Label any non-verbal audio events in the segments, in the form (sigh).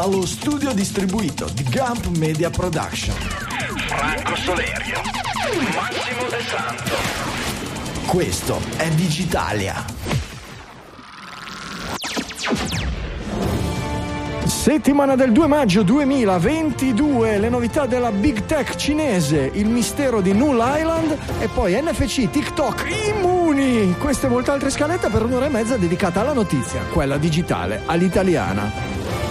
dallo studio distribuito di Gump Media Production. Franco Solerio, Massimo De Santo. Questo è Digitalia. Settimana del 2 maggio 2022, le novità della Big Tech cinese, il mistero di Null Island e poi NFC, TikTok, immuni! Queste e molte altre scalette per un'ora e mezza dedicata alla notizia, quella digitale, all'italiana.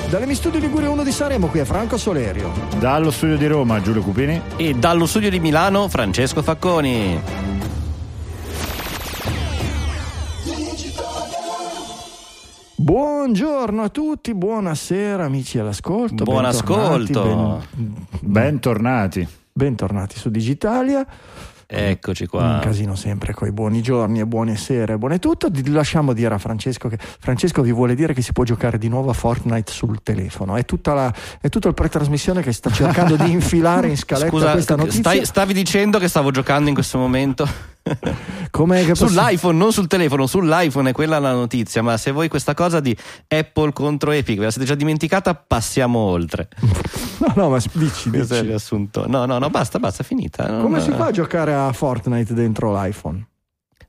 Dalle mi studio Liguria 1 di Saremo, qui è Franco Solerio. Dallo studio di Roma, Giulio Cupini. E dallo studio di Milano, Francesco Facconi. Buongiorno a tutti, buonasera amici all'ascolto. Buon ascolto. ben- Bentornati. bentornati su Digitalia. Eccoci Un qua. casino sempre con i buoni giorni e buone sere buone tutto. Lasciamo dire a Francesco che Francesco vi vuole dire che si può giocare di nuovo a Fortnite sul telefono. È, tutta la, è tutto il pretrasmissione che sta cercando di (laughs) infilare in scaletta Scusa, questa notizia. stai- stavi dicendo che stavo giocando in questo momento? (laughs) Com'è che possi- sull'iPhone, non sul telefono, sull'iPhone è quella la notizia, ma se voi questa cosa di Apple contro Epic ve la siete già dimenticata, passiamo oltre. (laughs) No, no, ma dici, Questo è dici. riassunto. No, no, no, basta, basta, finita. Non- Come si fa a giocare a Fortnite dentro l'iPhone?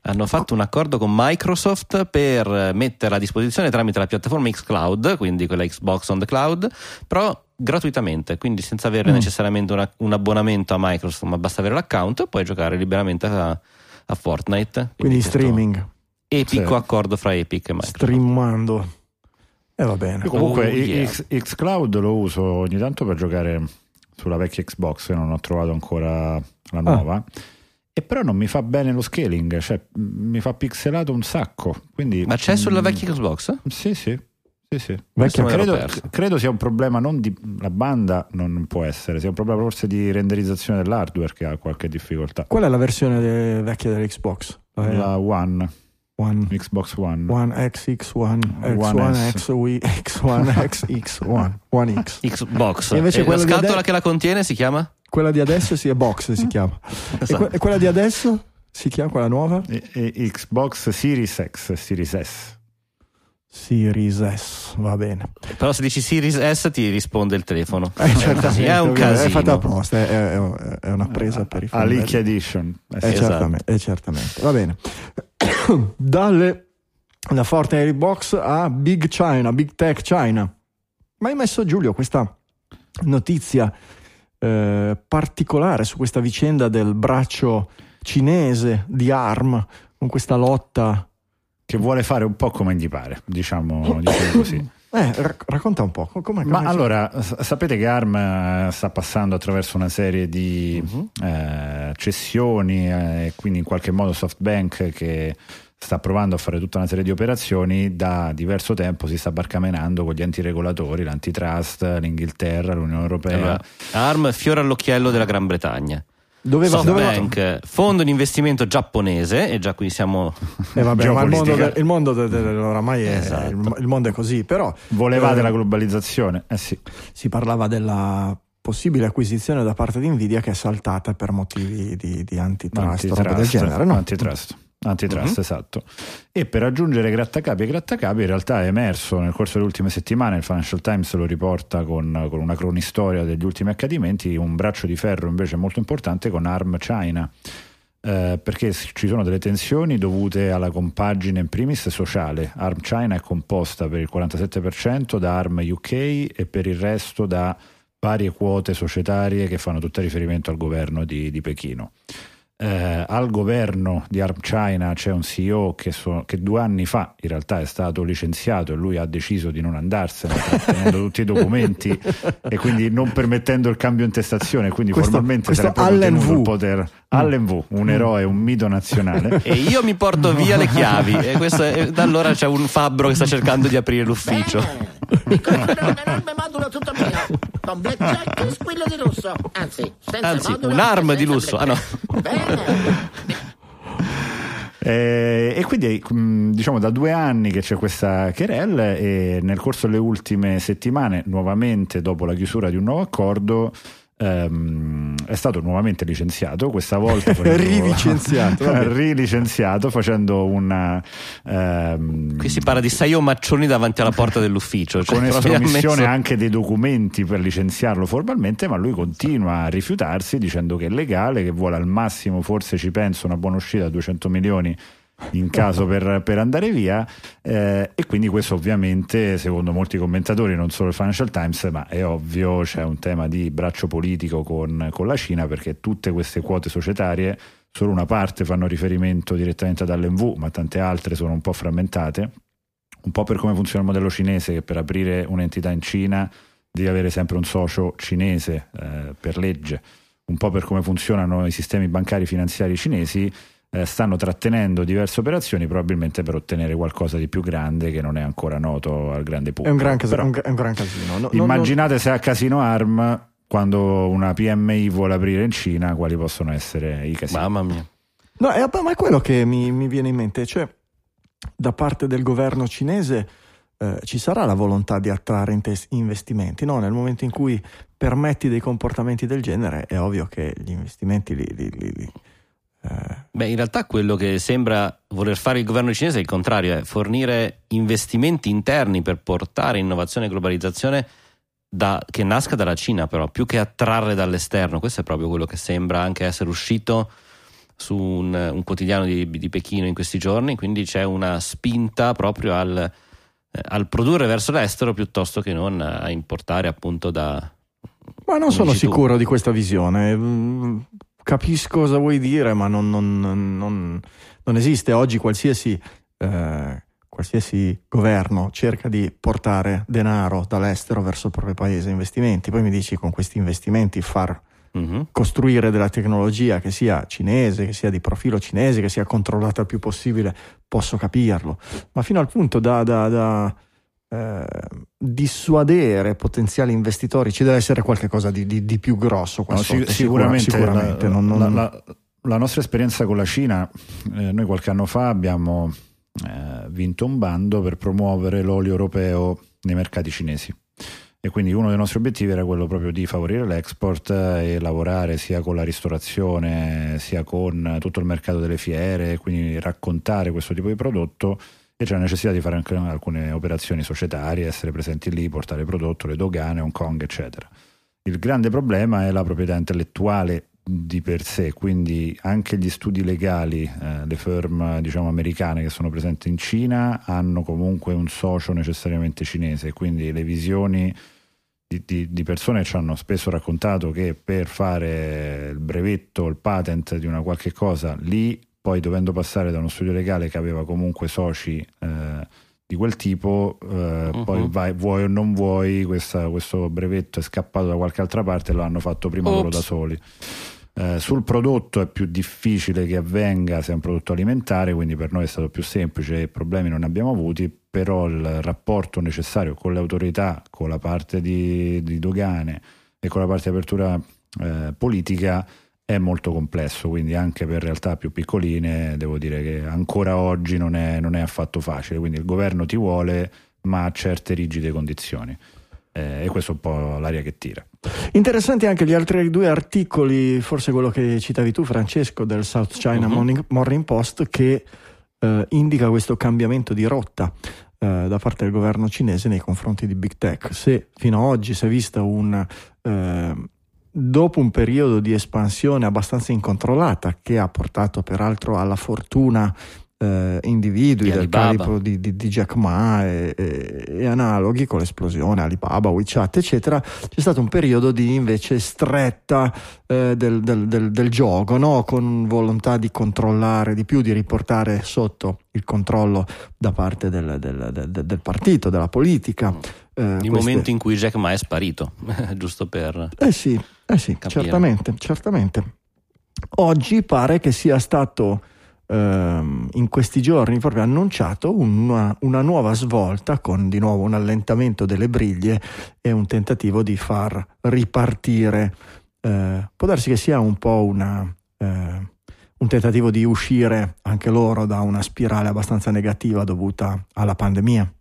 Hanno fatto un accordo con Microsoft per mettere a disposizione tramite la piattaforma xCloud, quindi quella Xbox on the cloud, però gratuitamente, quindi senza avere Mm. necessariamente una- un abbonamento a Microsoft, ma basta avere l'account e puoi giocare liberamente a, a Fortnite. Quindi streaming, Epico Sì. accordo fra Epic e Microsoft. streamando. E va bene. Io comunque Oh, yeah. X- Xcloud lo uso ogni tanto per giocare sulla vecchia Xbox, non ho trovato ancora Ah. la nuova. E però non mi fa bene lo scaling, cioè mi fa pixelato un sacco. Quindi, Ma c'è sulla vecchia Xbox? Sì, sì. Sì, sì. Vecchia- Credo, credo sia un problema non di la banda, non può essere, sia un problema forse di renderizzazione dell'hardware che ha qualche difficoltà. Qual è la versione de- vecchia dell'Xbox? La- La One, One. Xbox One. One X, X1, One X1, S. X, Wii, X1, X, (laughs) X1, One X. Xbox. E invece E la scatola ade- che la contiene si chiama? Quella di adesso si è Box, si (laughs) chiama. E, Esatto. que- e quella di adesso si chiama quella nuova? E- e Xbox Series X Series S. Series S, va bene. Però se dici Series S ti risponde il telefono. Eh, certamente, è un casino. È fatta apposta, è, è- è una presa per i A fondelli. Leak Edition. Eh sì. Esatto. certamente, eh, certamente. Va bene. (coughs) Dalle da Fortnite Box a Big China, Big Tech China. Ma hai messo Giulio questa notizia eh, particolare su questa vicenda del braccio cinese di ARM con questa lotta. Che vuole fare un po' come gli pare, diciamo, diciamo (laughs) così. Eh, rac- racconta un po'. co- Com'è, Ma allora, s- sapete che ARM eh, sta passando attraverso una serie di Mhm. eh, cessioni eh, quindi in qualche modo SoftBank che sta provando a fare tutta una serie di operazioni da diverso tempo si sta barcamenando con gli enti regolatori, l'antitrust, l'Inghilterra, l'Unione Europea. Allora, ARM fiore all'occhiello della Gran Bretagna. Doveva, doveva- SoftBank, fondo di investimento giapponese, e già qui siamo Eh, vabbè, ma il mondo, il mondo del- del- oramai è, Esatto. il, il mondo è così, però Volevate eh, la globalizzazione? Eh sì. si parlava della possibile acquisizione da parte di Nvidia che è saltata per motivi di, di antitrust, roba del genere, no? Antitrust. Antitrust, Mhm. esatto. E per aggiungere grattacapi e grattacapi, in realtà è emerso nel corso delle ultime settimane, il Financial Times lo riporta con, con una cronistoria degli ultimi accadimenti, un braccio di ferro invece molto importante con ARM China. Eh, perché ci sono delle tensioni dovute alla compagine in primis sociale. ARM China è composta per il 47% da ARM UK e per il resto da varie quote societarie che fanno tutte riferimento al governo di, di Pechino. Eh, al governo di ARM China c'è un CEO che, so- che due anni fa in realtà è stato licenziato e lui ha deciso di non andarsene trattenendo (laughs) tutti i documenti e quindi non permettendo il cambio in testazione quindi Questo- formalmente questo sarebbe proprio Allen V. il poter Allen V, un eroe, un mito nazionale E io mi porto via le (laughs) chiavi. E questo è- da allora c'è un fabbro che sta cercando di aprire l'ufficio. Mi costruirò un'enorme modulo tutto mio, con blackjack e squillo di lusso. Anzi, senza Anzi, modulo un'arma di lusso. Ah, no. Bene. Eh, e quindi mh, diciamo da due anni che c'è questa querelle e nel corso delle ultime settimane, nuovamente dopo la chiusura di un nuovo accordo, ehm, è stato nuovamente licenziato, questa volta (laughs) Rilicenziato, (laughs) rilicenziato facendo una ehm, Qui si parla di Saio Maccioni davanti alla porta dell'ufficio. Cioè con (laughs) estromissione messo- anche dei documenti per licenziarlo formalmente, ma lui continua a rifiutarsi dicendo che è legale, che vuole al massimo, forse ci penso, una buona uscita a 200 milioni in caso per, per andare via eh, e quindi questo ovviamente secondo molti commentatori non solo il Financial Times ma è ovvio c'è un tema di braccio politico con, con la Cina perché tutte queste quote societarie solo una parte fanno riferimento direttamente ad LMV ma tante altre sono un po' frammentate. Un po' per come funziona il modello cinese che per aprire un'entità in Cina devi avere sempre un socio cinese eh, per legge, un po' per come funzionano i sistemi bancari finanziari cinesi, eh, stanno trattenendo diverse operazioni probabilmente per ottenere qualcosa di più grande che non è ancora noto al grande È pubblico. un gran, cas- Però un è un gran casino. No- no- immaginate se a Casino Arm quando una PMI vuole aprire in Cina quali possono essere i casini. Mamma mia. No, è, ma è quello che mi, mi viene in mente, cioè da parte del governo cinese eh, ci sarà la volontà di attrarre intes- investimenti, no? Nel momento in cui permetti dei comportamenti del genere è ovvio che gli investimenti li... li- li- li- Beh, in realtà quello che sembra voler fare il governo cinese è il contrario, è fornire investimenti interni per portare innovazione e globalizzazione da- che nasca dalla Cina, però più che attrarre dall'esterno. Questo è proprio quello che sembra anche essere uscito su un, un quotidiano di, di Pechino in questi giorni, quindi c'è una spinta proprio al, eh, al produrre verso l'estero piuttosto che non a importare appunto da... Ma non sono dici tu. sicuro di questa visione. Capisco cosa vuoi dire, ma non, non- non- non- esiste. Oggi qualsiasi, eh, qualsiasi governo cerca di portare denaro dall'estero verso il proprio paese, investimenti. Poi mi dici con questi investimenti far Mhm. costruire della tecnologia che sia cinese, che sia di profilo cinese, che sia controllata il più possibile, posso capirlo. Ma fino al punto da, da- da, eh, dissuadere potenziali investitori ci deve essere qualcosa di, di- di più grosso No, sotto, sic- sicura- sicuramente, sicuramente. la, non- non- la- la- la nostra esperienza con la Cina, eh, noi qualche anno fa abbiamo eh, vinto un bando per promuovere l'olio europeo nei mercati cinesi. E quindi uno dei nostri obiettivi era quello proprio di favorire l'export eh, e lavorare sia con la ristorazione sia con tutto il mercato delle fiere, quindi raccontare questo tipo di prodotto e c'è la necessità di fare anche alcune operazioni societarie, essere presenti lì, portare prodotto, le dogane, Hong Kong, eccetera. Il grande problema è la proprietà intellettuale di per sé, quindi anche gli studi legali, eh, le firm diciamo americane che sono presenti in Cina hanno comunque un socio necessariamente cinese, quindi le visioni di, di- di persone ci hanno spesso raccontato che per fare il brevetto, il patent di una qualche cosa lì, poi dovendo passare da uno studio legale che aveva comunque soci eh, di quel tipo, eh, Mhm. poi vai, vuoi o non vuoi, questa- questo brevetto è scappato da qualche altra parte e lo hanno fatto prima loro Ops. da soli. Eh, sul prodotto è più difficile che avvenga se è un prodotto alimentare, quindi per noi è stato più semplice e problemi non ne abbiamo avuti, però il rapporto necessario con le autorità, con la parte di, di dogane e con la parte di apertura eh, politica è molto complesso, quindi anche per realtà più piccoline devo dire che ancora oggi non è, non è affatto facile, quindi il governo ti vuole ma a certe rigide condizioni Eh, e questo è un po' l'aria che tira. Interessanti anche gli altri due articoli, forse quello che citavi tu, Francesco, del South China Mhm. Morning, Morning Post, che eh, indica questo cambiamento di rotta eh, da parte del governo cinese nei confronti di Big Tech. Se fino ad oggi si è vista un. Dopo un periodo di espansione abbastanza incontrollata, che ha portato peraltro alla fortuna eh, individui Di del calibro di, di- di Jack Ma e, e- e analoghi con l'esplosione Alibaba, WeChat, eccetera, c'è stato un periodo di invece stretta eh, del, del- del- del gioco, no? con volontà di controllare di più, di riportare sotto il controllo da parte del, del- del- del partito, della politica. eh, Il queste- momento in cui Jack Ma è sparito, (laughs) giusto per... eh sì, eh sì Capire. certamente, certamente. Oggi pare che sia stato ehm, in questi giorni proprio annunciato una, una nuova svolta con di nuovo un allentamento delle briglie e un tentativo di far ripartire. eh, può darsi che sia un po' una, eh, un tentativo di uscire anche loro da una spirale abbastanza negativa dovuta alla pandemia.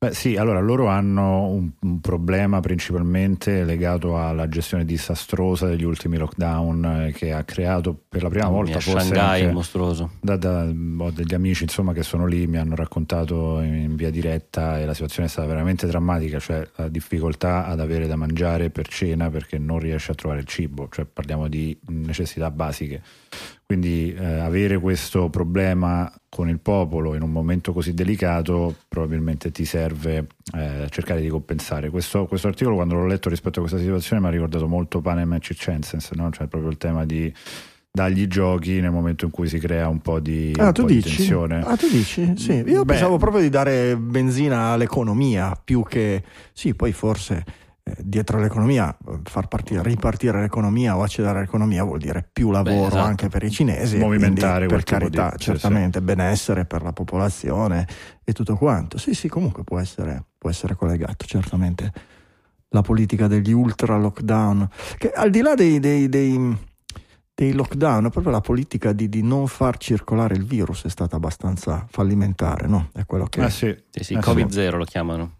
Beh, sì, allora loro hanno un, un problema principalmente legato alla gestione disastrosa degli ultimi lockdown eh, che ha creato per la prima volta forse Shanghai anche- mostruoso. da, da- ho degli amici insomma che sono lì mi hanno raccontato in via diretta e la situazione è stata veramente drammatica cioè la difficoltà ad avere da mangiare per cena perché non riesce a trovare il cibo cioè parliamo di necessità basiche quindi eh, avere questo problema con il popolo in un momento così delicato probabilmente ti serve eh, cercare di compensare. Questo, questo articolo quando l'ho letto rispetto a questa situazione mi ha ricordato molto Panem e Circenses, no? cioè proprio il tema di dargli giochi nel momento in cui si crea un po' di, Ah, un tu po' di tensione. Ah, tu dici? Sì, io Beh. pensavo proprio di dare benzina all'economia più che. Sì, poi forse dietro l'economia, eh, far partire, ripartire l'economia o accelerare l'economia vuol dire più lavoro esatto. anche per i cinesi. Movimentare per carità, di- sì, certamente, benessere per la popolazione e tutto quanto. Sì, sì, comunque può essere, può essere collegato, certamente. La politica degli ultra lockdown, che al di là dei, dei- dei- dei lockdown, proprio la politica di, di non far circolare il virus è stata abbastanza fallimentare, no? È quello che... Ah, sì. Sì, sì, Eh, Covid sì. zero lo chiamano.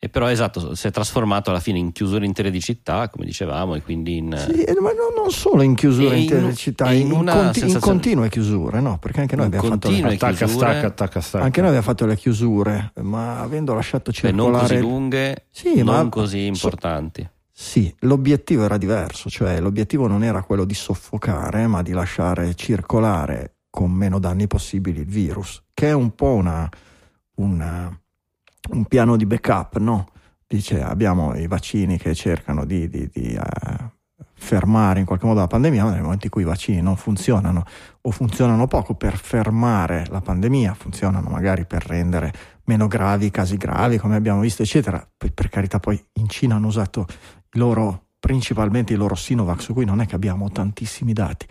E però esatto, si è trasformato alla fine in chiusure intere di città, come dicevamo, e quindi in... Sì, ma no- non solo in chiusure in, in intere un- città, in in, una conti- in sensazione- continue chiusure, no? Perché anche noi In abbiamo fatto le, Attacca, chiusure. stacca, attacca, stacca. anche noi abbiamo fatto le chiusure, ma avendo lasciato Beh, non circolare... così lunghe, Sì, non ma- così importanti. Sì, l'obiettivo era diverso, cioè l'obiettivo non era quello di soffocare, ma di lasciare circolare con meno danni possibili il virus, che è un po' una, una- un piano di backup, no? Dice abbiamo i vaccini che cercano di, di- di, eh, fermare in qualche modo la pandemia, ma nel momento in cui i vaccini non funzionano o funzionano poco per fermare la pandemia, funzionano magari per rendere meno gravi i casi gravi, come abbiamo visto, eccetera. Poi, per carità, poi in Cina hanno usato loro, principalmente i loro Sinovac, su cui non è che abbiamo tantissimi dati.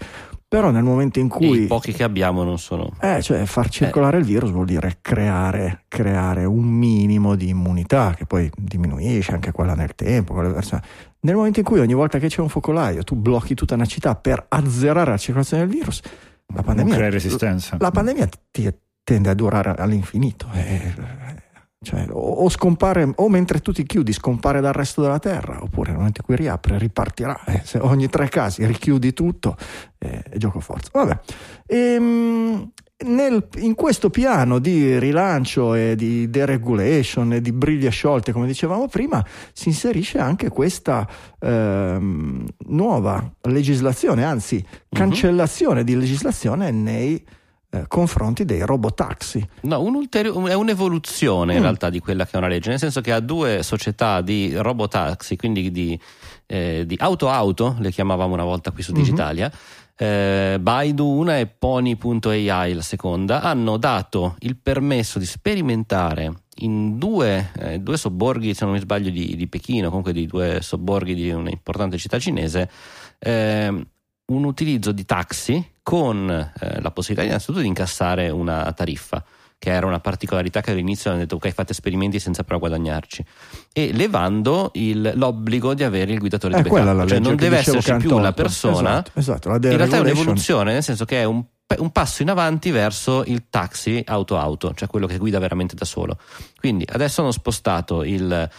Però nel momento in E cui... i pochi che abbiamo non sono... Eh, cioè far circolare il virus vuol dire creare, creare un minimo di immunità che poi diminuisce anche quella nel tempo. quella verso- Nel momento in cui ogni volta che c'è un focolaio tu blocchi tutta una città per azzerare la circolazione del virus, la non pandemia, crea resistenza. la pandemia ti- tende a durare all'infinito. eh, cioè, o, o scompare, o mentre tu ti chiudi, scompare dal resto della terra, oppure nel momento in cui riapre, ripartirà. Eh, ogni tre casi richiudi tutto, eh, gioco forza. Vabbè. Ehm, nel- in questo piano di rilancio e di deregulation e di briglie sciolte, come dicevamo prima, si inserisce anche questa ehm, nuova legislazione, anzi cancellazione di legislazione nei eh, confronti dei robotaxi. No, un è un'evoluzione in Mm. realtà di quella che è una legge, nel senso che ha due società di robotaxi, quindi di, eh, di auto-auto, le chiamavamo una volta qui su Mhm. Digitalia, eh, Baidu una e Pony.ai la seconda, hanno dato il permesso di sperimentare in due, eh, due sobborghi, se non mi sbaglio, di, di Pechino, comunque di due sobborghi di un'importante città cinese, ehm, un utilizzo di taxi con eh, la possibilità innanzitutto di incassare una tariffa che era una particolarità che all'inizio hanno detto ok fate esperimenti senza però guadagnarci e levando il- l'obbligo di avere il guidatore È di quella backup la cioè non deve esserci più tolto. persona. Esatto, esatto, in realtà è un'evoluzione nel senso che è un, un passo in avanti verso il taxi auto-auto cioè quello che guida veramente da solo. Quindi adesso hanno spostato il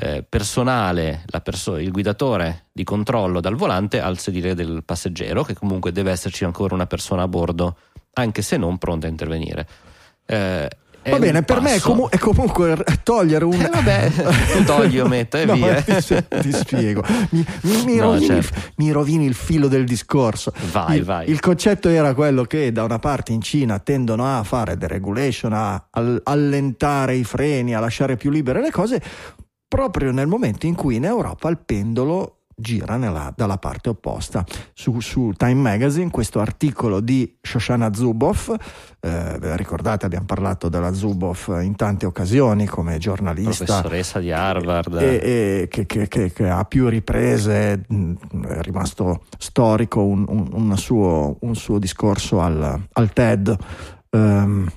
eh, personale, perso- il guidatore di controllo dal volante al sedile del passeggero, che comunque deve esserci ancora una persona a bordo, anche se non pronta a intervenire. Eh, Va bene, per me è, passo- comu- è comunque r- togliere un... Eh, vabbè, (laughs) tu togli metto e No, via. Ti, ti spiego, mi, mi- mi No, rovini, certo. il, mi rovini il filo del discorso. Vai, il, vai. il concetto era quello che da una parte in Cina tendono a fare deregulation, a al- allentare i freni, a lasciare più libere le cose, proprio nel momento in cui in Europa il pendolo gira nella- dalla parte opposta. Su, su Time Magazine questo articolo di Shoshana Zuboff, eh, ricordate abbiamo parlato della Zuboff in tante occasioni come giornalista Professoressa di Harvard. e, e che, che- che- che a più riprese mh, è rimasto storico un, un- un suo, un suo discorso al, al TED ehm,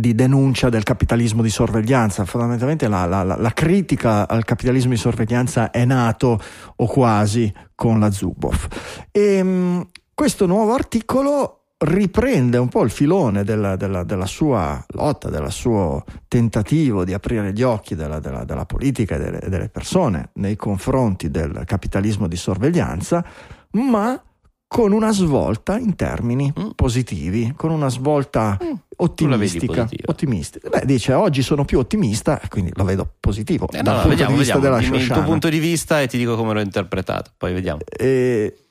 di denuncia del capitalismo di sorveglianza. Fondamentalmente la, la- la- critica al capitalismo di sorveglianza è nato o quasi con la Zuboff. E, mh, questo nuovo articolo riprende un po' il filone della, della, della sua lotta, del suo tentativo di aprire gli occhi della, della politica e delle, delle persone nei confronti del capitalismo di sorveglianza, ma con una svolta in termini mm. positivi, con una svolta mm. ottimistica. ottimistica. Beh, dice oggi sono più ottimista, quindi lo vedo positivo. Eh, no, no, vediamo, vediamo. Dimmi il tuo punto di vista e ti dico come l'ho interpretato, poi vediamo. Eh,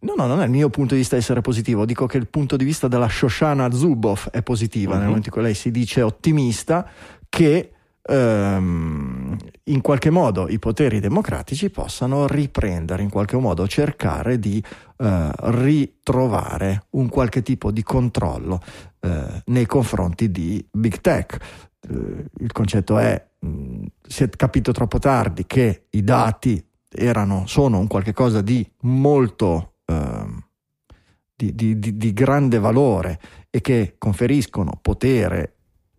no, no, non è il mio punto di vista essere positivo, dico che il punto di vista della Shoshana Zuboff è positiva, uh-huh. nel momento in cui lei si dice ottimista, che ehm, in qualche modo i poteri democratici possano riprendere, in qualche modo cercare di eh, ritrovare un qualche tipo di controllo eh, nei confronti di big tech. Eh, il concetto è, mh, si è capito troppo tardi che i dati erano, sono un qualche cosa di molto... Ehm, di, di, di grande valore e che conferiscono potere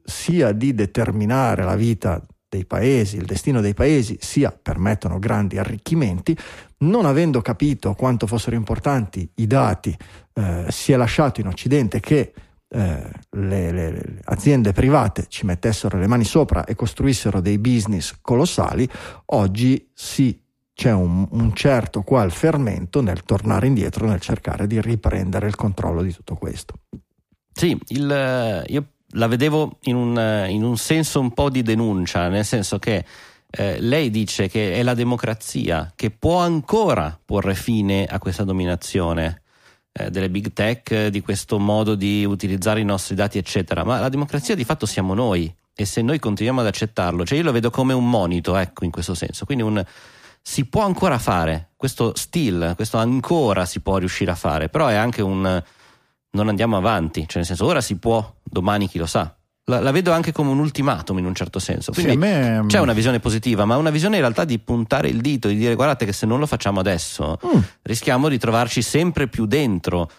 sia di determinare la vita dei paesi, il destino dei paesi, sia permettono grandi arricchimenti, non avendo capito quanto fossero importanti i dati, eh, si è lasciato in Occidente che eh, le, le, le, aziende private ci mettessero le mani sopra e costruissero dei business colossali, oggi sì, c'è un, un certo qual fermento nel tornare indietro, nel cercare di riprendere il controllo di tutto questo. Sì, il, io la vedevo in un, in un, senso un po' di denuncia, nel senso che eh, lei dice che è la democrazia che può ancora porre fine a questa dominazione eh, delle big tech, di questo modo di utilizzare i nostri dati, eccetera. Ma la democrazia di fatto siamo noi e se noi continuiamo ad accettarlo, cioè io lo vedo come un monito, ecco, in questo senso. Quindi un, si può ancora fare questo still, questo ancora si può riuscire a fare, però è anche un non andiamo avanti, cioè nel senso ora si può, domani chi lo sa. La, la vedo anche come un ultimatum in un certo senso. Quindi sì, me... c'è una visione positiva, ma una visione in realtà di puntare il dito, di dire guardate che se non lo facciamo adesso mm. rischiamo di trovarci sempre più dentro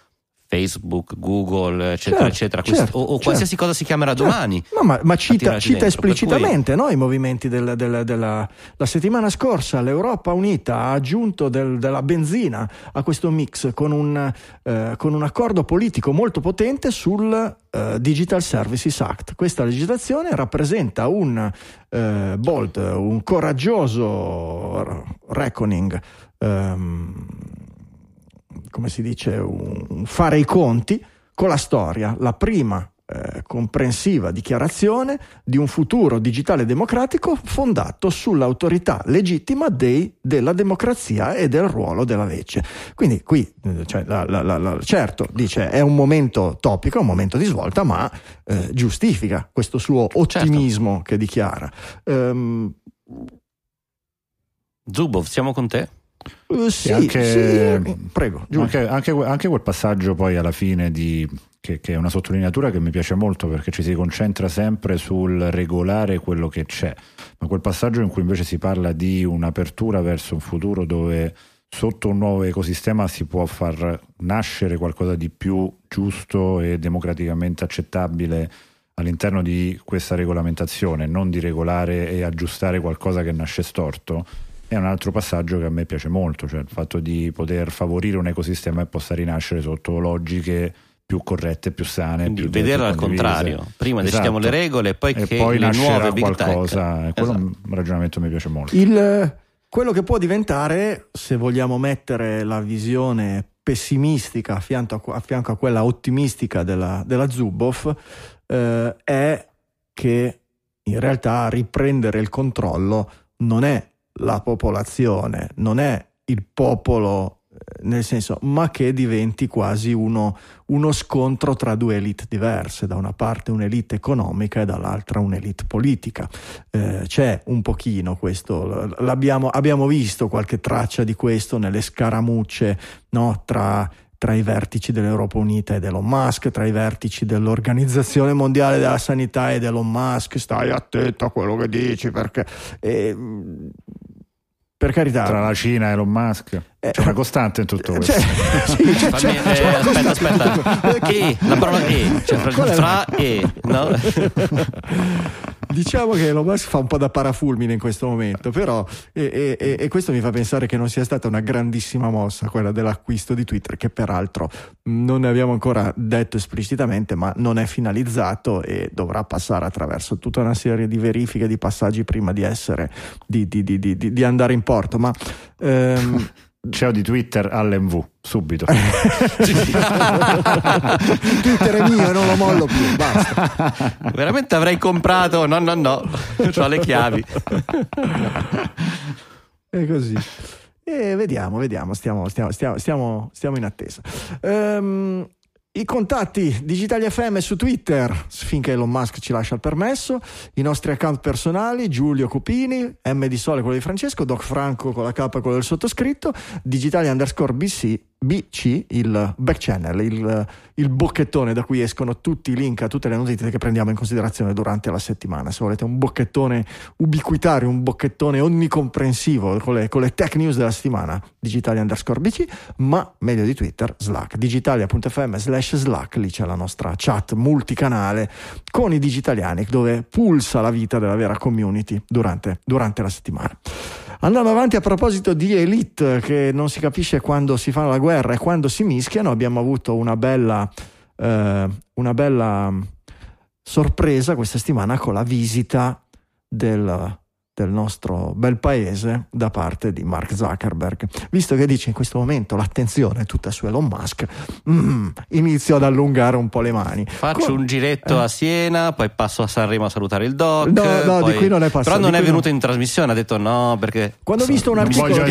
Facebook, Google, eccetera, certo, eccetera, certo, o, o certo. qualsiasi cosa si chiamerà certo. domani. No, ma, ma cita, cita esplicitamente cui... no, i movimenti del, del, della la settimana scorsa. L'Europa Unita ha aggiunto del, della benzina a questo mix con un, eh, con un accordo politico molto potente sul eh, Digital Services Act. Questa legislazione rappresenta un eh, bold, un coraggioso reckoning. Um, come si dice, un, fare i conti con la storia, la prima eh, comprensiva dichiarazione di un futuro digitale democratico fondato sull'autorità legittima dei, della democrazia e del ruolo della legge. Quindi qui, eh, cioè, la, la, la, certo, dice è un momento topico, è un momento di svolta, ma eh, giustifica questo suo ottimismo certo. che dichiara. Um, Zubov, siamo con te? Uh, sì, anche, sì, prego. Anche, anche, anche, quel passaggio poi alla fine di, che, che, è una sottolineatura che mi piace molto perché ci si concentra sempre sul regolare quello che c'è, ma quel passaggio in cui invece si parla di un'apertura verso un futuro dove sotto un nuovo ecosistema si può far nascere qualcosa di più giusto e democraticamente accettabile all'interno di questa regolamentazione, non di regolare e aggiustare qualcosa che nasce storto è un altro passaggio che a me piace molto, cioè il fatto di poter favorire un ecosistema che possa rinascere sotto logiche più corrette, più sane. Quindi più vederlo al contrario, prima esatto. decidiamo le regole e poi e che poi le nuove big qualcosa. Tech. Quello esatto. un ragionamento che mi piace molto. Il, quello che può diventare, se vogliamo mettere la visione pessimistica a fianco a, a, fianco a quella ottimistica della, della Zuboff, eh, è che in realtà riprendere il controllo non è la popolazione, non è il popolo eh, nel senso, ma che diventi quasi uno, uno, scontro tra due elite diverse, da una parte un'elite economica e dall'altra un'elite politica. Eh, c'è un pochino questo, abbiamo visto qualche traccia di questo nelle scaramucce no, tra tra i vertici dell'Europa Unita ed Elon Musk, tra i vertici dell'Organizzazione Mondiale della Sanità ed Elon Musk, stai attento a quello che dici perché... E, per carità. Tra la Cina e Elon Musk. Eh, c'è una costante in tutto questo. C'è, sì, c'è, c'è, eh, c'è aspetta, aspetta. (laughs) E, la parola E, cioè fra, fra E, no? (laughs) (laughs) diciamo che Elon Musk fa un po' da parafulmine in questo momento, però e, e- e questo mi fa pensare che non sia stata una grandissima mossa quella dell'acquisto di Twitter, che peraltro non ne abbiamo ancora detto esplicitamente, ma non è finalizzato e dovrà passare attraverso tutta una serie di verifiche, di passaggi prima di essere di, di- di- di- andare in porto. Ma ehm, (laughs) CEO di Twitter all'MV, subito. (laughs) Twitter è mio e non lo mollo più, basta. Veramente avrei comprato. No, no, no. Ho le chiavi. È così. E vediamo, vediamo, stiamo, stiamo, stiamo, stiamo, stiamo in attesa. Ehm, I contatti Digitali FM su Twitter, finché Elon Musk ci lascia il permesso, i nostri account personali, Giulio Cupini, M di Sole, quello di Francesco, Doc Franco con la K, quello del sottoscritto, Digitali underscore BC, BC, il back channel, il, il bocchettone da cui escono tutti i link a tutte le notizie che prendiamo in considerazione durante la settimana. Se volete un bocchettone ubiquitario, un bocchettone onnicomprensivo con le, con le tech news della settimana, digitali underscore BC, ma meglio di Twitter, Slack, digitalia.fm slash Slack, lì c'è la nostra chat multicanale con i digitaliani dove pulsa la vita della vera community durante, durante la settimana. Andando avanti a proposito di elite che non si capisce quando si fa la guerra e quando si mischiano, abbiamo avuto una bella, eh, una bella sorpresa questa settimana con la visita del, del nostro bel paese da parte di Mark Zuckerberg. Visto che dice in questo momento l'attenzione è tutta su Elon Musk, mm, inizio ad allungare un po' le mani. Faccio Co- un giretto eh. a Siena, poi passo a Sanremo a salutare il doc. No, no, di poi- qui non è passato, Però non di è venuto non- in trasmissione, ha detto no perché. Quando ho visto un articolo, che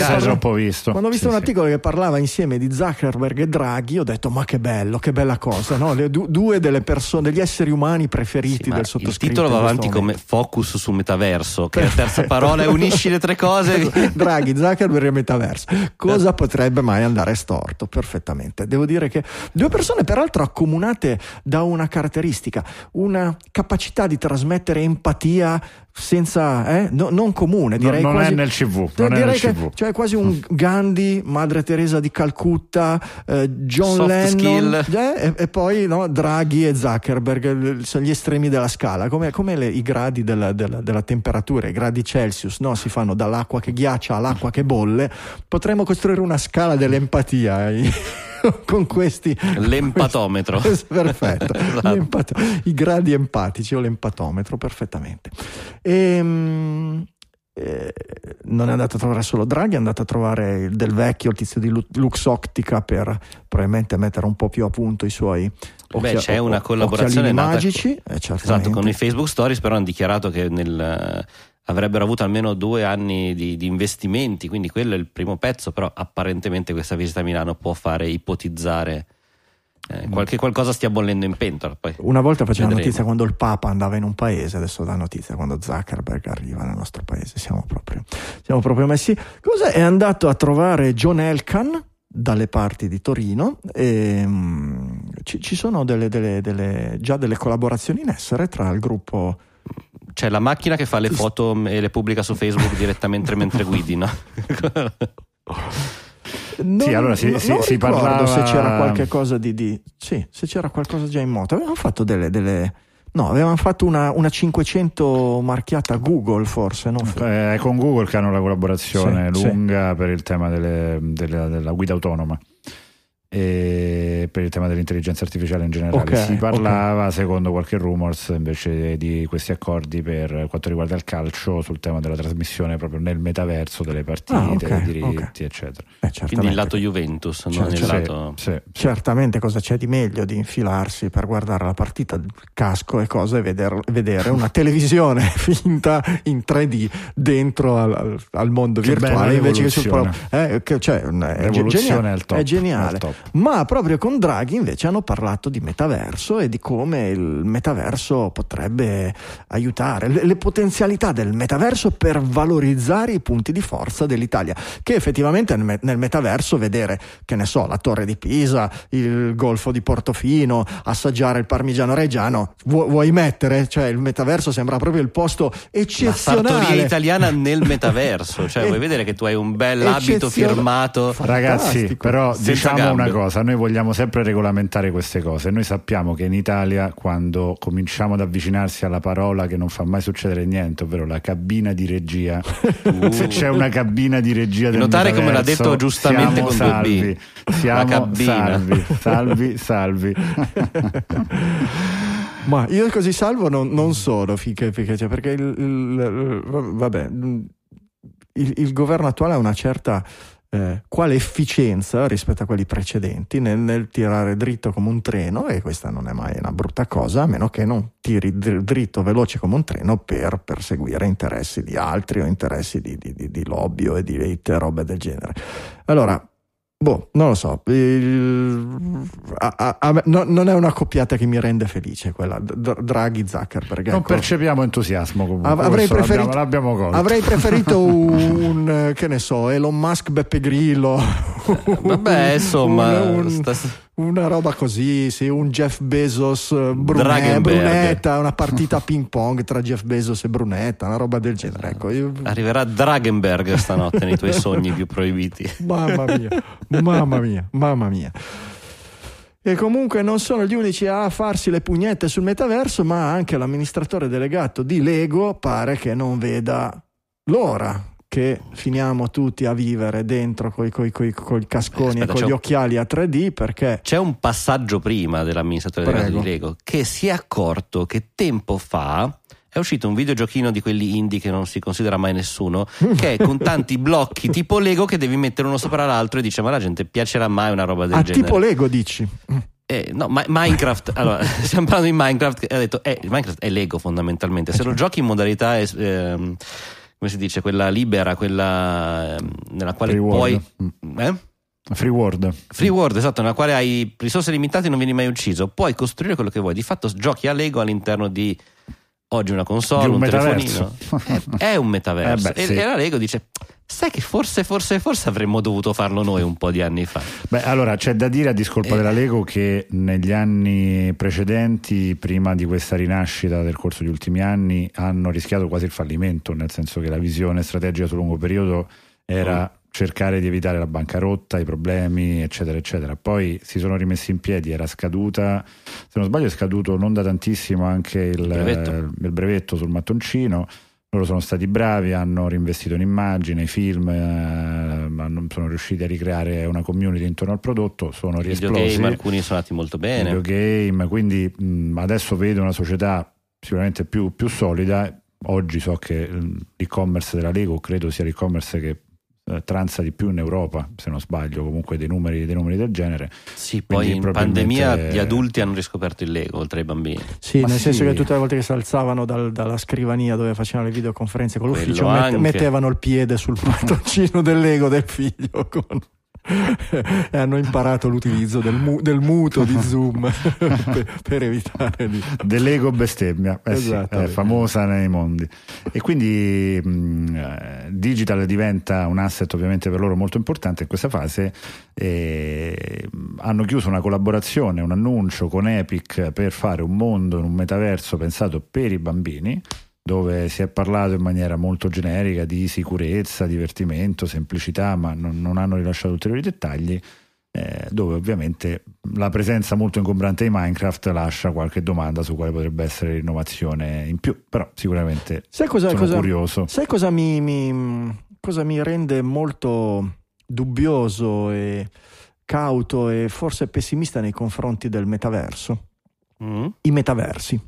visto. quando ho visto Sì, un sì. articolo che parlava insieme di Zuckerberg e Draghi, ho detto: Ma che bello, che bella cosa! no? Le du- due delle persone, degli esseri umani preferiti Sì, del il sottoscritto. titolo va avanti come focus sul metaverso, che è la terza parola e unisci le tre cose. (laughs) Draghi, Zuckerberg e Metaverso. Cosa potrebbe mai andare storto? Perfettamente. Devo dire che due persone, peraltro, accomunate da una caratteristica, una capacità di trasmettere empatia senza, eh, no- non comune, direi non quasi, è nel CV, non è direi nel che CV. cioè quasi un Gandhi, Madre Teresa di Calcutta, eh, John Soft Lennon skill. eh, e, e poi no, Draghi e Zuckerberg sono gli estremi della scala, come, come le- i gradi della, della- della temperatura, i gradi Celsius, no? si fanno dall'acqua che ghiaccia all'acqua che bolle. Potremmo costruire una scala dell'empatia eh, (laughs) con questi L'empatometro. (laughs) Perfetto, (laughs) Esatto. L'empato- i gradi empatici o l'empatometro, perfettamente. Ehm, eh, non è andato a trovare solo Draghi, è andato a trovare il del vecchio, il tizio di Lu- Lux Optica per probabilmente mettere un po' più a punto i suoi Beh, c'è una collaborazione nata magici. con- eh. Esatto, con i Facebook Stories, però hanno dichiarato che nel, avrebbero avuto almeno due anni di, di investimenti, quindi quello è il primo pezzo, però apparentemente questa visita a Milano può fare ipotizzare eh, qualche qualcosa stia bollendo in pentola. Poi. Una volta faceva notizia quando il Papa andava in un paese, adesso dà notizia quando Zuckerberg arriva nel nostro paese. Siamo proprio, siamo proprio messi. Cosa è andato a trovare John Elkan dalle parti di Torino? E, mm, ci, ci sono delle- delle- delle- già delle collaborazioni in essere tra il gruppo. C'è la macchina che fa le foto e le pubblica su Facebook direttamente (laughs) mentre guidi, no? Non, Sì, allora si- non si- si parlava- se c'era qualche cosa di, di- Sì, se c'era qualcosa già in moto. Avevamo fatto delle. delle- no, avevamo fatto una, una 500 marchiata Google, forse. Non Eh, È con Google che hanno la collaborazione Sì, lunga per il tema delle- della, della guida autonoma per il tema dell'intelligenza artificiale in generale. Ok, si parlava, secondo qualche rumors, invece di questi accordi per quanto riguarda il calcio sul tema della trasmissione proprio nel metaverso delle partite, Ah, ok, diritti, ok. eccetera. Eh, Quindi il lato Juventus, non Certo, il sì, lato... Sì, sì. Certamente cosa c'è di meglio di infilarsi per guardare la partita del casco e cose e veder- vedere una (laughs) televisione (laughs) finta in 3D dentro al, al- mondo Che virtuale bella invece che sul pro- rivoluzione. eh, che- cioè, è, geniale, al top, è geniale. Ma proprio con Draghi invece hanno parlato di metaverso e di come il metaverso potrebbe aiutare, le, le potenzialità del metaverso per valorizzare i punti di forza dell'Italia, che effettivamente nel, nel metaverso vedere, che ne so, la torre di Pisa, il golfo di Portofino, assaggiare il parmigiano reggiano, vu- vuoi mettere? Cioè il metaverso sembra proprio il posto La eccezionale. sartoria italiana nel (laughs) metaverso, cioè vuoi vedere che tu hai un bel abito firmato. Ragazzi, Fantastico. però diciamo gambe. Una cosa: noi vogliamo sempre regolamentare queste cose. Noi sappiamo che in Italia, quando cominciamo ad avvicinarsi alla parola che non fa mai succedere niente, ovvero la cabina di regia, (laughs) se c'è una cabina di regia del Notare come l'ha detto giustamente siamo salvi, B. siamo salvi, salvi, (laughs) salvi. Ma io così salvo non, non sono finché, finché c'è, perché il, il- vabbè, il, il governo attuale ha una certa eh, quale efficienza rispetto a quelli precedenti nel, nel tirare dritto come un treno, e questa non è mai una brutta cosa, a meno che non tiri dr- dritto veloce come un treno per perseguire interessi di altri o interessi di, di- di- di lobby o di elite, robe del genere. Allora, Boh, non lo so, il- a- a- a no- non è una coppiata che mi rende felice quella, D- Draghi Zuckerberg. Non ecco. percepiamo entusiasmo comunque. Av- avrei, preferito, l'abbiamo, l'abbiamo avrei preferito (laughs) un, eh, che ne so, Elon Musk Beppe Grillo. Vabbè, (laughs) insomma, Un- un- sta- una roba così, sì, un Jeff Bezos eh, Dragenberg. Brunetta, una partita a ping pong tra Jeff Bezos e Brunetta, una roba del genere. Ecco, io- arriverà Dragenberg stanotte nei tuoi sogni più proibiti. (laughs) Mamma mia, mamma mia, mamma mia. E comunque non sono gli unici a farsi le pugnette sul metaverso, ma anche l'amministratore delegato di Lego pare che non veda l'ora che finiamo tutti a vivere dentro coi, coi casconi Aspetta, e con gli occhiali a 3D perché C'è un passaggio prima dell'amministratore Prego. di Lego che si è accorto che tempo fa è uscito un videogiochino di quelli indie che non si considera mai nessuno, che è con tanti (laughs) blocchi tipo Lego che devi mettere uno sopra l'altro e dice ma la gente piacerà mai una roba del a genere. tipo Lego dici. Eh, no, Ma- Minecraft, (laughs) allora, (laughs) stiamo parlando di Minecraft, ha detto, eh, Minecraft è Lego fondamentalmente, se lo giochi in modalità, ehm, come si dice, quella libera, quella ehm, nella quale Free puoi... world. Eh? Free World. Free world, esatto, nella quale hai risorse limitate e non vieni mai ucciso. Puoi costruire quello che vuoi. Di fatto giochi a Lego all'interno di oggi una console, un un, telefonino. (laughs) È, è un metaverso. Eh beh, e, sì. e la Lego dice: Sai che forse, forse, forse avremmo dovuto farlo noi un po' di anni fa. Beh, allora c'è da dire a discolpa Eh. della Lego che negli anni precedenti, prima di questa rinascita del corso degli ultimi anni, hanno rischiato quasi il fallimento, nel senso che la visione strategica sul lungo periodo era cercare di evitare la bancarotta, i problemi, eccetera, eccetera. Poi si sono rimessi in piedi, era scaduta, se non sbaglio è scaduto non da tantissimo anche il, brevetto. eh, il brevetto sul mattoncino. Loro sono stati bravi, hanno reinvestito in immagine, film, eh, sono riusciti a ricreare una community intorno al prodotto, sono riesplosi. Videogame, alcuni sono andati molto bene. Videogame, quindi mh, adesso vedo una società sicuramente più, più solida. Oggi so che l'e-commerce della Lego credo sia l'e-commerce che eh, transa di più in Europa, se non sbaglio, comunque dei numeri, dei numeri del genere. Sì, poi Quindi in probabilmente- pandemia gli adulti hanno riscoperto il Lego, oltre ai bambini. Sì, Ma nel sì. senso che tutte le volte che si alzavano dal- dalla scrivania dove facevano le videoconferenze con l'ufficio, met- mettevano il piede sul mattoncino del Lego del figlio con- e hanno imparato l'utilizzo del, mu- del muto di Zoom (laughs) per, per evitare di... Dell'ego bestemmia, eh sì, è famosa nei mondi. E quindi mh, eh, digital diventa un asset ovviamente per loro molto importante in questa fase. Mh, hanno chiuso una collaborazione, un annuncio con Epic per fare un mondo in un metaverso pensato per i bambini dove si è parlato in maniera molto generica di sicurezza, divertimento, semplicità, ma non, non hanno rilasciato ulteriori dettagli eh, dove ovviamente la presenza molto ingombrante di Minecraft lascia qualche domanda su quale potrebbe essere l'innovazione in più, però sicuramente Sai cosa, sono cosa- curioso. sai cosa mi, mi- cosa mi rende molto dubbioso e cauto e forse pessimista nei confronti del metaverso? Mm? I metaversi.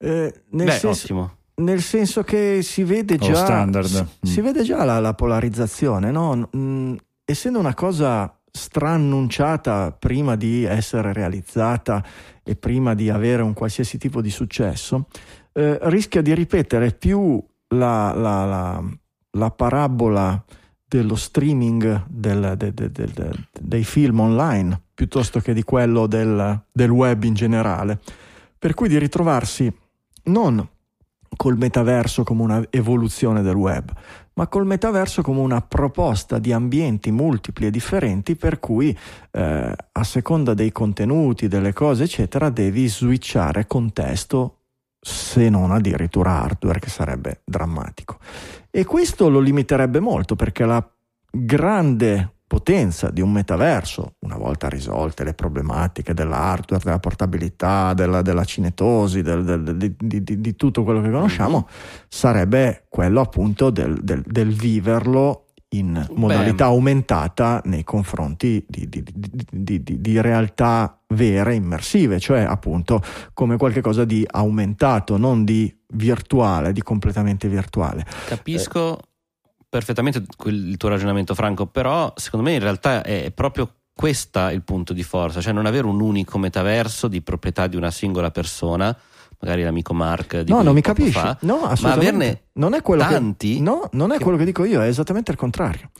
Eh, nel Beh, senso- ottimo. Nel senso che si vede già, standard. si, Mm. si vede già la, la polarizzazione, no? Mm, essendo una cosa strannunciata prima di essere realizzata e prima di avere un qualsiasi tipo di successo, eh, rischia di ripetere più la, la- la- la parabola dello streaming del- de- de- de- de- dei film online piuttosto che di quello del, del web in generale. Per cui di ritrovarsi non col metaverso come una evoluzione del web, ma col metaverso come una proposta di ambienti multipli e differenti per cui eh, a seconda dei contenuti, delle cose, eccetera, devi switchare contesto se non addirittura hardware, che sarebbe drammatico. E questo lo limiterebbe molto perché la grande potenza di un metaverso, una volta risolte le problematiche dell'hardware, della portabilità, della, della cinetosi, del, del, di, di, di, tutto quello che conosciamo, sarebbe quello appunto del, del, del viverlo in modalità Beh. aumentata nei confronti di, di, di, di, realtà vere, immersive, cioè appunto come qualcosa di aumentato, non di virtuale, di completamente virtuale. Capisco eh. Perfettamente il tuo ragionamento, Franco, però secondo me in realtà è proprio questo il punto di forza, cioè non avere un unico metaverso di proprietà di una singola persona magari l'amico Mark di no non mi capisci. fa, no, ma averne non è quello tanti che, no non è che... quello che dico io è esattamente il contrario.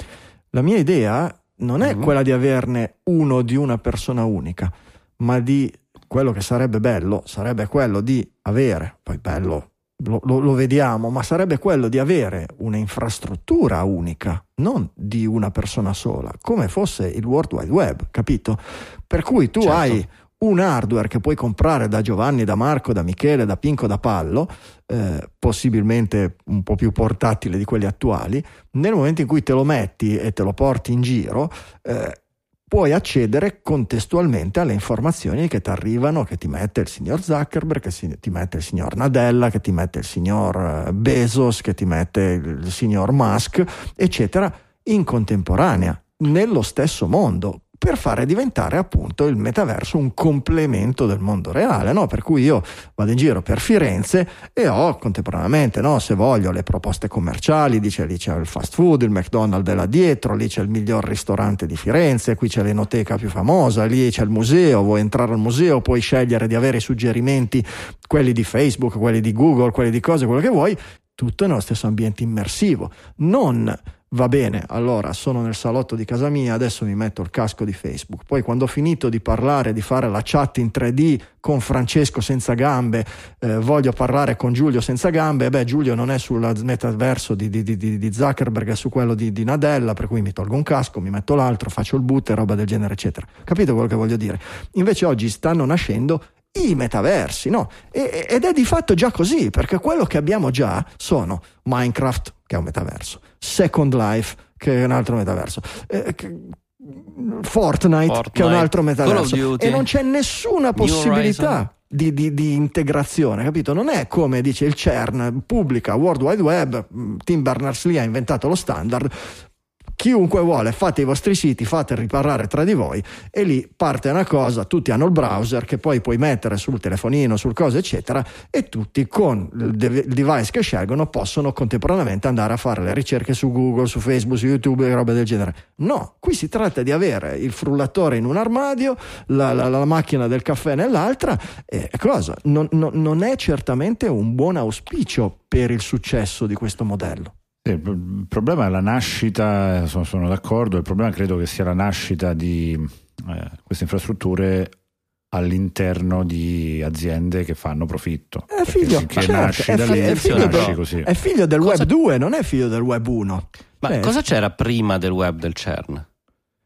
La mia idea non è mm-hmm. quella di averne uno di una persona unica ma di quello che sarebbe bello sarebbe quello di avere poi bello lo, lo, lo, vediamo, ma sarebbe quello di avere un'infrastruttura unica, non di una persona sola, come fosse il World Wide Web, capito? Per cui tu certo. hai un hardware che puoi comprare da Giovanni, da Marco, da Michele, da Pinco, da Pallo, eh, possibilmente un po' più portatile di quelli attuali, nel momento in cui te lo metti e te lo porti in giro, eh, puoi accedere contestualmente alle informazioni che ti arrivano, che ti mette il signor Zuckerberg, che ti mette il signor Nadella, che ti mette il signor eh, Bezos, che ti mette il signor Musk, eccetera, in contemporanea, nello stesso mondo, per fare diventare appunto il metaverso un complemento del mondo reale, no? per cui io vado in giro per Firenze e ho contemporaneamente, no? se voglio, le proposte commerciali, dice lì c'è il fast food, il McDonald's è là dietro, lì c'è il miglior ristorante di Firenze, qui c'è l'enoteca più famosa, lì c'è il museo, vuoi entrare al museo, puoi scegliere di avere i suggerimenti, quelli di Facebook, quelli di Google, quelli di cose, quello che vuoi, tutto nello stesso ambiente immersivo, non va bene, allora sono nel salotto di casa mia, adesso mi metto il casco di Facebook. Poi quando ho finito di parlare, di fare la chat in 3D con Francesco senza gambe, eh, voglio parlare con Giulio senza gambe, beh Giulio non è sul metaverso di, di, di, di, Zuckerberg, è su quello di, Nadella, per cui mi tolgo un casco, mi metto l'altro, faccio il boot e roba del genere, eccetera. Capito quello che voglio dire? Invece oggi stanno nascendo i metaversi, no? E, ed è di fatto già così, perché quello che abbiamo già sono Minecraft, che è un metaverso, Second Life, che è un altro metaverso. Eh, Fortnite, Fortnite, che è un altro metaverso e non c'è nessuna possibilità di, di, di, integrazione, capito? Non è come dice il CERN, pubblica World Wide Web, Tim Berners-Lee ha inventato lo standard, chiunque vuole fate i vostri siti, fate riparare tra di voi e lì parte una cosa, tutti hanno il browser che poi puoi mettere sul telefonino, sul coso eccetera e tutti con il device che scelgono possono contemporaneamente andare a fare le ricerche su Google, su Facebook, su YouTube e robe del genere. No, qui si tratta di avere il frullatore in un armadio, la, la, la macchina del caffè nell'altra e cosa? Non, non, non è certamente un buon auspicio per il successo di questo modello. Il problema è la nascita, sono, sono, d'accordo, il problema credo che sia la nascita di eh, queste infrastrutture all'interno di aziende che fanno profitto. È figlio, certo, nasci è, da lì, è figlio, è del cosa... web 2, non è figlio del web 1. Ma Beh, cosa c'era prima del web del CERN?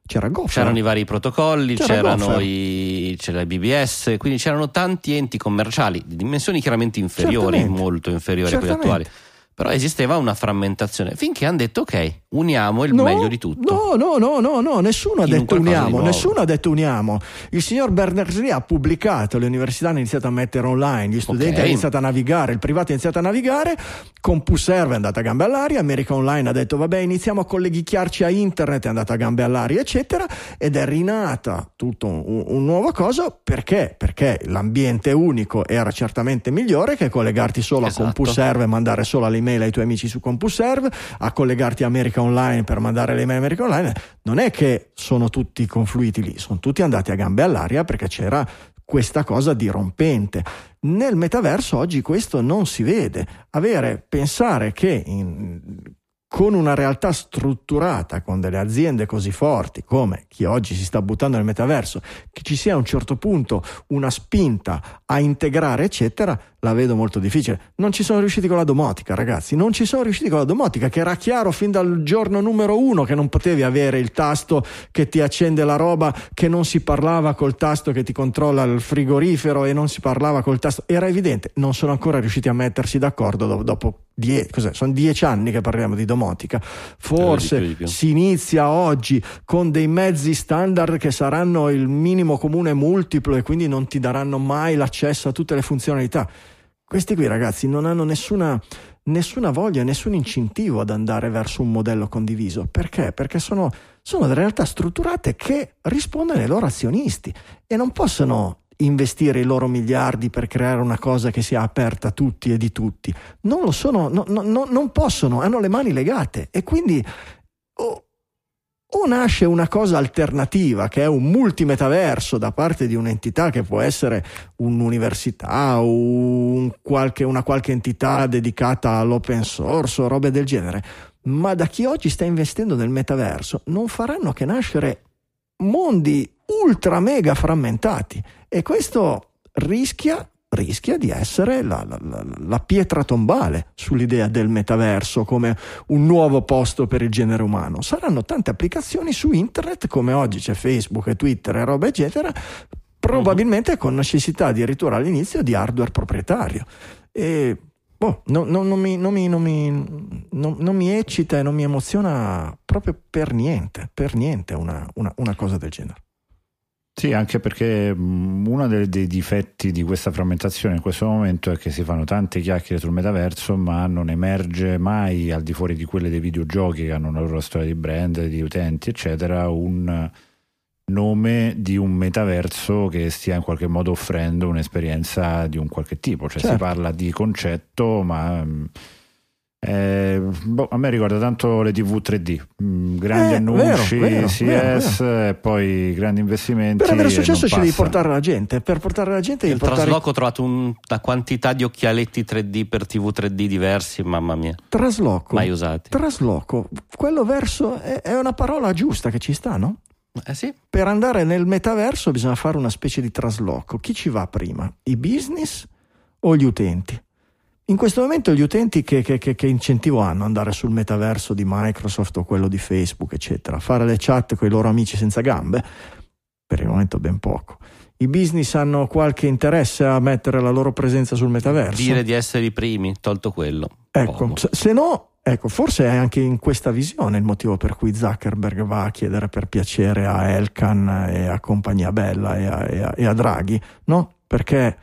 C'era Gopher. C'erano i vari protocolli, c'era c'erano i, c'era il BBS, quindi c'erano tanti enti commerciali di dimensioni chiaramente inferiori, Certamente. molto inferiori Certamente. a quelli attuali però esisteva una frammentazione. Finché hanno detto ok uniamo il no, meglio di tutto. no no no no, no nessuno ha detto uniamo nessuno ha detto uniamo. Il signor Berners-Lee ha pubblicato le università hanno iniziato a mettere online gli studenti okay. hanno iniziato a navigare il privato ha iniziato a navigare CompuServe è andata a gambe all'aria America Online ha detto vabbè iniziamo a colleghiarci a internet è andata a gambe all'aria eccetera ed è rinata tutto un, un nuovo cosa perché? Perché l'ambiente unico era certamente migliore che collegarti solo esatto. a CompuServe e mandare solo alle email ai tuoi amici su CompuServe, a collegarti a America Online per mandare le email a America Online, non è che sono tutti confluiti lì, sono tutti andati a gambe all'aria perché c'era questa cosa dirompente. Nel metaverso oggi questo non si vede. Avere, pensare che in, con una realtà strutturata, con delle aziende così forti come chi oggi si sta buttando nel metaverso, che ci sia a un certo punto una spinta a integrare, eccetera, la vedo molto difficile. Non ci sono riusciti con la domotica, ragazzi, non ci sono riusciti con la domotica, che era chiaro fin dal giorno numero uno che non potevi avere il tasto che ti accende la roba, che non si parlava col tasto che ti controlla il frigorifero e non si parlava col tasto. Era evidente, non sono ancora riusciti a mettersi d'accordo dopo, dopo die- sono dieci anni che parliamo di domotica domotica. Forse si inizia oggi con dei mezzi standard che saranno il minimo comune multiplo e quindi non ti daranno mai l'accesso a tutte le funzionalità. Questi qui ragazzi non hanno nessuna, nessuna voglia, nessun incentivo ad andare verso un modello condiviso. Perché? Perché sono, sono realtà strutturate che rispondono ai loro azionisti e non possono investire i loro miliardi per creare una cosa che sia aperta a tutti e di tutti. Non lo sono, no- no- no- non possono, hanno le mani legate e quindi o, o nasce una cosa alternativa che è un multimetaverso da parte di un'entità che può essere un'università o un qualche- una qualche entità dedicata all'open source o robe del genere, ma da chi oggi sta investendo nel metaverso non faranno che nascere mondi ultra mega frammentati e questo rischia, rischia di essere la, la- la- pietra tombale sull'idea del metaverso come un nuovo posto per il genere umano. Saranno tante applicazioni su internet come oggi c'è Facebook e Twitter e roba eccetera, probabilmente con necessità addirittura all'inizio di hardware proprietario. E boh, no- no- non, mi, non mi- non mi- non- non mi eccita e non mi emoziona proprio per niente, per niente una- una- una cosa del genere. Sì, anche perché uno dei, dei difetti di questa frammentazione in questo momento è che si fanno tante chiacchiere sul metaverso, ma non emerge mai al di fuori di quelle dei videogiochi che hanno una loro storia di brand, di utenti, eccetera, un nome di un metaverso che stia in qualche modo offrendo un'esperienza di un qualche tipo. Cioè si Certo. parla di concetto, ma eh, boh, a me ricorda tanto le TV 3D, mh, grandi Eh, annunci, vero, vero, CS e poi grandi investimenti. Per avere successo ci devi portare la gente, per portare la gente Il portare trasloco ho trovato un- una quantità di occhialetti 3D per TV 3D diversi, mamma mia, trasloco. mai usati. Trasloco, quello verso è, è una parola giusta che ci sta, no? Eh sì, Per andare nel metaverso bisogna fare una specie di trasloco. Chi ci va prima? I business o gli utenti? In questo momento gli utenti che, che- che- che incentivo hanno andare sul metaverso di Microsoft o quello di Facebook, eccetera, fare le chat con i loro amici senza gambe? Per il momento ben poco. I business hanno qualche interesse a mettere la loro presenza sul metaverso? dire di essere i primi, tolto quello. Ecco, se, se no, ecco, forse è anche in questa visione il motivo per cui Zuckerberg va a chiedere per piacere a Elkan e a compagnia bella e a, e a- e a Draghi, no? Perché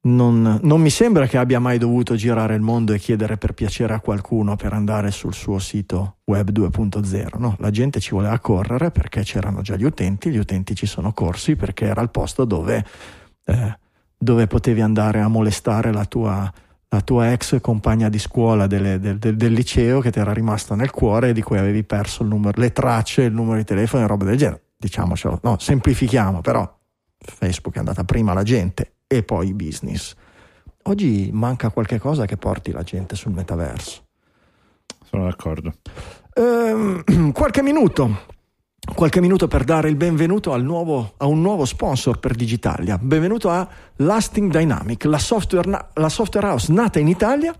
non, non mi sembra che abbia mai dovuto girare il mondo e chiedere per piacere a qualcuno per andare sul suo sito web 2.0, no? La gente ci voleva correre perché c'erano già gli utenti, gli utenti ci sono corsi perché era il posto dove, eh, dove potevi andare a molestare la tua, la tua ex compagna di scuola delle- del, del- del liceo che ti era rimasta nel cuore e di cui avevi perso numero, le tracce, il numero di telefono e roba del genere. Diciamocelo, no, semplifichiamo, però Facebook è andata prima la gente e poi business. Oggi manca qualche cosa che porti la gente sul metaverso. Sono d'accordo. Ehm, (clears throat) qualche minuto. Qualche minuto per dare il benvenuto al nuovo- a un nuovo sponsor per Digitalia. Benvenuto a Lasting Dynamic, la software, la software house nata in Italia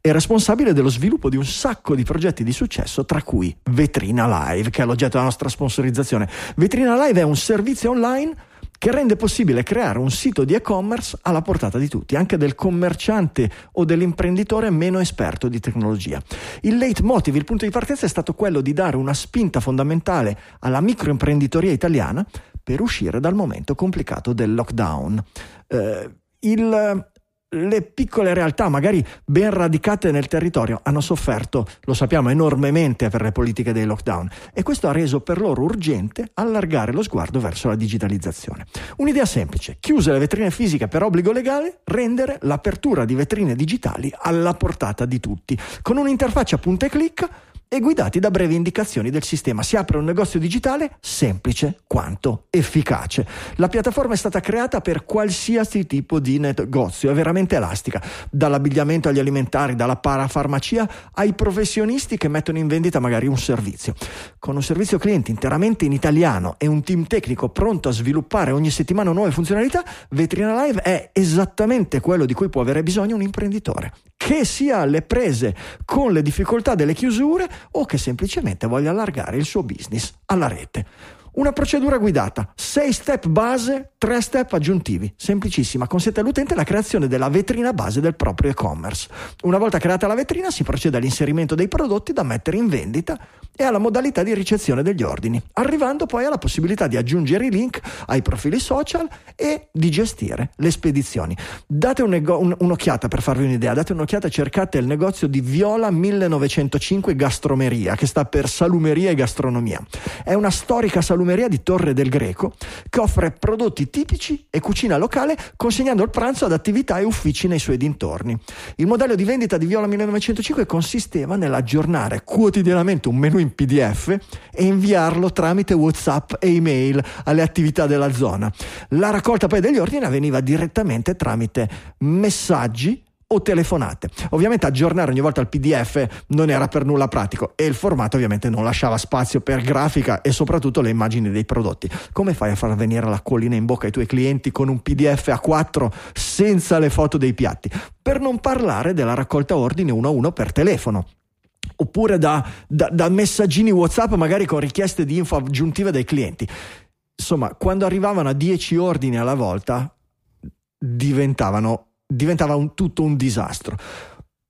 e responsabile dello sviluppo di un sacco di progetti di successo, tra cui Vetrina Live, che è l'oggetto della nostra sponsorizzazione. Vetrina Live è un servizio online che rende possibile creare un sito di e-commerce alla portata di tutti, anche del commerciante o dell'imprenditore meno esperto di tecnologia. Il leitmotiv, il punto di partenza è stato quello di dare una spinta fondamentale alla microimprenditoria italiana per uscire dal momento complicato del lockdown. Eh, il- le piccole realtà, magari ben radicate nel territorio, hanno sofferto, lo sappiamo, enormemente per le politiche dei lockdown e questo ha reso per loro urgente allargare lo sguardo verso la digitalizzazione. Un'idea semplice, chiuse le vetrine fisiche per obbligo legale, rendere l'apertura di vetrine digitali alla portata di tutti, con un'interfaccia punta e clic e guidati da brevi indicazioni del sistema. Si apre un negozio digitale semplice quanto efficace. La piattaforma è stata creata per qualsiasi tipo di negozio, è veramente elastica, dall'abbigliamento agli alimentari, dalla parafarmacia ai professionisti che mettono in vendita magari un servizio. Con un servizio clienti interamente in italiano e un team tecnico pronto a sviluppare ogni settimana nuove funzionalità, Vetrina Live è esattamente quello di cui può avere bisogno un imprenditore, che sia alle prese con le difficoltà delle chiusure o che semplicemente voglia allargare il suo business alla rete. Una procedura guidata, 6 step base, 3 step aggiuntivi, semplicissima, consente all'utente la creazione della vetrina base del proprio e-commerce. Una volta creata la vetrina si procede all'inserimento dei prodotti da mettere in vendita e alla modalità di ricezione degli ordini, arrivando poi alla possibilità di aggiungere i link ai profili social e di gestire le spedizioni. Date un nego- un- un'occhiata per farvi un'idea, date un'occhiata, cercate il negozio di Viola 1905 Gastromeria, che sta per salumeria e gastronomia. È una storica salumeria di Torre del Greco che offre prodotti tipici e cucina locale consegnando il pranzo ad attività e uffici nei suoi dintorni. Il modello di vendita di Viola 1905 consisteva nell'aggiornare quotidianamente un menu in PDF e inviarlo tramite WhatsApp e email alle attività della zona. La raccolta poi degli ordini avveniva direttamente tramite messaggi o telefonate. Ovviamente aggiornare ogni volta il PDF non era per nulla pratico e il formato ovviamente non lasciava spazio per grafica e soprattutto le immagini dei prodotti. Come fai a far venire la collina in bocca ai tuoi clienti con un PDF a 4 senza le foto dei piatti? Per non parlare della raccolta ordini uno a uno per telefono oppure da, da, da messaggini WhatsApp magari con richieste di info aggiuntive dai clienti. Insomma, quando arrivavano a 10 ordini alla volta diventavano, diventava un, tutto un disastro.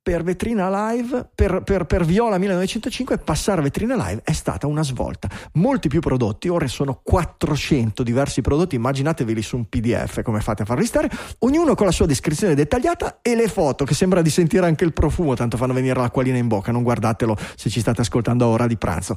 Per Vetrina Live, per, per, per, Viola 1905, passare a Vetrina Live è stata una svolta. Molti più prodotti, ora sono 400 diversi prodotti, immaginatevi su un PDF come fate a farli stare, ognuno con la sua descrizione dettagliata e le foto, che sembra di sentire anche il profumo, tanto fanno venire l'acquolina in bocca, non guardatelo se ci state ascoltando a ora di pranzo.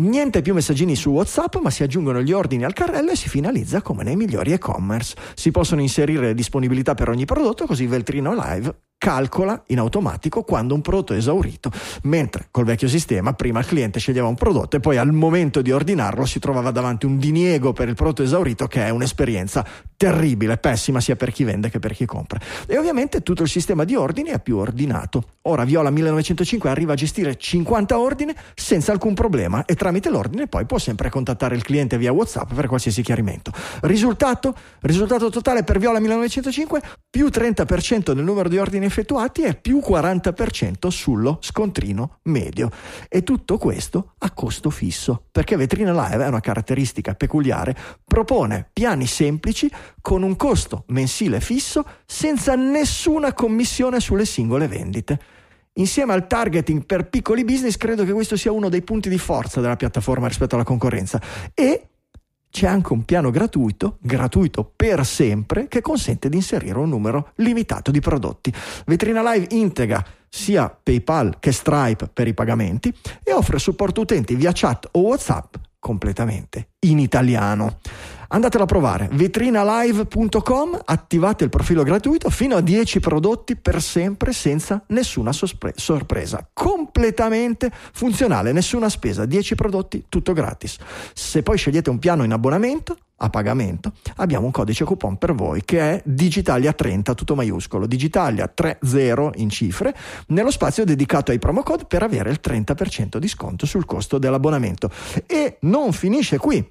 Niente più messaggini su WhatsApp, ma si aggiungono gli ordini al carrello e si finalizza come nei migliori e-commerce. Si possono inserire disponibilità per ogni prodotto, così Veltrino Live calcola in automatico quando un prodotto è esaurito, mentre col vecchio sistema prima il cliente sceglieva un prodotto e poi al momento di ordinarlo si trovava davanti un diniego per il prodotto esaurito che è un'esperienza terribile, pessima sia per chi vende che per chi compra. E ovviamente tutto il sistema di ordini è più ordinato. Ora Viola 1905 arriva a gestire 50 ordini senza alcun problema e tramite l'ordine poi può sempre contattare il cliente via WhatsApp per qualsiasi chiarimento. Risultato? Risultato totale per Viola 1905 più 30% nel numero di ordini effettuati e più 40% sullo scontrino medio. E tutto questo a costo fisso, perché Vetrina Live è una caratteristica peculiare, propone piani semplici con un costo mensile fisso senza nessuna commissione sulle singole vendite. Insieme al targeting per piccoli business, credo che questo sia uno dei punti di forza della piattaforma rispetto alla concorrenza. E c'è anche un piano gratuito, gratuito per sempre, che consente di inserire un numero limitato di prodotti. Vetrina Live integra sia PayPal che Stripe per i pagamenti e offre supporto utenti via chat o WhatsApp completamente in italiano. Andatelo a provare, vetrinalive.com, attivate il profilo gratuito fino a 10 prodotti per sempre senza nessuna sospre- sorpresa. Completamente funzionale, nessuna spesa, 10 prodotti, tutto gratis. Se poi scegliete un piano in abbonamento, a pagamento, abbiamo un codice coupon per voi che è Digitalia 30, tutto maiuscolo, Digitalia 30 in cifre, nello spazio dedicato ai promo code per avere il 30% di sconto sul costo dell'abbonamento. E non finisce qui.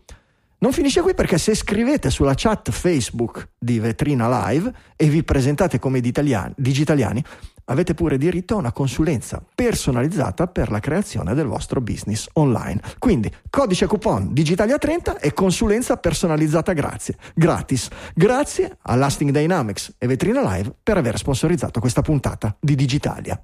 Non finisce qui perché se scrivete sulla chat Facebook di Vetrina Live e vi presentate come digitaliani, avete pure diritto a una consulenza personalizzata per la creazione del vostro business online. Quindi codice coupon Digitalia30 e consulenza personalizzata grazie, gratis. Grazie a Lasting Dynamics e Vetrina Live per aver sponsorizzato questa puntata di Digitalia.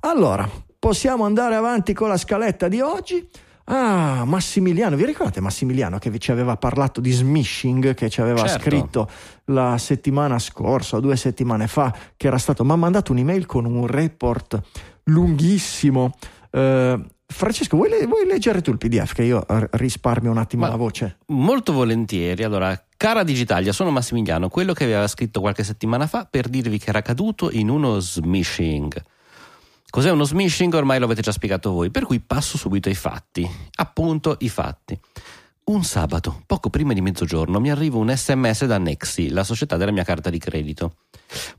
Allora, possiamo andare avanti con la scaletta di oggi. Ah, Massimiliano, vi ricordate Massimiliano che ci aveva parlato di smishing, che ci aveva Certo. scritto la settimana scorsa o due settimane fa, che era stato, mi ha mandato un'email con un report lunghissimo. Eh, Francesco, vuoi, vuoi leggere tu il PDF che io risparmio un attimo Ma- la voce? Molto volentieri. Allora, cara Digitalia, sono Massimiliano, quello che aveva scritto qualche settimana fa per dirvi che era caduto in uno smishing. Cos'è uno smishing? Ormai lo avete già spiegato voi, per cui passo subito ai fatti. Appunto, i fatti. Un sabato, poco prima di mezzogiorno, mi arriva un sms da Nexi, la società della mia carta di credito.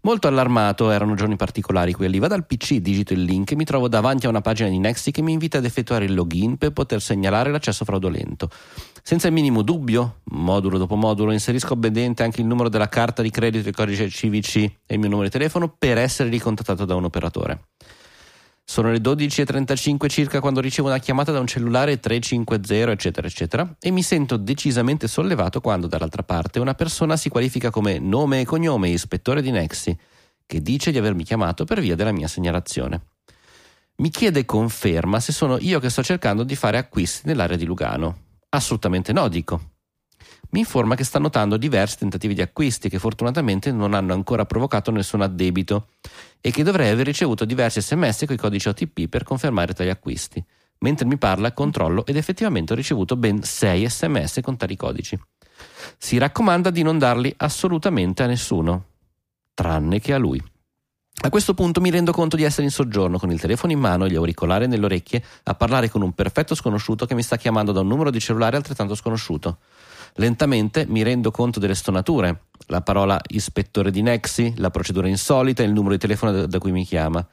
Molto allarmato, erano giorni particolari quelli. Vado al PC, digito il link e mi trovo davanti a una pagina di Nexi che mi invita ad effettuare il login per poter segnalare l'accesso fraudolento. Senza il minimo dubbio, modulo dopo modulo, inserisco obbediente anche il numero della carta di credito, il codice CVC e il mio numero di telefono per essere ricontattato da un operatore. Sono le 12.35 circa quando ricevo una chiamata da un cellulare 350, eccetera, eccetera, e mi sento decisamente sollevato quando dall'altra parte una persona si qualifica come nome e cognome ispettore di Nexi, che dice di avermi chiamato per via della mia segnalazione. Mi chiede conferma se sono io che sto cercando di fare acquisti nell'area di Lugano. Assolutamente no, dico. Mi informa che sta notando diversi tentativi di acquisti che fortunatamente non hanno ancora provocato nessun addebito e che dovrei aver ricevuto diversi sms con i codici OTP per confermare tali acquisti. Mentre mi parla controllo ed effettivamente ho ricevuto ben 6 sms con tali codici. Si raccomanda di non darli assolutamente a nessuno, tranne che a lui. A questo punto mi rendo conto di essere in soggiorno con il telefono in mano e gli auricolari nelle orecchie a parlare con un perfetto sconosciuto che mi sta chiamando da un numero di cellulare altrettanto sconosciuto. Lentamente mi rendo conto delle stonature, la parola ispettore di Nexi, la procedura insolita e il numero di telefono da, da cui mi chiama.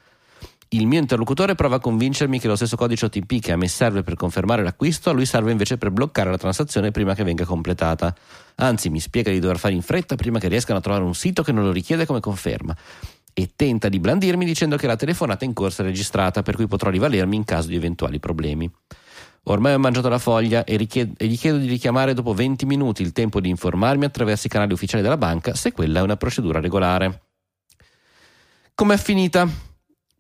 Il mio interlocutore prova a convincermi che lo stesso codice OTP che a me serve per confermare l'acquisto, a lui serve invece per bloccare la transazione prima che venga completata. Anzi, mi spiega di dover fare in fretta prima che riescano a trovare un sito che non lo richiede come conferma e tenta di blandirmi dicendo che la telefonata in corsa è registrata, per cui potrò rivalermi in caso di eventuali problemi. Ormai ho mangiato la foglia e, richied- e, gli chiedo di richiamare dopo 20 minuti il tempo di informarmi attraverso i canali ufficiali della banca se quella è una procedura regolare. Com'è finita?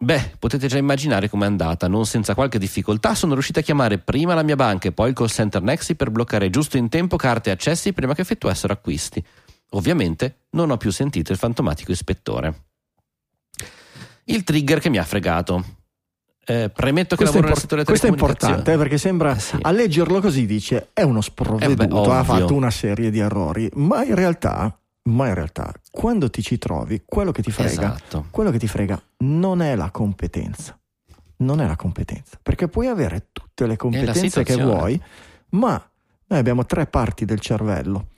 Beh, potete già immaginare com'è andata. Non senza qualche difficoltà sono riuscito a chiamare prima la mia banca e poi il call center Nexi per bloccare giusto in tempo carte e accessi prima che effettuassero acquisti. Ovviamente non ho più sentito il fantomatico ispettore. Il trigger che mi ha fregato. Eh, premetto che Questo, lavoro è, nel settore questo è importante eh, perché sembra Eh sì. a leggerlo così dice è uno sprovveduto, Eh beh, ha fatto una serie di errori, ma in realtà, ma in realtà quando ti ci trovi, quello che ti frega, Esatto. quello che ti frega non è la competenza. Non è la competenza, perché puoi avere tutte le competenze che vuoi, ma noi abbiamo tre parti del cervello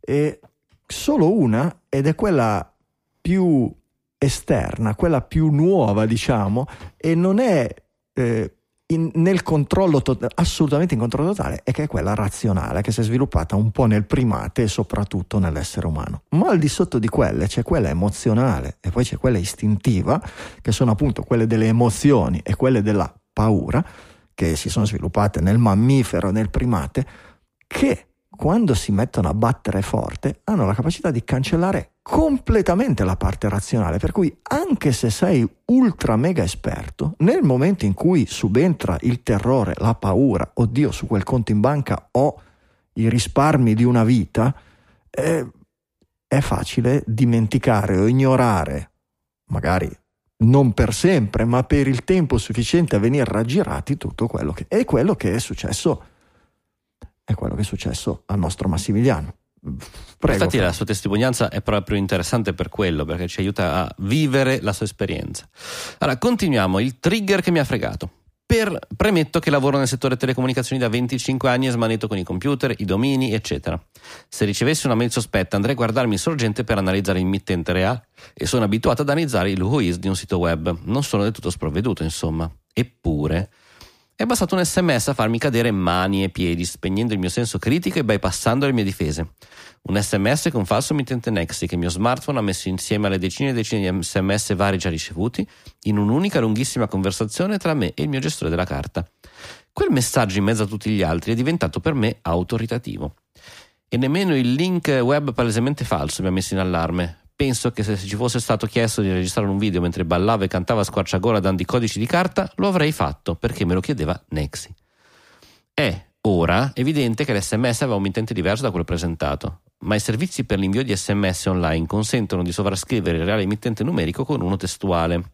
e solo una, ed è quella più esterna, quella più nuova, diciamo, e non è eh, in- nel controllo to- assolutamente in controllo totale, è che è quella razionale che si è sviluppata un po' nel primate e soprattutto nell'essere umano. Ma al di sotto di quelle c'è quella emozionale e poi c'è quella istintiva, che sono appunto quelle delle emozioni e quelle della paura, che si sono sviluppate nel mammifero e nel primate, che quando si mettono a battere forte hanno la capacità di cancellare completamente la parte razionale, per cui anche se sei ultra mega esperto, nel momento in cui subentra il terrore, la paura, oddio su quel conto in banca ho i risparmi di una vita, eh, è facile dimenticare o ignorare, magari non per sempre, ma per il tempo sufficiente a venire raggirati tutto quello che è quello che è successo è quello che è successo al nostro Massimiliano. Prego. Infatti Fra. la sua testimonianza è proprio interessante per quello, perché ci aiuta a vivere la sua esperienza. Allora, continuiamo. Il trigger che mi ha fregato. Per, premetto che lavoro nel settore telecomunicazioni da 25 anni e smanetto con i computer, i domini, eccetera. Se ricevessi una mail sospetta andrei a guardarmi il sorgente per analizzare il mittente reale e sono abituato ad analizzare il whois di un sito web. Non sono del tutto sprovveduto, insomma. Eppure, è bastato un sms a farmi cadere mani e piedi, spegnendo il mio senso critico e bypassando le mie difese. Un sms con falso mittente Nexi che il mio smartphone ha messo insieme alle decine e decine di sms vari già ricevuti in un'unica lunghissima conversazione tra me e il mio gestore della carta. Quel messaggio in mezzo a tutti gli altri è diventato per me autoritativo. E nemmeno il link web palesemente falso mi ha messo in allarme. Penso che se ci fosse stato chiesto di registrare un video mentre ballava e cantava a squarciagola dando i codici di carta, lo avrei fatto perché me lo chiedeva Nexi. È ora evidente che l'SMS aveva un mittente diverso da quello presentato, ma i servizi per l'invio di SMS online consentono di sovrascrivere il reale mittente numerico con uno testuale.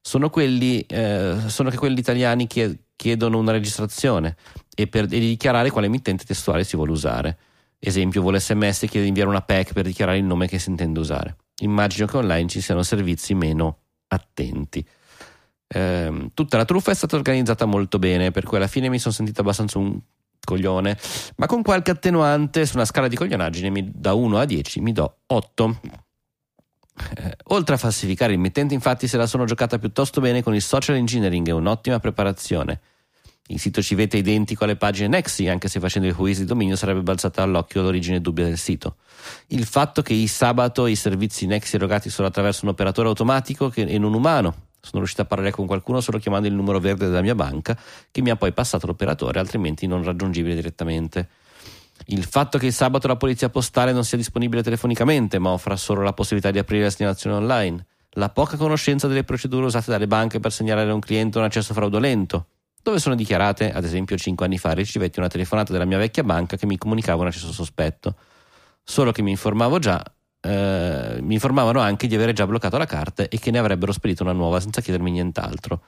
Sono quelli, eh, sono che quelli italiani che chiedono una registrazione e, per, e di dichiarare quale mittente testuale si vuole usare. Esempio, vuole SMS e chiede di inviare una PEC per dichiarare il nome che si intende usare. Immagino che online ci siano servizi meno attenti. Ehm, tutta la truffa è stata organizzata molto bene, per cui alla fine mi sono sentito abbastanza un coglione, ma con qualche attenuante su una scala di coglionaggine mi- da 1 a 10 mi do 8. Eh, oltre a falsificare il mittente, infatti, se la sono giocata piuttosto bene con il social engineering e un'ottima preparazione. Il sito civetta è identico alle pagine Nexi, anche se facendo il quiz di dominio sarebbe balzata all'occhio l'origine dubbia del sito. Il fatto che il sabato i servizi Nexi erogati solo attraverso un operatore automatico e non umano Sono riuscito a parlare con qualcuno solo chiamando il numero verde della mia banca, che mi ha poi passato l'operatore, altrimenti non raggiungibile direttamente. Il fatto che il sabato la polizia postale non sia disponibile telefonicamente, ma offra solo la possibilità di aprire la segnalazione online. La poca conoscenza delle procedure usate dalle banche per segnalare a un cliente un accesso fraudolento. Dove sono dichiarate, ad esempio, cinque anni fa ricevetti una telefonata della mia vecchia banca che mi comunicava un accesso sospetto. Solo che mi informavo già, eh, mi informavano anche di avere già bloccato la carta e che ne avrebbero spedito una nuova senza chiedermi nient'altro.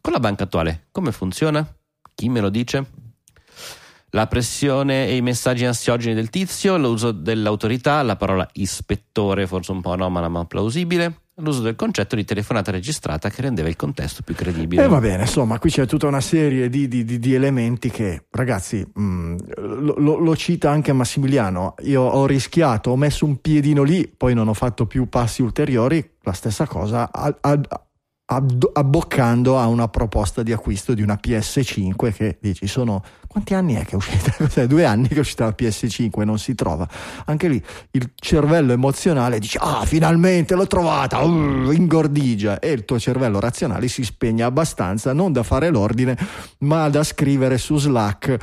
Con la banca attuale, come funziona? Chi me lo dice? La pressione e i messaggi ansiogeni del tizio, l'uso dell'autorità, la parola ispettore, forse un po' anomala ma plausibile, l'uso del concetto di telefonata registrata che rendeva il contesto più credibile. E Eh, va bene, insomma, qui c'è tutta una serie di, di- di- di elementi che, ragazzi, mh, lo, lo- lo cita anche Massimiliano. Io ho rischiato, ho messo un piedino lì, poi non ho fatto più passi ulteriori. La stessa cosa, a- a- abboccando a una proposta di acquisto di una PS5 che dici sono quanti anni è che è uscita? (laughs) Cos'è? Due anni che è uscita la PS5 e non si trova. Anche lì il cervello emozionale dice ah finalmente l'ho trovata, uh, ingordigia e il tuo cervello razionale si spegne abbastanza non da fare l'ordine ma da scrivere su Slack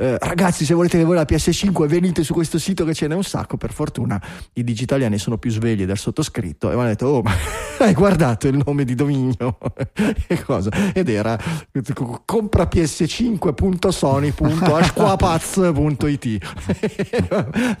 eh, ragazzi se volete voi la PS5 venite su questo sito che ce n'è un sacco per fortuna i digitaliani sono più svegli del sottoscritto e mi hanno detto oh ma (laughs) hai guardato il nome di dominio (laughs) e cosa? Ed era compra ps5.sony.asquapaz.it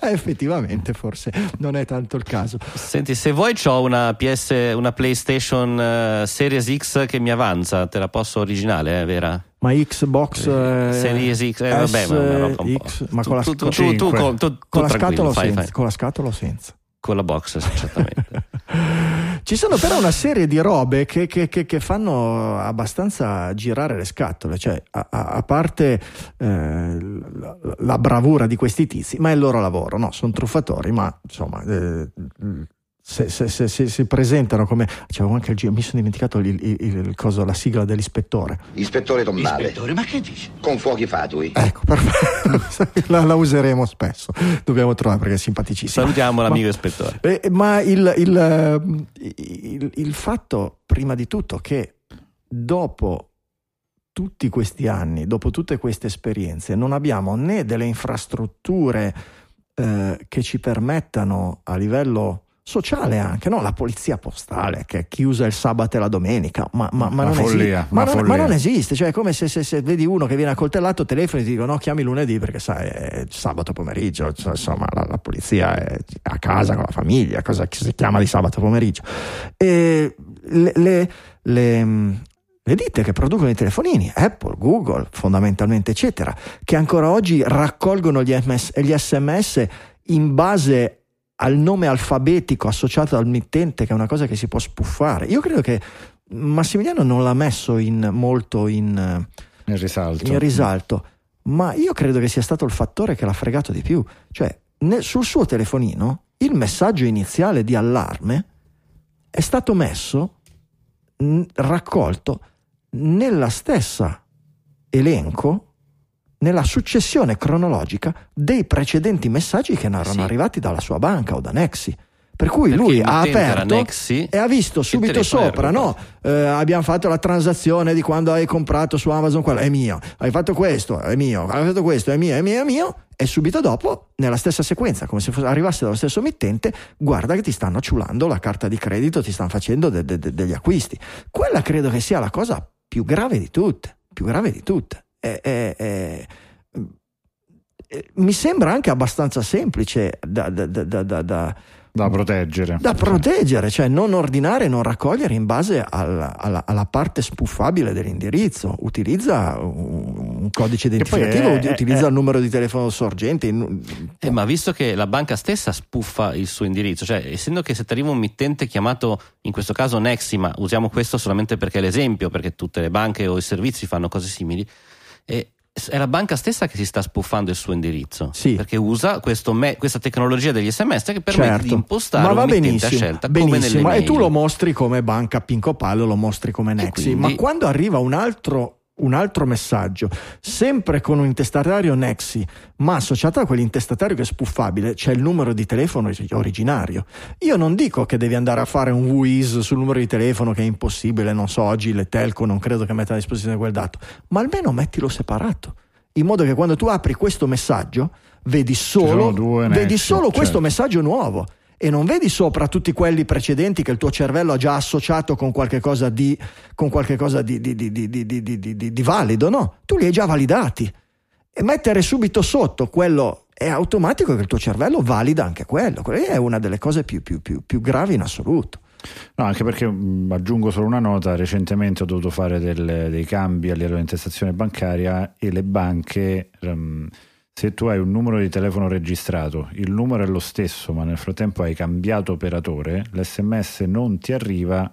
Eh, (laughs) effettivamente forse non è tanto il caso. Senti, se vuoi ho una PS, una PlayStation eh, Series X che mi avanza, te la posso originale, eh, vera? ma Xbox eh, Series X, eh, vabbè, ma. X, ma con la, tu- tu- con- tu- tu- tu- tu- con la scatola senza? con la scatola senza? Con la box, certamente. (laughs) Ci sono però una serie di robe che, che- che- che fanno abbastanza girare le scatole, cioè a, a- parte eh, la, la bravura di questi tizi, ma è il loro lavoro, no? Sono truffatori, ma insomma eh, se, se- se- se si presentano come... C'avevo anche il giro, mi sono dimenticato il, il- il- il coso, la sigla dell'ispettore. Ispettore Tombale. Ispettore, ma che dici? Con fuochi fatui. Ecco, perfetto, (laughs) la, la useremo spesso, dobbiamo trovare perché è simpaticissima. Salutiamo Ma- l'amico ispettore. eh, ma il, il, ehm, il- il fatto, prima di tutto, che dopo tutti questi anni, dopo tutte queste esperienze, non abbiamo né delle infrastrutture eh, che ci permettano a livello sociale anche, no? la polizia postale che chiusa il sabato e la domenica, ma, ma- ma Una non, follia, esiste, ma, una non, ma follia. non esiste, cioè è come se, se- se vedi uno che viene accoltellato, telefoni e ti dicono no, chiami lunedì perché sai è sabato pomeriggio, cioè, insomma la, la polizia è a casa con la famiglia, cosa si chiama di sabato pomeriggio. E le, le- le, mh, le ditte che producono i telefonini, Apple, Google, fondamentalmente, eccetera, che ancora oggi raccolgono gli, MS gli sms in base al nome alfabetico associato al mittente, che è una cosa che si può spuffare. Io credo che Massimiliano non l'ha messo in, molto in, nel risalto. in risalto, ma io credo che sia stato il fattore che l'ha fregato di più. Cioè, ne- sul suo telefonino, il messaggio iniziale di allarme è stato messo, mh, raccolto nella stessa elenco, nella successione cronologica dei precedenti messaggi che erano Sì. arrivati dalla sua banca o da Nexi. Per cui Perché lui ha aperto Nexi, e ha visto subito sopra, no? Eh, abbiamo fatto la transazione di quando hai comprato su Amazon, quello è mio, hai fatto questo, è mio, hai fatto questo, è mio, è mio, è mio, e subito dopo, nella stessa sequenza, come se arrivasse dallo stesso mittente, guarda che ti stanno ciulando la carta di credito, ti stanno facendo de- de- de- degli acquisti. Quella credo che sia la cosa più grave di tutte, più grave di tutte. È- è- è- eh, mi sembra anche abbastanza semplice da- da- da- da- da- proteggere. da proteggere, cioè non ordinare e non raccogliere in base alla, alla- alla parte spuffabile dell'indirizzo. Utilizza un, un codice identificativo, è- utilizza è- il numero di telefono sorgente. in- Eh, ma visto che la banca stessa spuffa il suo indirizzo, cioè essendo che se ti arriva un mittente chiamato in questo caso Nexi, ma usiamo questo solamente perché è l'esempio, perché tutte le banche o i servizi fanno cose simili, eh, è la banca stessa che si sta spuffando il suo indirizzo, Sì. perché usa me- questa tecnologia degli sms che permette Certo. di impostare ma va benissimo, scelta benissimo. e tu lo mostri come banca Pinco Pallo, lo mostri come Nexi, quindi- ma quando arriva un altro un altro messaggio, sempre con un intestatario Nexi, ma associato a quell'intestatario che è spuffabile, c'è il numero di telefono originario. Io non dico che devi andare a fare un WIS sul numero di telefono che è impossibile, non so, oggi le telco non credo che mettano a disposizione quel dato, ma almeno mettilo separato, in modo che quando tu apri questo messaggio vedi solo, due vedi solo questo certo. messaggio nuovo e non vedi sopra tutti quelli precedenti che il tuo cervello ha già associato con qualcosa di, di, di, di, valido, no? Tu li hai già validati. E mettere subito sotto quello è automatico che il tuo cervello valida anche quello. Quella è una delle cose più, più, più, più gravi in assoluto. No, anche perché mh, aggiungo solo una nota, recentemente ho dovuto fare del, dei cambi a livello di intestazione bancaria e le banche... Mh, se tu hai un numero di telefono registrato, il numero è lo stesso, ma nel frattempo hai cambiato operatore, l'SMS non ti arriva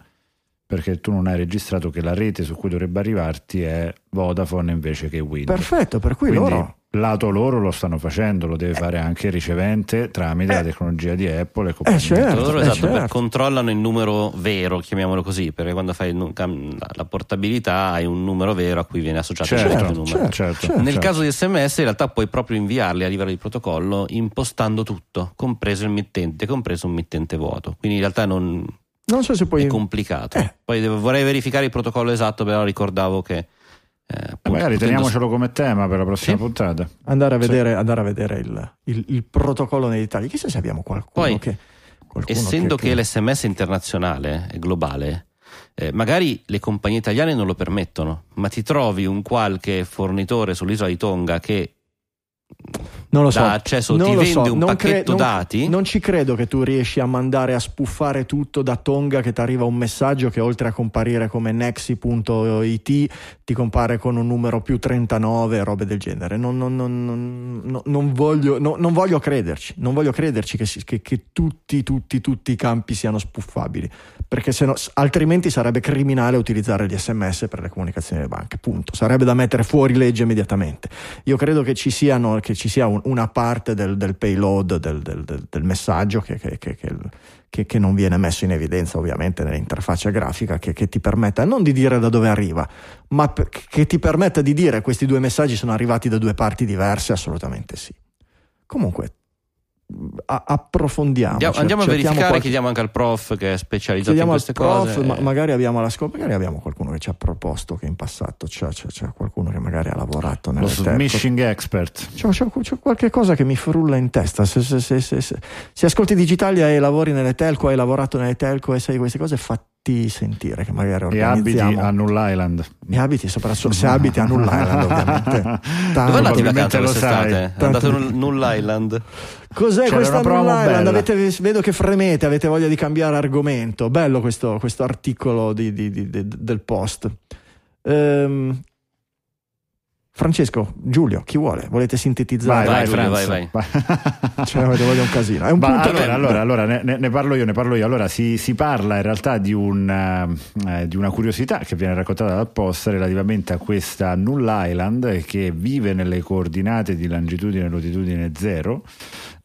perché tu non hai registrato che la rete su cui dovrebbe arrivarti è Vodafone invece che Wind. Perfetto, per cui Quindi loro... lato loro lo stanno facendo, lo deve fare anche il ricevente tramite la tecnologia di Apple e compagnia. certo. loro eh, esatto, per- certo. controllano il numero vero, chiamiamolo così, perché quando fai il la- portabilità hai un numero vero a cui viene associato Certo, un certo numero. certo, certo. Nel certo. caso di SMS in realtà puoi proprio inviarli a livello di protocollo impostando tutto, compreso il mittente, compreso un mittente vuoto. Quindi in realtà non Non so se poi... è complicato. Eh. Poi devo- vorrei verificare il protocollo esatto, però ricordavo che... eh, E appunto, magari teniamocelo come tema per la prossima Sì. puntata. andare a vedere, andare a vedere il, il- il protocollo nei dettagli. Chissà se abbiamo qualcuno Poi, che. qualcuno Essendo che, che- l'SMS è internazionale, è globale, eh, magari le compagnie italiane non lo permettono, ma ti trovi un qualche fornitore sull'isola di Tonga che non lo so. accesso, non ti lo vende so, un non pacchetto non- dati. Non ci credo che tu riesci a mandare a spuffare tutto da Tonga che ti arriva un messaggio che oltre a comparire come nexi.it ti compare con un numero più 39 e robe del genere. Non, non- non- non- non- non voglio, voglio crederci, non voglio crederci che, si- che- che tutti, tutti, tutti i campi siano spuffabili, perché se no- altrimenti sarebbe criminale utilizzare gli sms per le comunicazioni delle banche, punto. Sarebbe da mettere fuori legge immediatamente. Io credo che ci, siano, che ci sia un- una parte del, del payload del, del- del- messaggio che, che- che- che- non viene messo in evidenza ovviamente nell'interfaccia grafica che, ti permetta non di dire da dove arriva, ma per- che ti permetta di dire questi due messaggi sono arrivati da due parti diverse, assolutamente sì. Comunque, approfondiamo. Andiamo, cer- andiamo a verificare, qualche- chiediamo anche al prof che è specializzato Chiediamo in al queste prof, cose. ma- magari abbiamo la scop- magari abbiamo qualcuno che ci ha proposto che in passato c'è, c'è- c'è qualcuno che magari ha lavorato telco. smishing expert. C'è, c'è- c'è qualche cosa che mi frulla in testa. Se, se- se- se- se- se ascolti Digitalia e lavori nelle telco, hai lavorato nelle telco e sai queste cose, fatti sentire che magari E abiti organizziamo. a Null Island. E abiti soprattutto se abiti a Null (laughs) Island, ovviamente. Dove Tanto- andate in vacanza quest'estate? Tanto- Andate a Null Island? Cos'è C'era questa Null Island? Avete- vedo che fremete, avete voglia di cambiare argomento. Bello questo, questo articolo di- di- di- di- del post. Ehm, Francesco, Giulio, chi vuole? Volete sintetizzare? Vai, vai, Franz. vai, vai. (laughs) Cioè, avete voglia un casino. È un Ma punto allora, allora, allora, ne, ne- ne parlo io, ne parlo io. Allora, si, si parla in realtà di, un, eh, di una curiosità che viene raccontata dal post relativamente a questa Null Island che vive nelle coordinate di longitudine e latitudine zero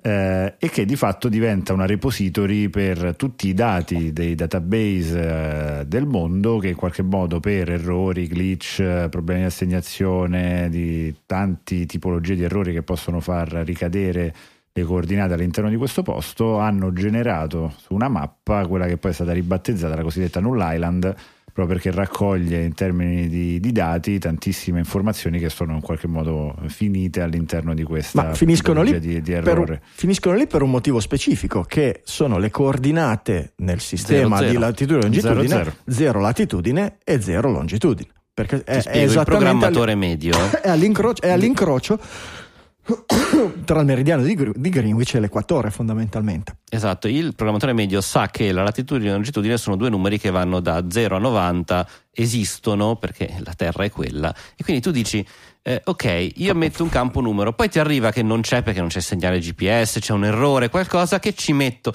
eh, e che di fatto diventa una repository per tutti i dati dei database eh, del mondo che in qualche modo per errori, glitch, eh, problemi di assegnazione, di tanti tipologie di errori che possono far ricadere le coordinate all'interno di questo posto hanno generato su una mappa quella che poi è stata ribattezzata la cosiddetta Null Island proprio perché raccoglie in termini di, di dati tantissime informazioni che sono in qualche modo finite all'interno di questa Ma finiscono lì, di, di per, errore. finiscono lì per un motivo specifico, che sono le coordinate nel sistema Zero, di zero. latitudine e longitudine, Zero, 0 latitudine e 0 longitudine. Perché è, Ti è spiego, il esattamente programmatore all- medio (laughs) è all'incrocio, è all'incrocio (coughs) tra il meridiano di, di Greenwich e l'equatore fondamentalmente. Esatto, il programmatore medio sa che la latitudine e la longitudine sono due numeri che vanno da 0 a 90, esistono perché la Terra è quella. E quindi tu dici, eh, ok, io metto un campo numero, poi ti arriva che non c'è perché non c'è segnale GPS, c'è un errore, qualcosa che ci metto,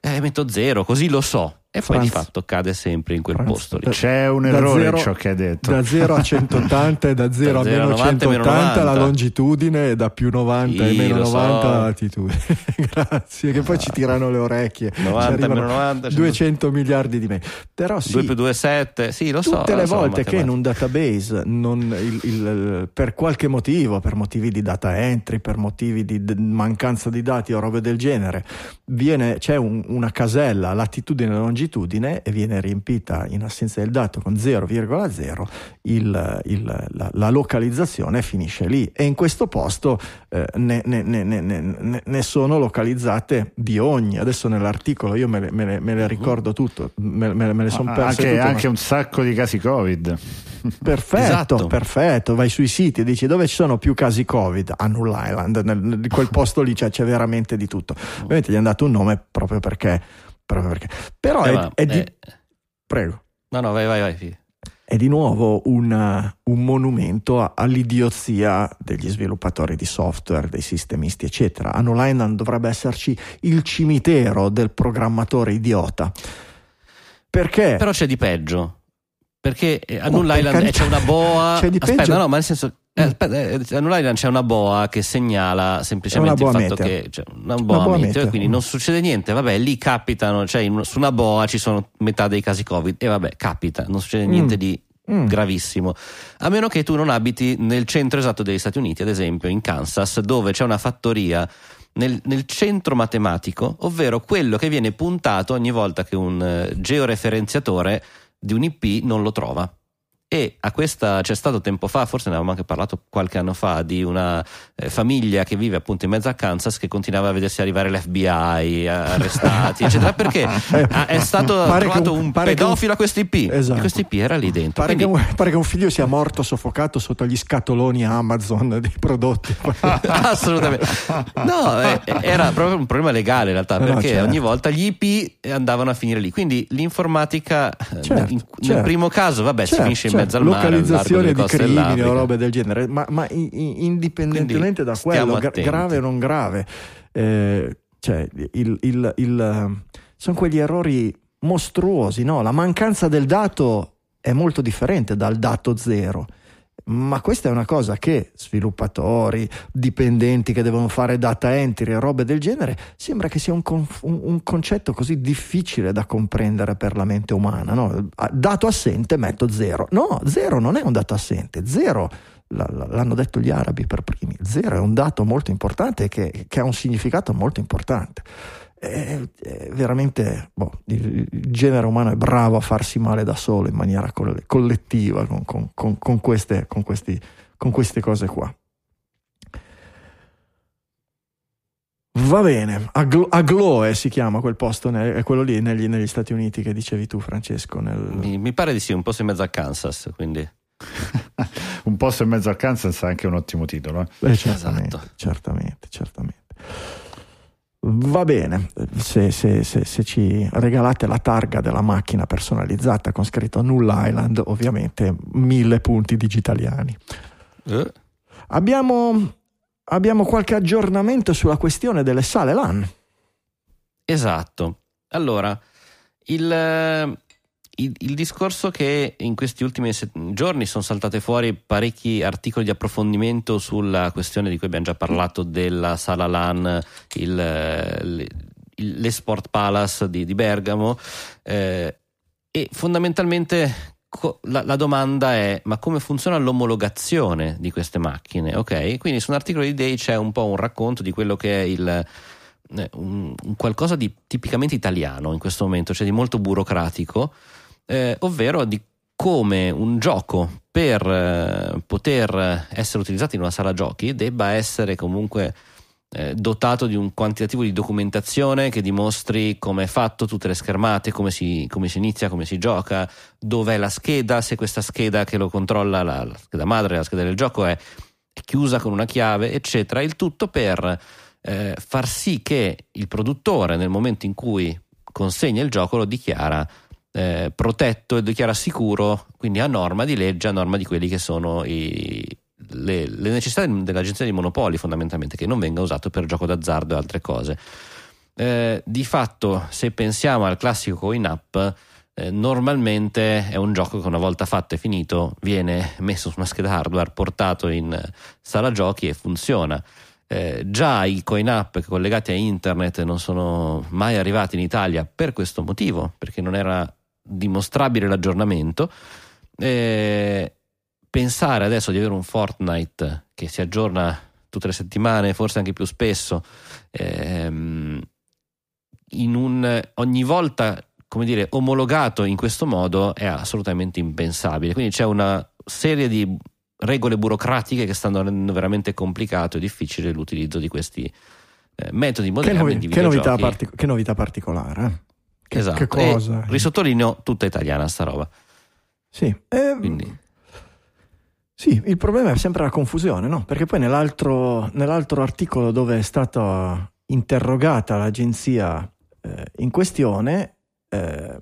eh, metto 0, così lo so. E poi Franz- di fatto cade sempre in quel Franz- posto lì. C'è un Da errore zero- in ciò che hai detto. Da 0 a (laughs) 180 e da 0 a Da zero a meno 90 e meno 180 la 90. longitudine e da più 90 e Sì, meno lo so. 90 la latitudine. (laughs) Grazie, che poi ci tirano le orecchie. Ci 90 arrivano meno 90, 200 miliardi di me. Però sì, 2 più 2 è 7, sì lo so. tutte le so, volte che in un database non- il- il- per qualche motivo, per motivi di data entry, per motivi di d- mancanza di dati o robe del genere, viene- c'è un- una casella latitudine e longitudine e viene riempita in assenza del dato con 0,0, il- il- la, la localizzazione finisce lì e in questo posto eh, ne, ne- ne- ne- ne- ne sono localizzate di ogni. Adesso nell'articolo io me le, me le- me le ricordo tutto, me, me- me le sono Ah, perse anche, tutte, ma- anche un sacco di casi Covid. (laughs) Perfetto, Esatto. perfetto. Vai sui siti e dici dove ci sono più casi Covid? A Null Island, nel, nel- quel posto lì c'è, c'è veramente di tutto. Ovviamente gli hanno dato un nome proprio perché. Proprio perché. Però Eh, è, ma, è di, eh, prego. no, no, vai, vai, vai. sì. È di nuovo un, un monumento all'idiozia degli sviluppatori di software, dei sistemisti, eccetera. A Null Island dovrebbe esserci il cimitero del programmatore idiota. Perché? Però c'è di peggio. Perché eh, a Oh, Null per Island eh, c'è una boa. C'è di aspetta, peggio? no, ma nel senso. Eh, Mm. aspetta, eh, Island c'è una boa che segnala semplicemente il fatto meteor. che. Cioè, una boa, Una boa meteor, meteor. quindi non succede niente. Vabbè, lì capitano. Cioè, in- su una boa ci sono metà dei casi Covid. E vabbè, capita, non succede niente Mm. di Mm. gravissimo. A meno che tu non abiti nel centro esatto degli Stati Uniti, ad esempio in Kansas, dove c'è una fattoria nel, nel centro matematico, ovvero quello che viene puntato ogni volta che un eh, georeferenziatore di un IP non lo trova. E a questa c'è stato tempo fa, forse ne avevamo anche parlato qualche anno fa, di una eh, famiglia che vive appunto in mezzo a Kansas che continuava a vedersi arrivare l'FBI, eh, arrestati, eccetera, perché (laughs) è stato Pare trovato un- un, che un- pedofilo a questo IP. Esatto. E questo IP era lì dentro. Pare, Quindi- che un, pare che un figlio sia morto soffocato sotto gli scatoloni Amazon dei prodotti. (laughs) Assolutamente. No, eh, era proprio un problema legale in realtà, Eh no, perché certo. ogni volta gli IP andavano a finire lì. Quindi l'informatica, eh, Certo, in- certo. nel primo caso, vabbè, si Certo, finisce in certo. Mezzo al mare, localizzazione delle di crimini o robe del genere, ma, ma indipendentemente Quindi da quello, attenti. grave o non grave, eh, cioè, il- il- il- sono quegli errori mostruosi, no? La mancanza del dato è molto differente dal dato zero. Ma questa è una cosa che sviluppatori, dipendenti che devono fare data entry e robe del genere, sembra che sia un, con- un- un concetto così difficile da comprendere per la mente umana. no? Dato assente metto zero. No, zero non è un dato assente. Zero, l'hanno detto gli arabi per primi, zero è un dato molto importante che, che ha un significato molto importante. È, è veramente boh, il, il genere umano è bravo a farsi male da solo in maniera coll- collettiva con, con- con- con queste, con questi- con queste cose qua. Va bene, Aglo- Agloe si chiama quel posto, ne- è quello lì negli, negli Stati Uniti che dicevi tu Francesco. nel- Mi, mi pare di sì, un posto in mezzo a Kansas, quindi (laughs) un posto in mezzo al Kansas è anche un ottimo titolo. eh. Eh, certamente, Esatto. certamente, certamente. Va bene, se, se- se- se ci regalate la targa della macchina personalizzata con scritto Null Island, ovviamente mille punti digitaliani. Eh, Abbiamo, abbiamo qualche aggiornamento sulla questione delle sale LAN. Esatto. Allora, il, il- il discorso che in questi ultimi set- giorni sono saltate fuori parecchi articoli di approfondimento sulla questione di cui abbiamo già parlato della sala LAN, il, le- l'Esport Palace di, di Bergamo eh, e fondamentalmente la, la domanda è ma come funziona l'omologazione di queste macchine? Ok, quindi su un articolo di Day c'è un po' un racconto di quello che è il eh, un qualcosa di tipicamente italiano in questo momento, cioè di molto burocratico, eh, ovvero di come un gioco per eh, poter essere utilizzato in una sala giochi debba essere comunque eh, dotato di un quantitativo di documentazione che dimostri come è fatto tutte le schermate, come si, come si inizia, come si gioca, dov'è la scheda, se questa scheda che lo controlla, la, la scheda madre, la scheda del gioco è, è chiusa con una chiave, eccetera. Il tutto per eh, far sì che il produttore nel momento in cui consegna il gioco lo dichiara eh, protetto e dichiara sicuro, quindi a norma di legge, a norma di quelli che sono i, le, le necessità dell'agenzia dei monopoli fondamentalmente, che non venga usato per gioco d'azzardo e altre cose. Eh, di fatto, se pensiamo al classico coin-up, eh, normalmente è un gioco che una volta fatto e finito viene messo su una scheda hardware, portato in sala giochi e funziona. Eh, già i coin-up collegati a internet non sono mai arrivati in Italia per questo motivo, perché non era dimostrabile l'aggiornamento. Eh, pensare adesso di avere un Fortnite che si aggiorna tutte le settimane, forse anche più spesso, ehm, in un, ogni volta come dire, omologato in questo modo è assolutamente impensabile. Quindi c'è una serie di regole burocratiche che stanno rendendo veramente complicato e difficile l'utilizzo di questi eh, metodi moderni Che, novi- che novità, partic- che novità particolare. Che, esatto. che cosa? E risottolineo tutta italiana sta roba. Sì. Eh, Quindi Sì, il problema è sempre la confusione, no? Perché poi nell'altro, nell'altro articolo dove è stata interrogata l'agenzia eh, in questione, eh,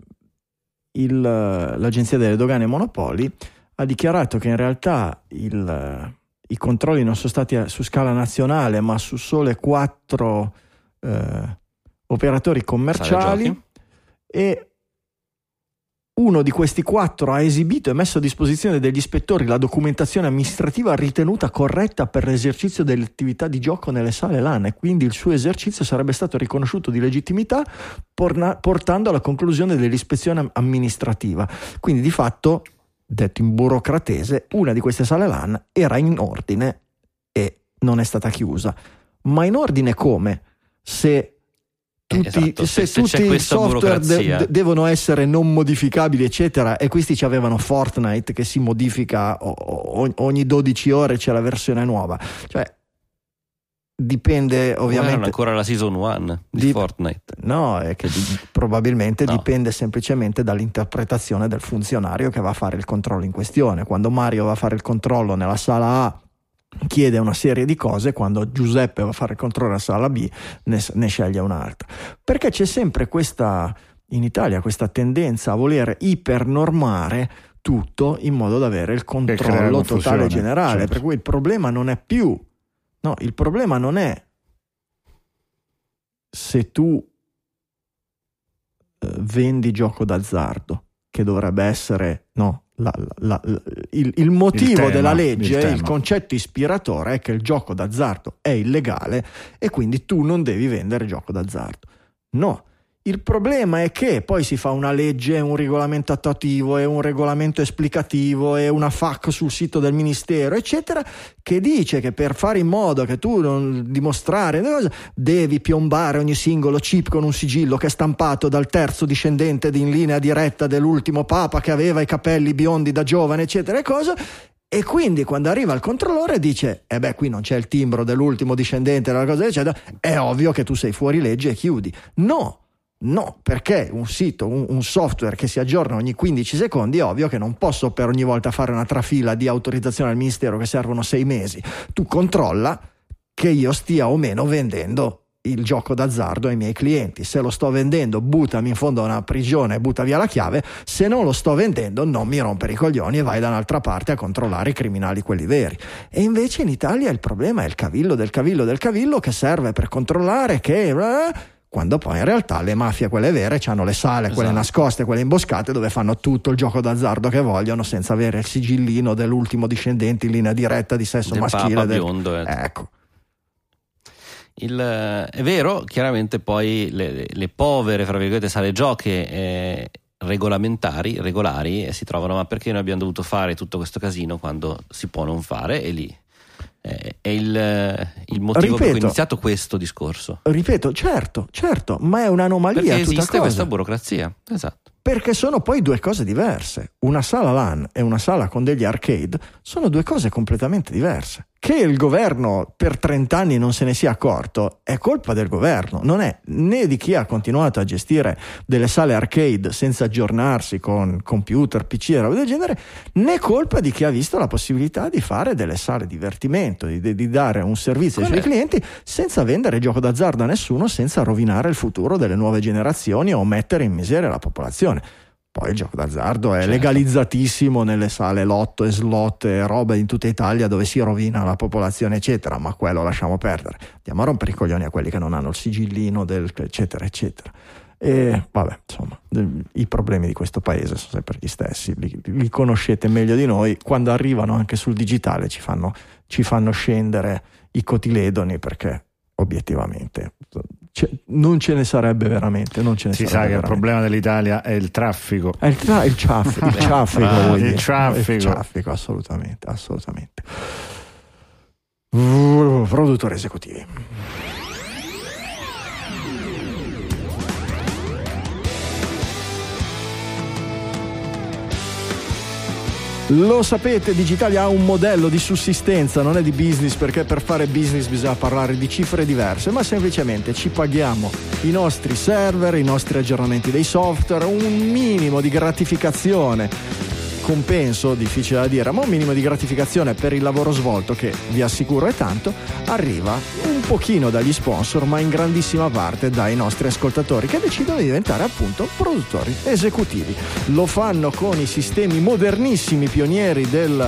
il- l'agenzia delle dogane e monopoli ha dichiarato che in realtà il- i controlli non sono stati su scala nazionale, ma su sole quattro eh, operatori commerciali. E uno di questi quattro ha esibito e messo a disposizione degli ispettori la documentazione amministrativa ritenuta corretta per l'esercizio delle attività di gioco nelle sale LAN e quindi il suo esercizio sarebbe stato riconosciuto di legittimità porna- portando alla conclusione dell'ispezione am- amministrativa. Quindi di fatto, detto in burocratese, una di queste sale LAN era in ordine e non è stata chiusa. Ma in ordine come? Se tutti, esatto, se se- tutti i software de- devono essere non modificabili, eccetera, e questi ci avevano Fortnite che si modifica o- ogni 12 ore c'è la versione nuova. Cioè, dipende non ovviamente. ancora la season 1 di, Di- Fortnite. No, è che di- probabilmente No. dipende semplicemente dall'interpretazione del funzionario che va a fare il controllo in questione. Quando Mario va a fare il controllo nella sala A chiede una serie di cose, quando Giuseppe va a fare il controllo nella sala B ne, ne sceglie un'altra. Perché c'è sempre questa, in Italia, questa tendenza a voler ipernormare tutto in modo da avere il controllo totale generale. certo. Per cui il problema non è più, no, il problema non è se tu eh, vendi gioco d'azzardo, che dovrebbe essere no, la- la- la- il, il motivo tema, della il legge, il, tema. concetto ispiratore è che il gioco d'azzardo è illegale e quindi tu non devi vendere gioco d'azzardo. No. Il problema è che poi si fa una legge, un regolamento attuativo e un regolamento esplicativo e una FAC sul sito del ministero, eccetera, che dice che per fare in modo che tu non dimostrare devi piombare ogni singolo chip con un sigillo che è stampato dal terzo discendente di- in linea diretta dell'ultimo papa che aveva i capelli biondi da giovane, eccetera, e cosa. E quindi quando arriva il controllore dice: Eh beh, qui non c'è il timbro dell'ultimo discendente, della cosa, eccetera. È ovvio che tu sei fuori legge e chiudi. No, no, perché un sito, un, un software che si aggiorna ogni 15 secondi, è ovvio che non posso per ogni volta fare una trafila di autorizzazione al ministero che servono sei mesi. Tu controlla che io stia o meno vendendo il gioco d'azzardo ai miei clienti. Se lo sto vendendo, buttami in fondo a una prigione e butta via la chiave. Se non lo sto vendendo, non mi rompere i coglioni e vai da un'altra parte a controllare i criminali, quelli veri. E invece in Italia il problema è il cavillo del cavillo del cavillo che serve per controllare che. Quando poi in realtà le mafie, quelle vere, hanno le sale, quelle Esatto. nascoste, quelle imboscate, dove fanno tutto il gioco d'azzardo che vogliono senza avere il sigillino dell'ultimo discendente in linea diretta di sesso Del maschile. papa del- biondo, eh. Ecco. Il, è vero, chiaramente poi le, le- povere, fra virgolette, sale giochi eh, regolamentari, regolari, eh, si trovano, ma perché noi abbiamo dovuto fare tutto questo casino quando si può non fare? E lì è il, eh, il motivo per cui Ripeto. ho iniziato questo discorso. Ripeto, certo, certo, ma è un'anomalia Perché esiste questa burocrazia. Esatto. Perché sono poi due cose diverse. Una sala LAN e una sala con degli arcade sono due cose completamente diverse. Che il governo per 30 anni non se ne sia accorto è colpa del governo, non è né di chi ha continuato a gestire delle sale arcade senza aggiornarsi con computer, PC e roba del genere, né colpa di chi ha visto la possibilità di fare delle sale divertimento, di, di- dare un servizio ai Qual suoi è? clienti senza vendere gioco d'azzardo a nessuno, senza rovinare il futuro delle nuove generazioni o mettere in miseria la popolazione. Poi il gioco d'azzardo è legalizzatissimo nelle sale lotto e slot e roba in tutta Italia dove si rovina la popolazione, eccetera, ma quello lasciamo perdere. Andiamo a rompere i coglioni a quelli che non hanno il sigillino, del, eccetera, eccetera. E vabbè, insomma, i problemi di questo paese sono sempre gli stessi, li, li conoscete meglio di noi. Quando arrivano anche sul digitale ci fanno, ci fanno scendere i cotiledoni perché obiettivamente non ce ne sarebbe veramente. Non ce ne Si sa che il veramente. problema dell'Italia è il traffico. È il, tra- il ciaff- (laughs) il traffico, Ah, il traffico. Il traffico, assolutamente, assolutamente. Uh, produttori esecutivi. Lo sapete, Digitalia ha un modello di sussistenza, non è di business perché per fare business bisogna parlare di cifre diverse, ma semplicemente ci paghiamo i nostri server, i nostri aggiornamenti dei software, un minimo di gratificazione compenso, difficile da dire, ma un minimo di gratificazione per il lavoro svolto, che vi assicuro è tanto, arriva un pochino dagli sponsor, ma in grandissima parte dai nostri ascoltatori che decidono di diventare appunto produttori esecutivi. Lo fanno con i sistemi modernissimi pionieri del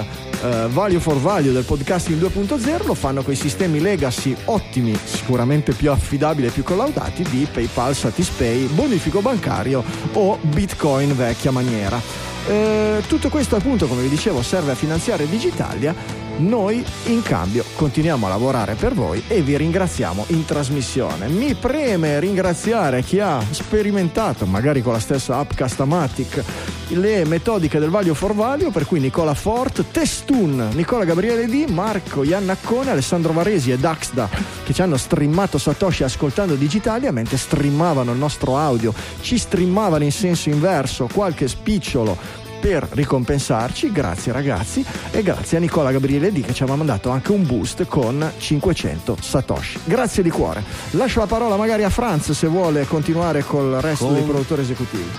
eh, value for value del podcasting 2.0, lo fanno con i sistemi legacy ottimi, sicuramente più affidabili e più collaudati di PayPal, Satispay, bonifico bancario o Bitcoin vecchia maniera. Eh, tutto questo appunto come vi dicevo serve a finanziare Digitalia noi in cambio continuiamo a lavorare per voi e vi ringraziamo in trasmissione. Mi preme ringraziare chi ha sperimentato magari con la stessa app Castamatic le metodiche del Value for Value per cui Nicola Fort, Testun, Nicola Gabriele D, Marco Iannaccone, Alessandro Varesi e Daxda che ci hanno streamato Satoshi ascoltando Digitalia mentre streamavano il nostro audio. Ci streamavano in senso inverso qualche spicciolo per ricompensarci, grazie ragazzi e grazie a Nicola Gabriele D che ci aveva mandato anche un boost con 500 Satoshi. Grazie di cuore. Lascio la parola magari a Franz se vuole continuare col resto Con- dei produttori esecutivi.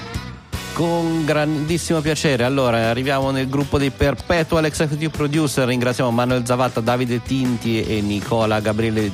Con grandissimo piacere. Allora, arriviamo nel gruppo dei Perpetual Executive Producer. Ringraziamo Manuel Zavatta, Davide Tinti e Nicola Gabriele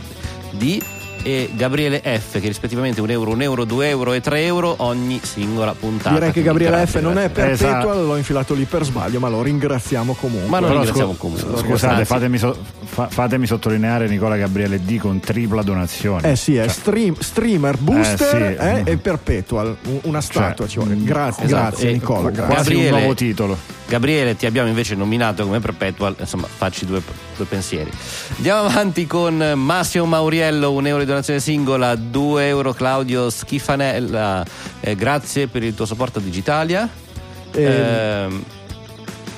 D. E Gabriele F, che rispettivamente 1 euro, 1 euro, 2 euro e 3 euro ogni singola puntata. Direi che Gabriele F non è perpetual, Esatto. l'ho infilato lì per sbaglio, ma lo ringraziamo comunque. Ma lo Però ringraziamo scu- comunque. Scusate, fatemi, so- fa- fatemi sottolineare Nicola Gabriele D con tripla donazione. Eh sì, è stream- streamer, booster Eh sì. eh, e perpetual, un- una statua Cioè, ci vuole. Grazie, esatto. grazie E Nicola. Grazie. Quasi Gabriele- un nuovo titolo. Gabriele, ti abbiamo invece nominato come Perpetual, insomma, facci due, due pensieri. Andiamo avanti con Massimo Mauriello, 1 euro di donazione singola, 2 euro Claudio Schifanella, eh, grazie per il tuo supporto a Digitalia. Ehm,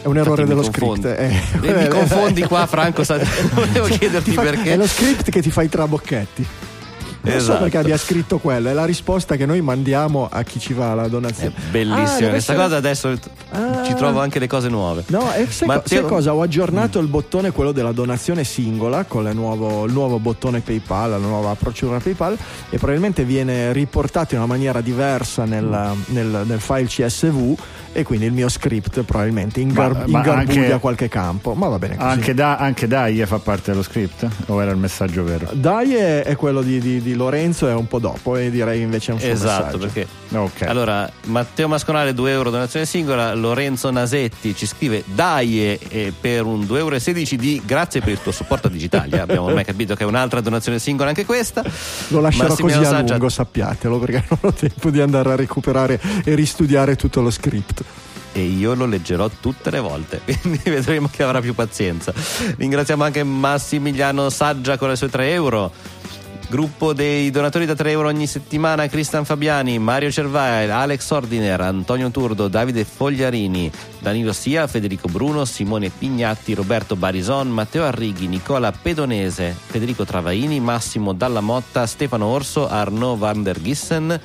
È un errore dello script. eh. E mi (laughs) confondi qua, Franco, (laughs) volevo chiederti Ti fa- perché. È lo script che ti fa i trabocchetti. Non so Esatto. perché abbia scritto quello, è la risposta che noi mandiamo a chi ci fa la È donazione. bellissima Ah, questa essere- cosa, adesso Ah. ci trovo anche le cose nuove. No, e sai, co- Matteo- sai cosa? Ho aggiornato il bottone, quello della donazione singola, con il nuovo, il nuovo bottone PayPal, la nuova procedura PayPal, e probabilmente viene riportato in una maniera diversa nel, nel- nel file CSV, e quindi il mio script probabilmente ingar- ingarbuglia qualche campo. Ma va bene così. Anche, da, anche Dai fa parte dello script? O era il messaggio vero? Dai è, è quello di, di- di Lorenzo, è un po' dopo, e direi invece è un suo Esatto, messaggio. perché Ok. allora Matteo Masconale 2 euro donazione singola, Lorenzo Nasetti ci scrive dai eh, per un 2,16 euro di grazie per il tuo supporto a Digitalia. (laughs) Abbiamo ormai capito che è un'altra donazione singola anche questa. Lo lascerò Massimiliano così a Saggia- lungo, sappiatelo, perché (laughs) non ho tempo di andare a recuperare e ristudiare tutto lo script. e io lo leggerò tutte le volte, (laughs) quindi vedremo chi avrà più pazienza. Ringraziamo anche Massimiliano Saggia con le sue 3 euro. Gruppo dei donatori da 3 euro ogni settimana: Cristian Fabiani, Mario Cervail, Alex Ordiner, Antonio Turdo, Davide Fogliarini, Danilo Sia, Federico Bruno, Simone Pignatti, Roberto Barison, Matteo Arrighi, Nicola Pedonese, Federico Travaini, Massimo Dalla Motta, Stefano Orso, Arnaud van der Gissen,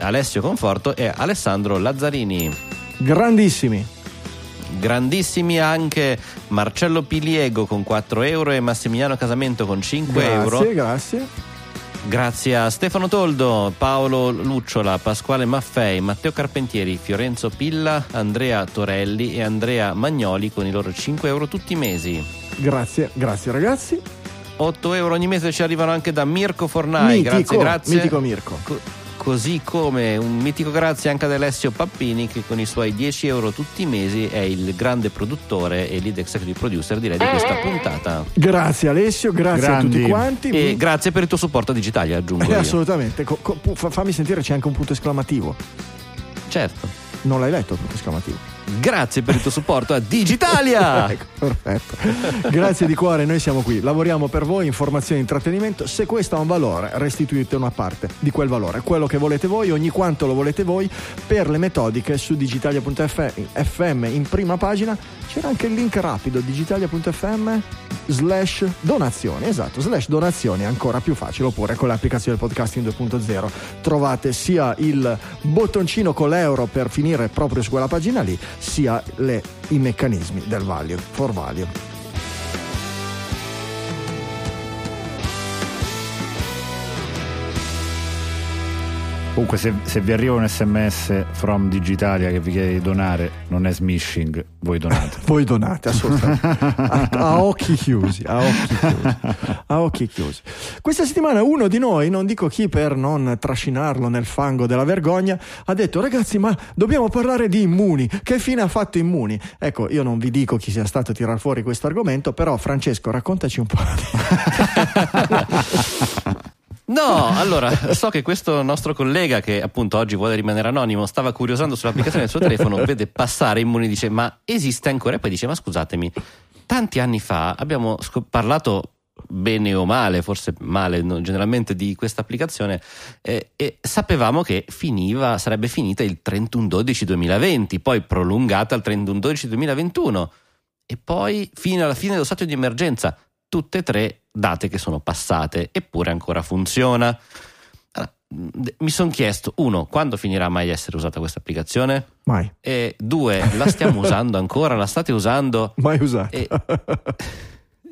Alessio Conforto e Alessandro Lazzarini. Grandissimi. Grandissimi anche Marcello Piliego con 4 euro e Massimiliano Casamento con 5 Grazie, euro. grazie. Grazie a Stefano Toldo, Paolo Lucciola, Pasquale Maffei, Matteo Carpentieri, Fiorenzo Pilla, Andrea Torelli e Andrea Magnoli con i loro 5 euro tutti i mesi. Grazie, grazie ragazzi. 8 euro ogni mese ci arrivano anche da Mirko Fornai. Mitico, grazie, grazie. mitico Mirko. Co- così come un mitico grazie anche ad Alessio Pappini che con i suoi 10 euro tutti i mesi è il grande produttore e lead executive producer direi di questa puntata. Grazie Alessio, grazie Grandi. a tutti quanti. E grazie per il tuo supporto a Digitalia, aggiungo Eh, assolutamente. Co- co- fammi sentire, c'è anche un punto esclamativo. Certo. Non l'hai letto il punto esclamativo? Grazie per il tuo supporto a Digitalia. (laughs) Ecco, perfetto. Grazie di cuore, noi siamo qui, lavoriamo per voi, informazione e intrattenimento. Se questo ha un valore, restituite una parte di quel valore, quello che volete voi, ogni quanto lo volete voi, per le metodiche su digitalia.fm in prima pagina. C'era anche il link rapido, digitalia.fm slash donazioni, esatto, slash donazioni, ancora più facile, oppure con l'applicazione podcasting 2.0 trovate sia il bottoncino con l'euro per finire proprio su quella pagina lì, sia le- i meccanismi del value for value. Comunque, se, se vi arriva un sms from Digitalia che vi chiede di donare, non è smishing, voi donate. (laughs) Voi donate assolutamente (laughs) a, a occhi chiusi, a occhi chiusi, a occhi chiusi. Questa settimana uno di noi, non dico chi per non trascinarlo nel fango della vergogna, ha detto ragazzi ma dobbiamo parlare di immuni, che fine ha fatto immuni? Ecco, io non vi dico chi sia stato a tirar fuori questo argomento, però Francesco raccontaci un po'. (laughs) No, allora, so che questo nostro collega che appunto oggi vuole rimanere anonimo stava curiosando sull'applicazione del suo telefono, (laughs) vede passare Immuni e dice ma esiste ancora? E poi dice ma scusatemi, tanti anni fa abbiamo scop- parlato bene o male, forse male no, generalmente di questa applicazione eh, e sapevamo che finiva, sarebbe finita il 31-12-2020, poi prolungata al 31-12-2021 e poi fino alla fine dello stato di emergenza, tutte e tre date che sono passate, eppure ancora funziona. Allora, mi sono chiesto, uno, quando finirà mai di essere usata questa applicazione? Mai, E due, la stiamo usando ancora? La state usando? mai usato. E-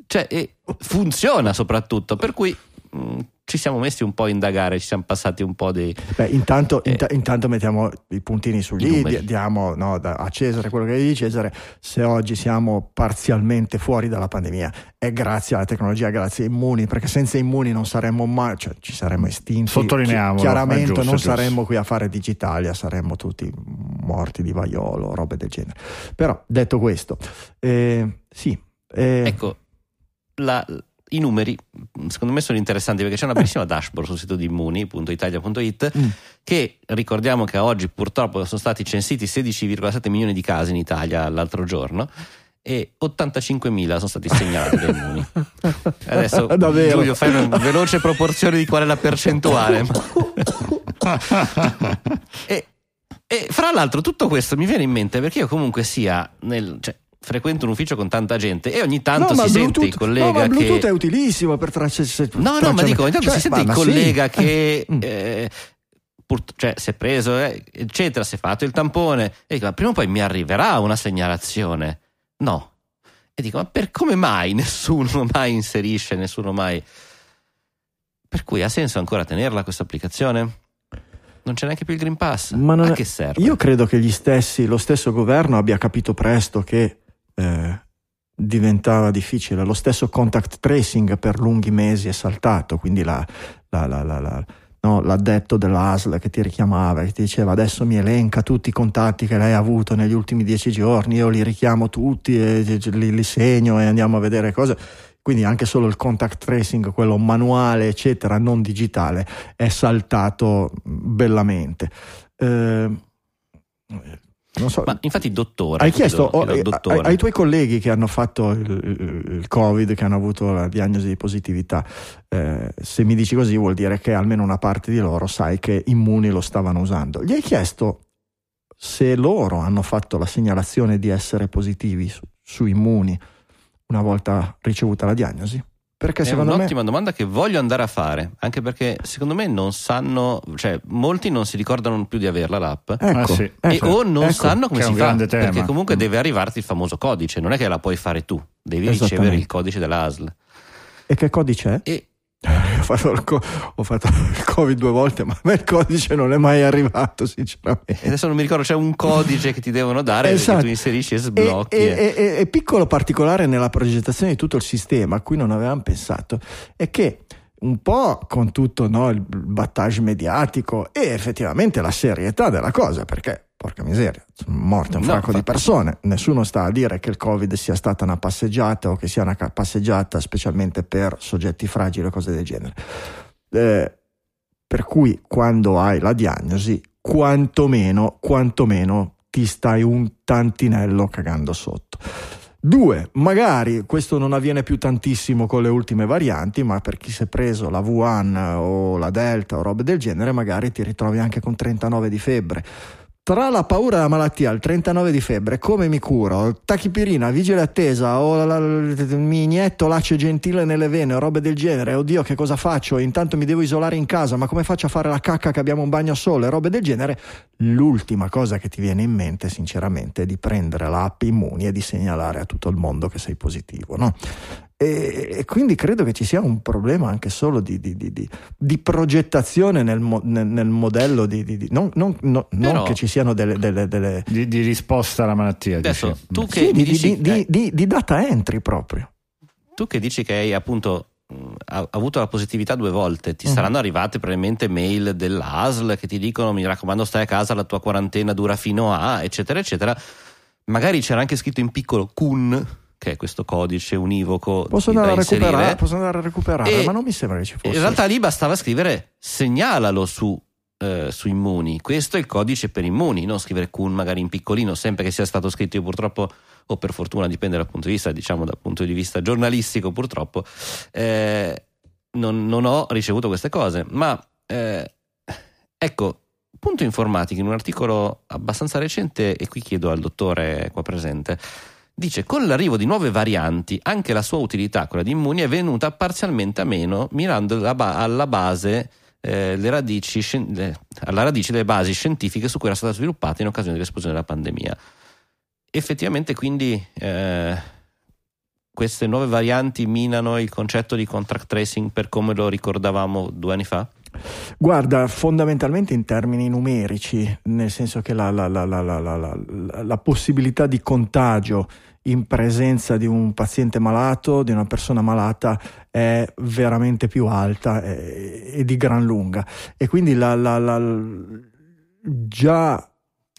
Cioè, e funziona soprattutto, per cui mh, ci siamo messi un po' a indagare, ci siamo passati un po' dei... Beh, intanto, inta- intanto mettiamo i puntini i, numeri. di- diamo no, da- a Cesare quello che è di Cesare. Se oggi siamo parzialmente fuori dalla pandemia è grazie alla tecnologia, grazie ai immuni, perché senza immuni non saremmo mai, cioè ci saremmo estinti. Sottolineiamolo, Chi- Chiaramente giusto, non saremmo qui a fare digitalia, saremmo tutti morti di vaiolo, robe del genere. Però detto questo, eh, sì. eh, Ecco, la- i numeri secondo me sono interessanti perché c'è una bellissima dashboard sul sito di immuni.italia.it Mm. che ricordiamo che oggi purtroppo sono stati censiti 16,7 milioni di casi in Italia l'altro giorno e 85.000 sono stati segnalati da immuni. (laughs) Adesso Davvero? Giulio fai una veloce proporzione di qual è la percentuale. (laughs) e, e fra l'altro tutto questo mi viene in mente perché io comunque sia nel... Cioè, frequento un ufficio con tanta gente e ogni tanto no, si sente il Bluetooth- collega no, ma Bluetooth che è utilissimo per tracciare. No, no, ma dico, ogni tanto si sente il collega che Mm. eh, pur- cioè, si è preso, eh, eccetera, si è fatto il tampone. E dico, ma prima o poi mi arriverà una segnalazione. No. E dico, ma per come mai nessuno (laughs) mai inserisce, nessuno mai. Per cui ha senso ancora tenerla questa applicazione? Non c'è neanche più il Green Pass. Ma non a che serve? Io credo che gli stessi, lo stesso governo abbia capito presto che eh, diventava difficile. Lo stesso contact tracing per lunghi mesi è saltato, quindi la, la- la- la- no, l'addetto dell'ASL che ti richiamava, che ti diceva adesso mi elenca tutti i contatti che lei ha avuto negli ultimi dieci giorni, io li richiamo tutti e li, li segno e andiamo a vedere cose. Quindi anche solo il contact tracing, quello manuale, eccetera, non digitale, è saltato bellamente. Eh, so, Ma infatti, dottore. hai chiesto chiedo- oh, eh, dottore. ai, ai tuoi colleghi che hanno fatto il, il- il Covid, che hanno avuto la diagnosi di positività, eh, se mi dici così vuol dire che almeno una parte di loro sai che immuni lo stavano usando. Gli hai chiesto se loro hanno fatto la segnalazione di essere positivi su, su immuni una volta ricevuta la diagnosi? Perché È secondo me... un'ottima domanda che voglio andare a fare, anche perché secondo me non sanno, cioè molti non si ricordano più di averla l'app. Ecco, Ah, sì. e ecco, o non ecco. sanno come si fa perché comunque Mm. deve arrivarti il famoso codice non è che la puoi fare tu devi ricevere il codice dell'ASL E che codice è? e Ho fatto, il co- ho fatto il Covid due volte, ma a me il codice non è mai arrivato, sinceramente. adesso non mi ricordo c'è un codice che ti devono dare Esatto. che tu inserisci e sblocchi e- e- e- e piccolo particolare nella progettazione di tutto il sistema, a cui non avevamo pensato, è che un po' con tutto no, il battage mediatico e effettivamente la serietà della cosa, perché porca miseria, sono morte un No, fracco di infatti. persone, nessuno sta a dire che il Covid sia stata una passeggiata o che sia una passeggiata specialmente per soggetti fragili o cose del genere. Eh, per cui quando hai la diagnosi, quantomeno, quantomeno ti stai un tantinello cagando sotto. Due, magari questo non avviene più tantissimo con le ultime varianti, ma per chi si è preso la V1 o la Delta o robe del genere, magari ti ritrovi anche con 39 di febbre. Tra la paura della malattia, il 39 di febbre, come mi curo? Tachipirina, vigile attesa o la- la- mi inietto lace gentile nelle vene o robe del genere. Oddio, che cosa faccio? Intanto mi devo isolare in casa, ma come faccio a fare la cacca che abbiamo un bagno sole? Robe del genere. L'ultima cosa che ti viene in mente, sinceramente, è di prendere l'app Immuni e di segnalare a tutto il mondo che sei positivo, no? E, e quindi credo che ci sia un problema anche solo di, di- di- di- di progettazione nel, mo- nel- nel modello di, di- di- non, non- no- non Però- che ci siano delle, delle- delle- Di, di risposta alla malattia. Adesso, dici. tu Mm. che sì, dici, di- eh, di- di- di data entry proprio. tu che dici che hai appunto mh, ha- avuto la positività due volte, ti Mhm. saranno arrivate probabilmente mail dell'ASL che ti dicono mi raccomando stai a casa, la tua quarantena dura fino a, eccetera, eccetera. Magari c'era anche scritto in piccolo CUN, che è questo codice univoco Posso andare, a da recuperare, inserire. posso andare a recuperare, E- ma non mi sembra che ci fosse. In realtà lì bastava scrivere segnalalo su, eh, su Immuni. Questo è il codice per Immuni, non scrivere CUN magari in piccolino, sempre che sia stato scritto. Io purtroppo, o per fortuna, dipende dal punto di vista, diciamo dal punto di vista giornalistico, purtroppo, eh, non, non ho ricevuto queste cose. Ma eh, ecco, punto informatico, in un articolo abbastanza recente, e qui chiedo al dottore qua presente. Dice: Con l'arrivo di nuove varianti, anche la sua utilità, quella di Immuni, è venuta parzialmente a meno, mirando ba- alla base. eh, le radici, le- alla radice delle basi scientifiche su cui era stata sviluppata in occasione dell'esplosione della pandemia. Effettivamente, quindi, eh, queste nuove varianti minano il concetto di contract tracing per come lo ricordavamo due anni fa? Guarda, fondamentalmente in termini numerici, nel senso che la- la- la- la possibilità di contagio in presenza di un paziente malato, di una persona malata, è veramente più alta e, e di gran lunga. E quindi la, la- la- già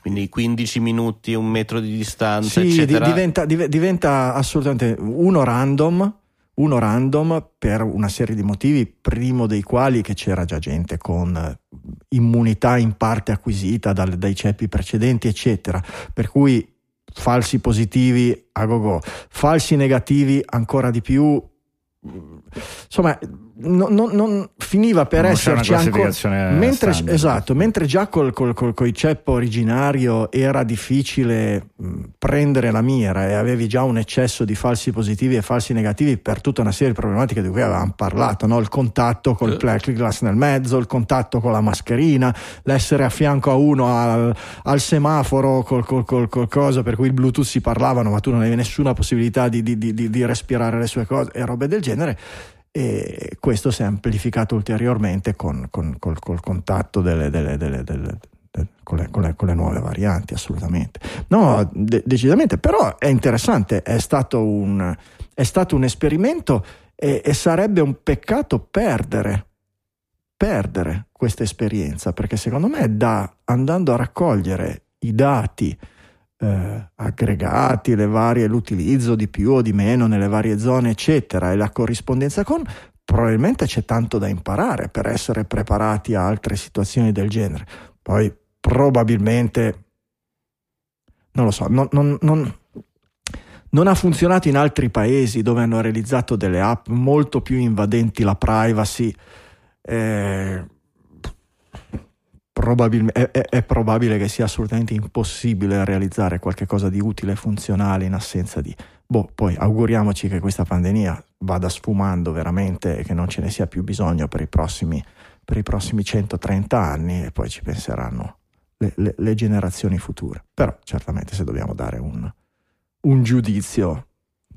Quindi 15 minuti, un metro di distanza, sì, eccetera. diventa, div- diventa assolutamente uno random, uno random per una serie di motivi, primo dei quali che c'era già gente con eh, immunità in parte acquisita dal- dai ceppi precedenti, eccetera. Per cui falsi positivi a go go, falsi negativi ancora di più. Insomma, non, non- non finiva per Non esserci ancora. classificazione Mentre, standard. esatto, mentre già col, col, col, coi ceppo originario era difficile mh, prendere la mira e avevi già un eccesso di falsi positivi e falsi negativi per tutta una serie di problematiche di cui avevamo parlato, no? il contatto col Eh. plexiglass nel mezzo, il contatto con la mascherina, l'essere a fianco a uno al, al semaforo col, col, col, col coso per cui il bluetooth si parlavano ma tu non avevi nessuna possibilità di, di, di- di respirare le sue cose e robe del genere e questo si è amplificato ulteriormente con, con- col, col contatto delle, delle- delle- delle- de- con, le, con le- con le nuove varianti, assolutamente. No, de- decisamente, però è interessante, è stato un, è stato un esperimento e, e sarebbe un peccato perdere, perdere questa esperienza, perché secondo me da, andando a raccogliere i dati eh, aggregati, le varie, l'utilizzo di più o di meno nelle varie zone, eccetera, e la corrispondenza con, probabilmente c'è tanto da imparare per essere preparati a altre situazioni del genere. Poi probabilmente, non lo so, non, non- non- non ha funzionato in altri paesi dove hanno realizzato delle app molto più invadenti la privacy. eh, probabilme- è, è- è probabile che sia assolutamente impossibile realizzare qualcosa di utile e funzionale in assenza di. Boh, poi auguriamoci che questa pandemia vada sfumando veramente e che non ce ne sia più bisogno per i prossimi, per i prossimi 130 anni e poi ci penseranno le, le- le generazioni future. Però certamente se dobbiamo dare un, un giudizio,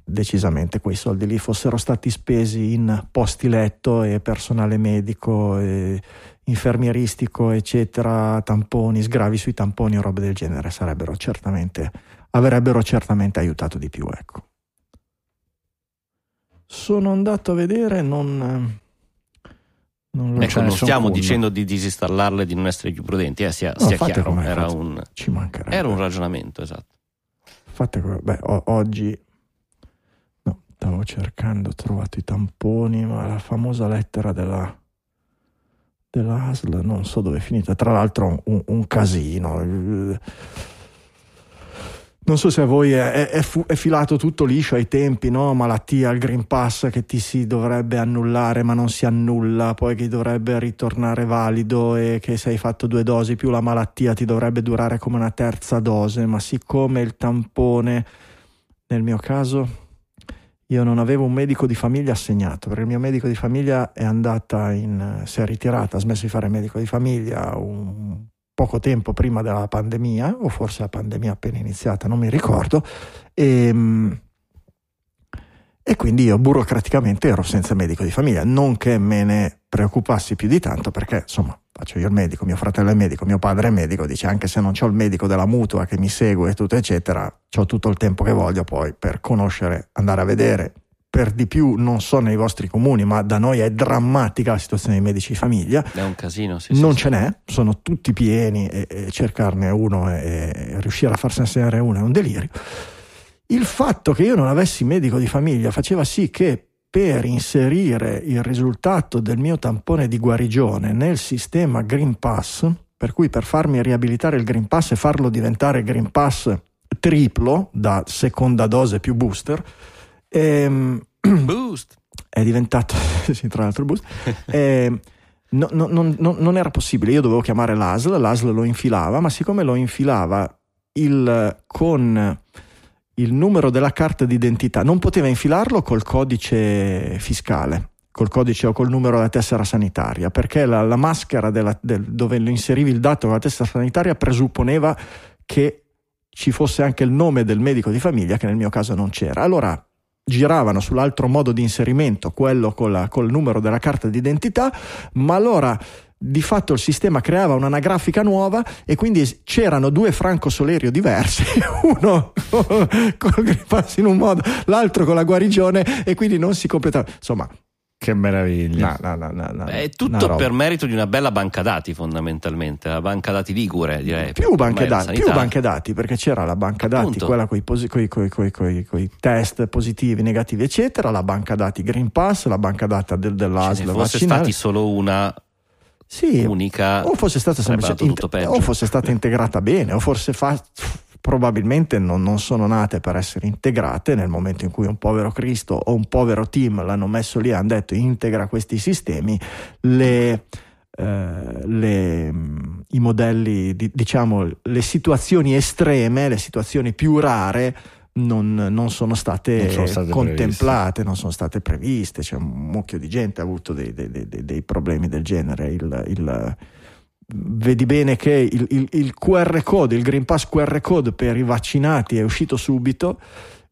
decisamente quei soldi lì fossero stati spesi in posti letto e personale medico e infermieristico, eccetera, tamponi, sgravi sui tamponi o robe del genere, sarebbero certamente, avrebbero certamente aiutato di più, ecco. Sono andato a vedere, non, Non lo Ecco, non stiamo cool. dicendo di disinstallarle, di non essere più prudenti, eh, sia, No, sia chiaro, era un, era un ragionamento, esatto. Fate come- beh, o- oggi no, stavo cercando, ho trovato i tamponi, ma la famosa lettera della della non so dove è finita. Tra l'altro un, un casino. Non so se a voi è, è- è filato tutto liscio ai tempi, no? Malattia, il Green Pass che ti si dovrebbe annullare ma non si annulla, poi che dovrebbe ritornare valido e che se hai fatto due dosi più la malattia ti dovrebbe durare come una terza dose, ma siccome il tampone, nel mio caso, io non avevo un medico di famiglia assegnato, perché il mio medico di famiglia è andata in, si è ritirata, ha smesso di fare medico di famiglia un poco tempo prima della pandemia, o forse la pandemia appena iniziata, non mi ricordo, e, e quindi io burocraticamente ero senza medico di famiglia, non che me ne preoccupassi più di tanto, perché insomma faccio io il medico, mio fratello è medico, mio padre è medico, dice anche se non ho il medico della mutua che mi segue e tutto eccetera, ho tutto il tempo che voglio poi per conoscere, andare a vedere. Per di più non so nei vostri comuni, ma da noi è drammatica la situazione dei medici di famiglia È un casino, sì, sì, non sì. ce n'è, sono tutti pieni e, e cercarne uno e, e riuscire a farsi assegnare uno è un delirio. Il fatto che io non avessi medico di famiglia faceva sì che per inserire il risultato del mio tampone di guarigione nel sistema Green Pass, per cui per farmi riabilitare il Green Pass e farlo diventare Green Pass triplo da seconda dose più booster, ehm, (clears throat) Boost! è diventato (laughs) sì, tra l'altro boost (laughs) eh, no- no- non, non- non era possibile io dovevo chiamare l'ASL l'ASL lo infilava ma siccome lo infilava il, con il numero della carta d'identità. Non poteva infilarlo col codice fiscale col codice o col numero della tessera sanitaria perché la, la maschera della- del- dove inserivi il dato con la tessera sanitaria presupponeva che ci fosse anche il nome del medico di famiglia che nel mio caso non c'era. Allora giravano sull'altro modo di inserimento, quello con la- col numero della carta d'identità, ma allora di fatto il sistema creava un'anagrafica nuova e quindi c'erano due Franco Solerio diversi, (laughs) uno (laughs) con il Green Pass in un modo, l'altro con la guarigione e quindi non si completava. Insomma, Che meraviglia. no, no, no, no, no, Beh, È tutto per merito di una bella banca dati, fondamentalmente. La banca dati ligure, direi. più banche, dati, più banche dati, perché c'era la banca dati, quella con i test positivi, negativi, eccetera, la banca dati Green Pass, la banca data del, dell'ASL ne fosse vaccinale. stati solo una Sì, unica. o fosse stata semplicemente peggio. o fosse stata integrata bene, o forse fa- probabilmente non, non sono nate per essere integrate nel momento in cui un povero Cristo o un povero team l'hanno messo lì e hanno detto integra questi sistemi, le, eh, le, mh, i modelli, di- diciamo, le situazioni estreme, le situazioni più rare. Non, non sono state, Non sono state contemplate, non sono state previste. C'è un mucchio di gente che ha avuto dei, dei- dei- dei problemi del genere. Il, il- vedi bene che il, il- il QR code, il Green Pass QR code per i vaccinati è uscito subito,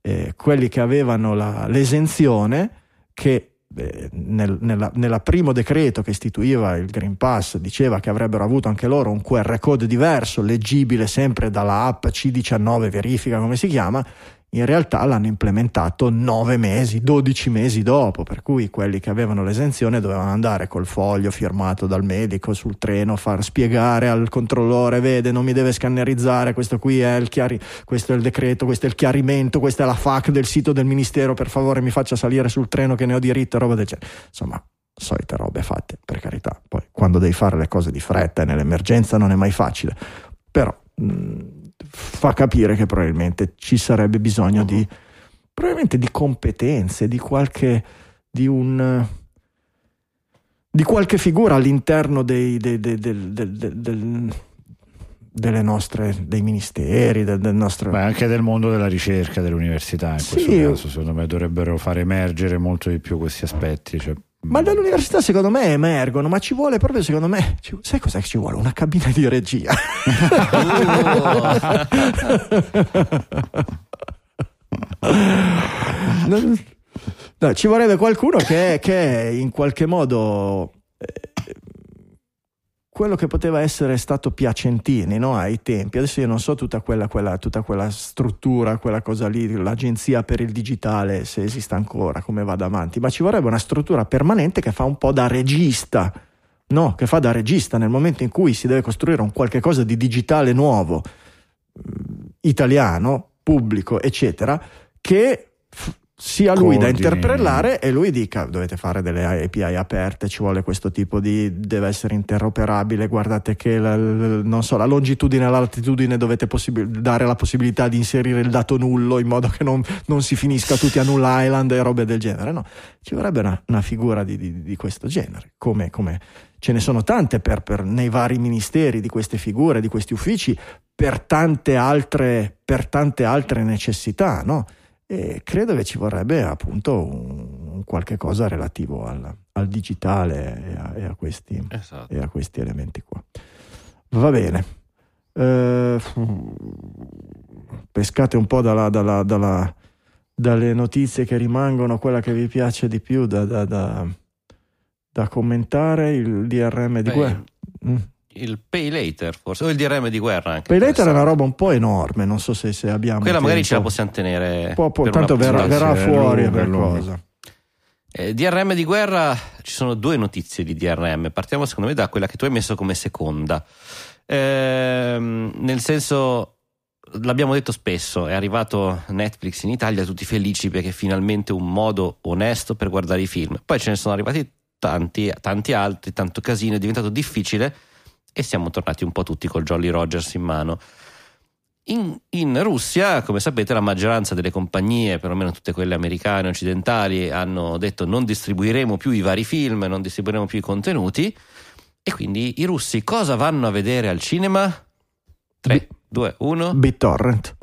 eh, quelli che avevano la- l'esenzione, che eh, nel nella- nella primo decreto che istituiva il Green Pass diceva che avrebbero avuto anche loro un QR code diverso, leggibile sempre dalla app C19 verifica come si chiama, in realtà l'hanno implementato 9 mesi, 12 mesi dopo, per cui quelli che avevano l'esenzione dovevano andare col foglio firmato dal medico sul treno, far spiegare al controllore, vede, non mi deve scannerizzare, questo qui è il, chiari- questo è il decreto, questo è il chiarimento, questa è la FAC del sito del ministero, per favore mi faccia salire sul treno che ne ho diritto, roba del genere. Insomma, solite robe fatte, per carità. Poi quando devi fare le cose di fretta e nell'emergenza non è mai facile, però mh, fa capire che probabilmente ci sarebbe bisogno di probabilmente di competenze, di qualche di un di qualche figura all'interno dei, dei- dei- del- delle nostre dei ministeri, del, del nostro Beh, anche del mondo della ricerca, dell'università, in Sì. questo caso, secondo me dovrebbero far emergere molto di più questi aspetti. cioè, Ma dall'università secondo me emergono, ma ci vuole proprio secondo me, ci- sai cos'è che ci vuole? Una cabina di regia. (laughs) Non- no, ci vorrebbe qualcuno che, che in qualche modo eh, quello che poteva essere stato Piacentini no, ai tempi, adesso io non so tutta quella, quella- tutta quella struttura, quella cosa lì, l'agenzia per il digitale, se esiste ancora, come vada avanti, ma ci vorrebbe una struttura permanente che fa un po' da regista no, che fa da regista nel momento in cui si deve costruire un qualche cosa di digitale nuovo, mh, italiano, pubblico, eccetera, che sia lui da Coordini. interpellare e lui dica dovete fare delle API aperte, ci vuole questo tipo di deve essere interoperabile, guardate che la, la- non so, la longitudine e la latitudine dovete possib- dare la possibilità di inserire il dato nullo in modo che non, non si finisca tutti a Null Island e robe del genere, no? Ci vorrebbe una, una figura di, di- di questo genere, come, come ce ne sono tante per- per- nei vari ministeri di queste figure, di questi uffici, per tante altre, per tante altre necessità, no? E credo che ci vorrebbe appunto un, qualche cosa relativo al, al digitale e a, e a questi, Esatto. e a questi elementi qua. Va bene. Eh, pescate un po' dalla- dalla- dalla- dalle notizie che rimangono, quella che vi piace di più da, da- da- da commentare, il DRM di guerra. Mm. Il pay later, forse, o il DRM di guerra anche. Pay later è una roba un po' enorme, non so se, se abbiamo. Quella magari ce la possiamo tenere. Può- può- per tanto verrà, verrà fuori lungo, per è lungo. cosa. Eh, DRM di guerra, ci sono due notizie di DRM. Partiamo secondo me da quella che tu hai messo come seconda. Ehm, nel senso, l'abbiamo detto spesso, è arrivato Netflix in Italia, tutti felici perché finalmente un modo onesto per guardare i film. Poi ce ne sono arrivati tanti, tanti altri, tanto casino, è diventato difficile e siamo tornati un po' tutti col Jolly Rogers in mano. In, in Russia, come sapete, la maggioranza delle compagnie, perlomeno tutte quelle americane occidentali, hanno detto non distribuiremo più i vari film, non distribuiremo più i contenuti. E quindi i russi cosa vanno a vedere al cinema? 3, 2, 1. BitTorrent.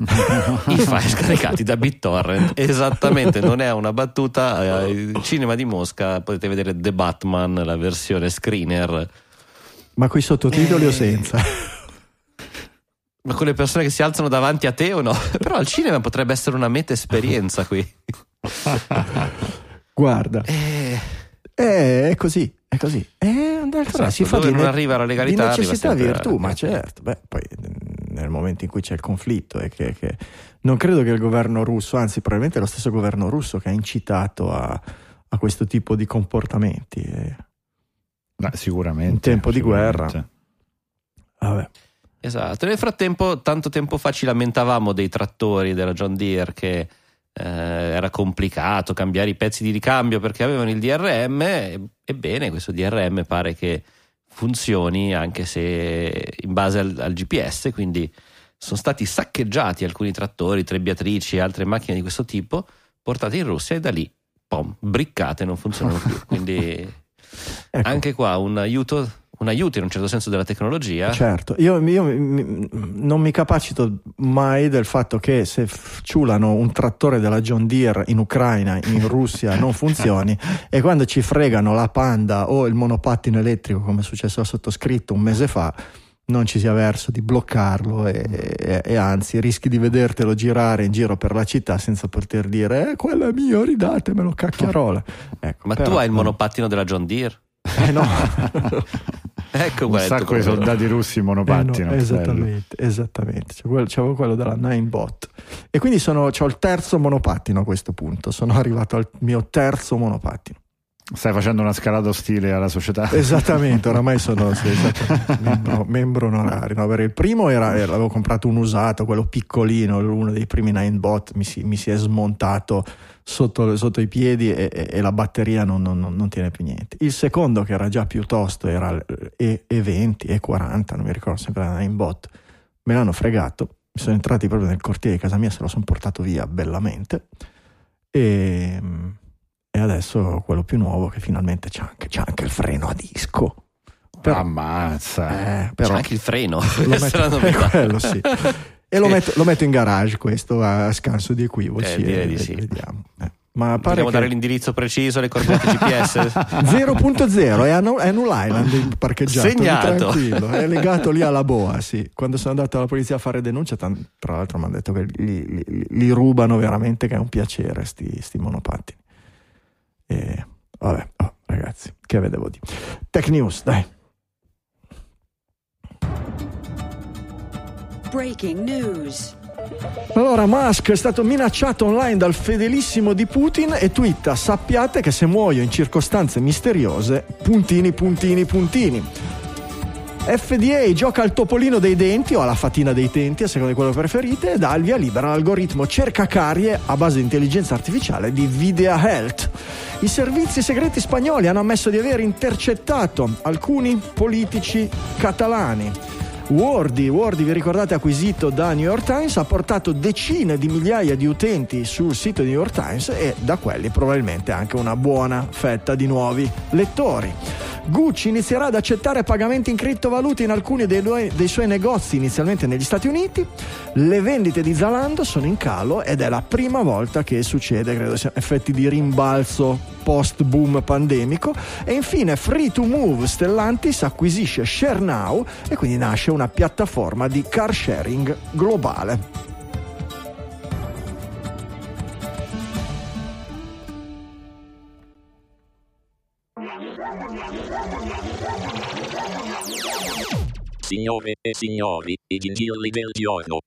I file scaricati da BitTorrent. Esattamente, non è una battuta. eh, Il cinema di Mosca potete vedere The Batman, la versione screener. Ma con i sottotitoli Eh. o senza? (laughs) Ma con le persone che si alzano davanti a te o no? (laughs) Però al cinema potrebbe essere una meta esperienza qui. (laughs) Guarda, Eh, eh, è così, è così. Eh, Esatto, si fa di, non arriva la legalità, di necessità la- virtù, ma certo. Beh, poi mm, nel momento in cui c'è il conflitto e che, che- non credo che il governo russo, anzi probabilmente è lo stesso governo russo che ha incitato a, a questo tipo di comportamenti. Eh. No, sicuramente. In tempo di sicuramente. guerra. Vabbè. Esatto. Nel frattempo, tanto tempo fa ci lamentavamo dei trattori della John Deere che eh, era complicato cambiare i pezzi di ricambio perché avevano il DRM. e- Ebbene, questo DRM pare che funzioni anche se in base al, al GPS. Quindi sono stati saccheggiati alcuni trattori, trebbiatrici e altre macchine di questo tipo, portate in Russia e da lì, pom, briccate, non funzionano più. (laughs) Quindi Ecco. anche qua un aiuto, un aiuto in un certo senso della tecnologia. Certo, io, io mi- non mi capacito mai del fatto che se ciulano un trattore della John Deere in Ucraina, in (laughs) Russia, non funzioni e quando ci fregano la Panda o il monopattino elettrico come è successo al sottoscritto un mese fa non ci sia verso di bloccarlo e, e- e anzi rischi di vedertelo girare in giro per la città senza poter dire eh, quello è mio, ridatemelo cacchiarola. Ecco, Ma però- tu hai il monopattino della John Deere? Eh no. (laughs) Ecco Un sacco di problema. soldati russi in monopattino. Eh no, esattamente, esattamente. C'è quello, c'avevo quello della Ninebot. E quindi sono, ho il terzo monopattino a questo punto. Sono arrivato al mio terzo monopattino. Stai facendo una scalata ostile alla società. Esattamente, oramai sono sì, (laughs) esattamente, membro, membro onorario. No, il primo era, era- avevo comprato un usato, quello piccolino, uno dei primi Ninebot, mi si, mi si è smontato sotto, sotto i piedi e, e- e la batteria non, non- non- tiene più niente. Il secondo, che era già più tosto, era il E- E20, E40, non mi ricordo, sempre la Ninebot. Me l'hanno fregato, mi sono entrati proprio nel cortile di casa mia, se lo sono portato via bellamente. E, e adesso quello più nuovo che finalmente c'ha anche, c'ha anche il freno a disco. Però, Ammazza. eh, C'è però anche il freno. (laughs) lo è metto, novità. (laughs) quello sì. E lo Sì. metto, lo metto in garage questo a, scanso di equivoci. Eh, e di sì. Vediamo. Eh. Ma pare Vogliamo che dare l'indirizzo preciso alle coordinate GPS? 0.0 è a, Nu- è a Null Island il parcheggiato Segnato. tranquillo è legato lì alla boa sì. quando sono andato alla polizia a fare denuncia tra l'altro mi hanno detto che li, li- li rubano veramente che è un piacere sti, sti monopattini e vabbè oh, ragazzi che vedevo di Tech News dai Breaking news. Allora, Musk è stato minacciato online dal fedelissimo di Putin e twitta: Sappiate che se muoio in circostanze misteriose, puntini, puntini, puntini. FDA gioca al topolino dei denti o alla fatina dei denti, a seconda di quello che preferite, e dà il via libera all'algoritmo cercacarie a base di intelligenza artificiale di Videa Health. I servizi segreti spagnoli hanno ammesso di aver intercettato alcuni politici catalani. Wordy, Wordy vi ricordate acquisito da New York Times, ha portato decine di migliaia di utenti sul sito New York Times e da quelli probabilmente anche una buona fetta di nuovi lettori. Gucci inizierà ad accettare pagamenti in criptovalute in alcuni dei, due- dei suoi negozi inizialmente negli Stati Uniti. Le vendite di Zalando sono in calo ed è la prima volta che succede, credo siano effetti di rimbalzo post boom pandemico. E infine Free to Move Stellantis acquisisce ShareNow e quindi nasce una piattaforma di car sharing globale. Signore e signori, i gingilli del giorno.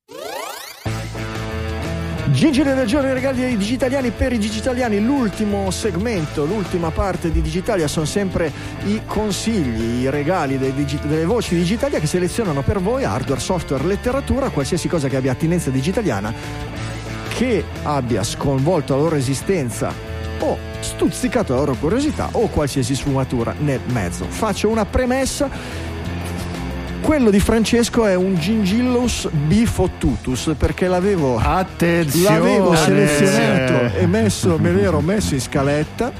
Del giorno i regali dei digitaliani per i digitaliani, l'ultimo segmento, l'ultima parte di Digitalia sono sempre i consigli, i regali digi- delle voci di Digitalia che selezionano per voi hardware, software, letteratura, qualsiasi cosa che abbia attinenza digitaliana, che abbia sconvolto la loro esistenza o stuzzicato la loro curiosità o qualsiasi sfumatura nel mezzo. Faccio una premessa. Quello di Francesco è un Gingillus bifottutus perché l'avevo Attenzione! L'avevo selezionato e messo, me l'ero messo in scaletta.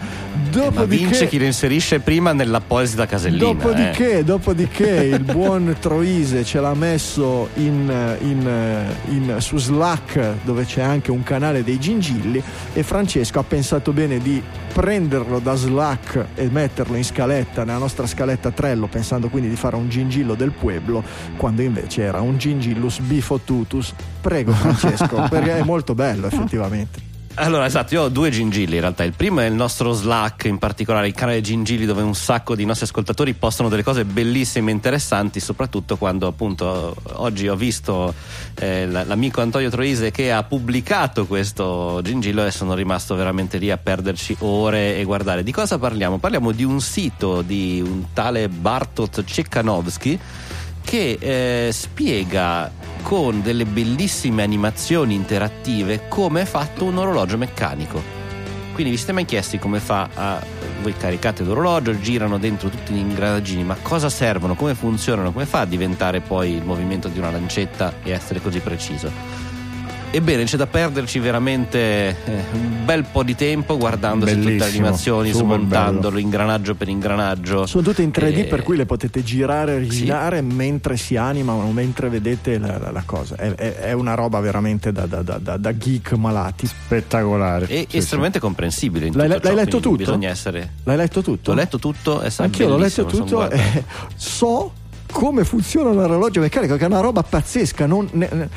Ma vince chi Dopodiché, lo inserisce prima nell'apposita casellina. dopodiché, eh. dopodiché (laughs) il buon Troise ce l'ha messo in, in- in- su Slack dove c'è anche un canale dei gingilli e Francesco ha pensato bene di prenderlo da Slack e metterlo in scaletta nella nostra scaletta Trello pensando quindi di fare un gingillo del pueblo quando invece era un gingillus bifottutus prego Francesco (laughs) perché è molto bello effettivamente Allora, esatto, io ho due gingilli in realtà. Il primo è il nostro Slack, in particolare il canale Gingilli, dove un sacco di nostri ascoltatori postano delle cose bellissime e interessanti, soprattutto quando appunto oggi ho visto eh, l'amico Antonio Troise che ha pubblicato questo gingillo e sono rimasto veramente lì a perderci ore e guardare. Di cosa parliamo? Parliamo di un sito di un tale Bartot Cekhanovsky che eh, spiega con delle bellissime animazioni interattive come è fatto un orologio meccanico. Quindi vi siete mai chiesti come fa a... Voi caricate l'orologio, girano dentro tutti gli ingranaggini, ma cosa servono, come funzionano, come fa a diventare poi il movimento di una lancetta e essere così preciso? Ebbene, c'è da perderci veramente eh, un bel po' di tempo guardandosi tutte le Bellissimo, animazioni, smontandolo bello. ingranaggio per ingranaggio. Sono tutte in 3D Eh, per cui le potete girare e rigirare mentre si animano, mentre vedete la, la- la cosa. È, è- è una roba veramente da, da- da- da- da geek malati. Spettacolare. E Sì, estremamente comprensibile. In L'hai- tutto l'hai ciò, letto tutto? Bisogna essere. L'hai letto tutto? L'ho letto tutto, è stato Anch'io l'ho letto bellissimo, tutto e so come funziona un orologio meccanico, che è una roba pazzesca. Non- ne-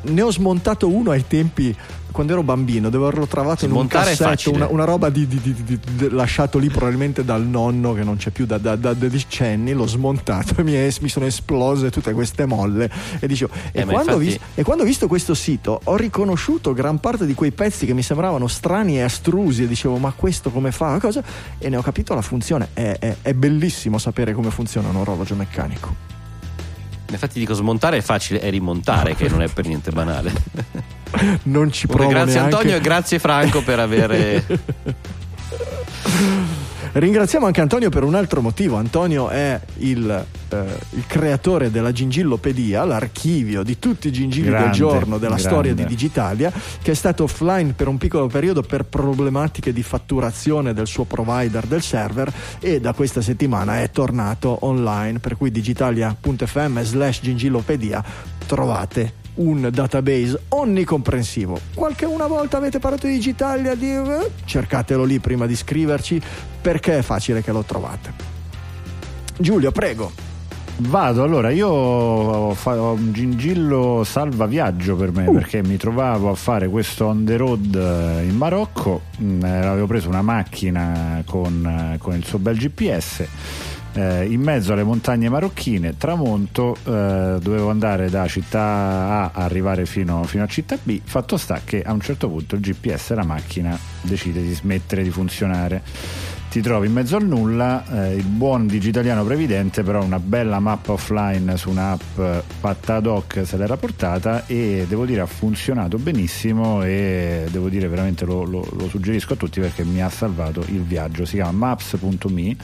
ne ho smontato uno ai tempi quando ero bambino, devo averlo trovato in un Smontare cassetto, una, una roba di, di- di- lasciato lì probabilmente dal nonno che non c'è più da, da- da decenni. L'ho smontato e (laughs) mi, è- mi sono esplose tutte queste molle. E, dicevo, e, Eh, ma quando ho infatti- vis- e quando ho visto questo sito ho riconosciuto gran parte di quei pezzi che mi sembravano strani e astrusi e dicevo ma questo come fa? Cosa? E ne ho capito la funzione. È, è- è bellissimo sapere come funziona un orologio meccanico. Infatti dico smontare è facile, è rimontare che non è per niente banale. (laughs) (laughs) Non ci provo grazie neanche. Antonio e grazie Franco per avere (laughs) Ringraziamo anche Antonio per un altro motivo. Antonio è il, eh, il creatore della Gingillopedia, l'archivio di tutti i gingilli del Grande, giorno della grande. storia di Digitalia, che è stato offline per un piccolo periodo per problematiche di fatturazione del suo provider del server e da questa settimana è tornato online, per cui digitalia.fm slash gingillopedia trovate un database onnicomprensivo. Qualche una volta avete parlato di Digitalia, di... eh, cercatelo lì prima di scriverci perché è facile che lo trovate. Giulio, prego. Vado, allora io ho un gingillo salva viaggio per me perché mi trovavo a fare questo on the road eh, in Marocco, Mm, eh, avevo preso una macchina con, con il suo bel GPS eh, in mezzo alle montagne marocchine, tramonto, eh, dovevo andare da città A arrivare fino, fino a città B, fatto sta che a un certo punto il GPS della macchina decide di smettere di funzionare. Ti trovi in mezzo al nulla, eh, il buon digitaliano previdente però una bella mappa offline su un'app fatta ad hoc se l'era portata e devo dire ha funzionato benissimo e devo dire veramente lo, lo- lo suggerisco a tutti perché mi ha salvato il viaggio, si chiama maps.me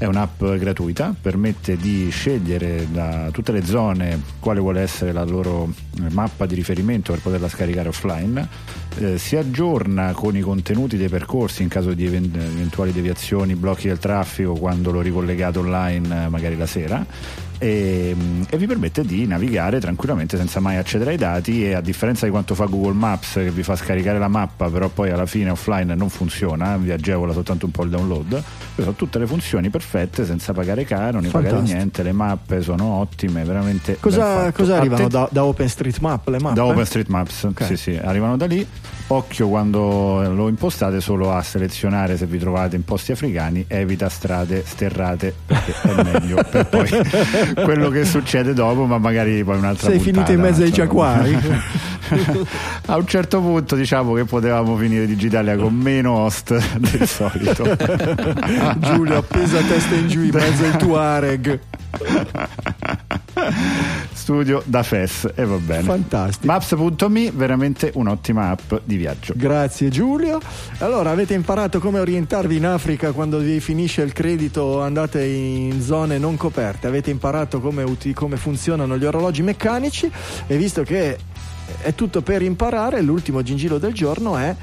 è un'app gratuita, permette di scegliere da tutte le zone quale vuole essere la loro eh, mappa di riferimento per poterla scaricare offline. Eh, si aggiorna con i contenuti dei percorsi in caso di even- eventuali deviazioni, blocchi del traffico quando lo ricollegate online eh, magari la sera e, e vi permette di navigare tranquillamente senza mai accedere ai dati e a differenza di quanto fa Google Maps che vi fa scaricare la mappa però poi alla fine offline non funziona, vi agevola soltanto un po' il download, queste sono tutte le funzioni perfette senza pagare canoni, pagare Fantastico. niente, le mappe sono ottime, veramente Cosa, cosa arrivano Atten- da, da OpenStreetMap le mappe? da OpenStreetMaps, Ok. sì, sì, arrivano da lì. Occhio quando lo impostate solo a selezionare se vi trovate in posti africani, evita strade sterrate perché è meglio per poi (laughs) (laughs) quello che succede dopo, ma magari poi un'altra Sei puntata, finito in mezzo ai giaguari? (laughs) a un certo punto diciamo che potevamo finire Digitalia con meno host del solito. (laughs) Giulio appesa testa in giù in mezzo ai Tuareg. Studio da FES e va bene. Fantastico. Maps.me veramente un'ottima app di viaggio. Grazie Giulio. Allora, avete imparato come orientarvi in Africa quando vi finisce il credito andate in zone non coperte? Avete imparato come, uti- come funzionano gli orologi meccanici? E visto che è tutto per imparare, l'ultimo gingillo del giorno è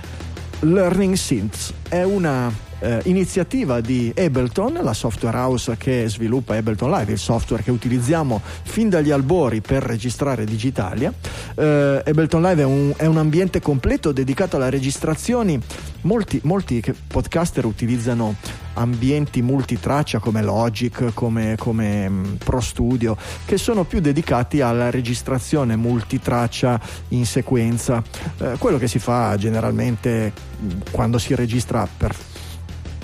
Learning Synths. È una eh, iniziativa di Ableton, la software house che sviluppa Ableton Live, il software che utilizziamo fin dagli albori per registrare Digitalia. Eh, Ableton Live è un, è un ambiente completo dedicato alle registrazioni. Molti, molti podcaster utilizzano ambienti multitraccia come Logic, come, come mm, Pro Studio, che sono più dedicati alla registrazione multitraccia in sequenza. Eh, quello che si fa generalmente mm, quando si registra per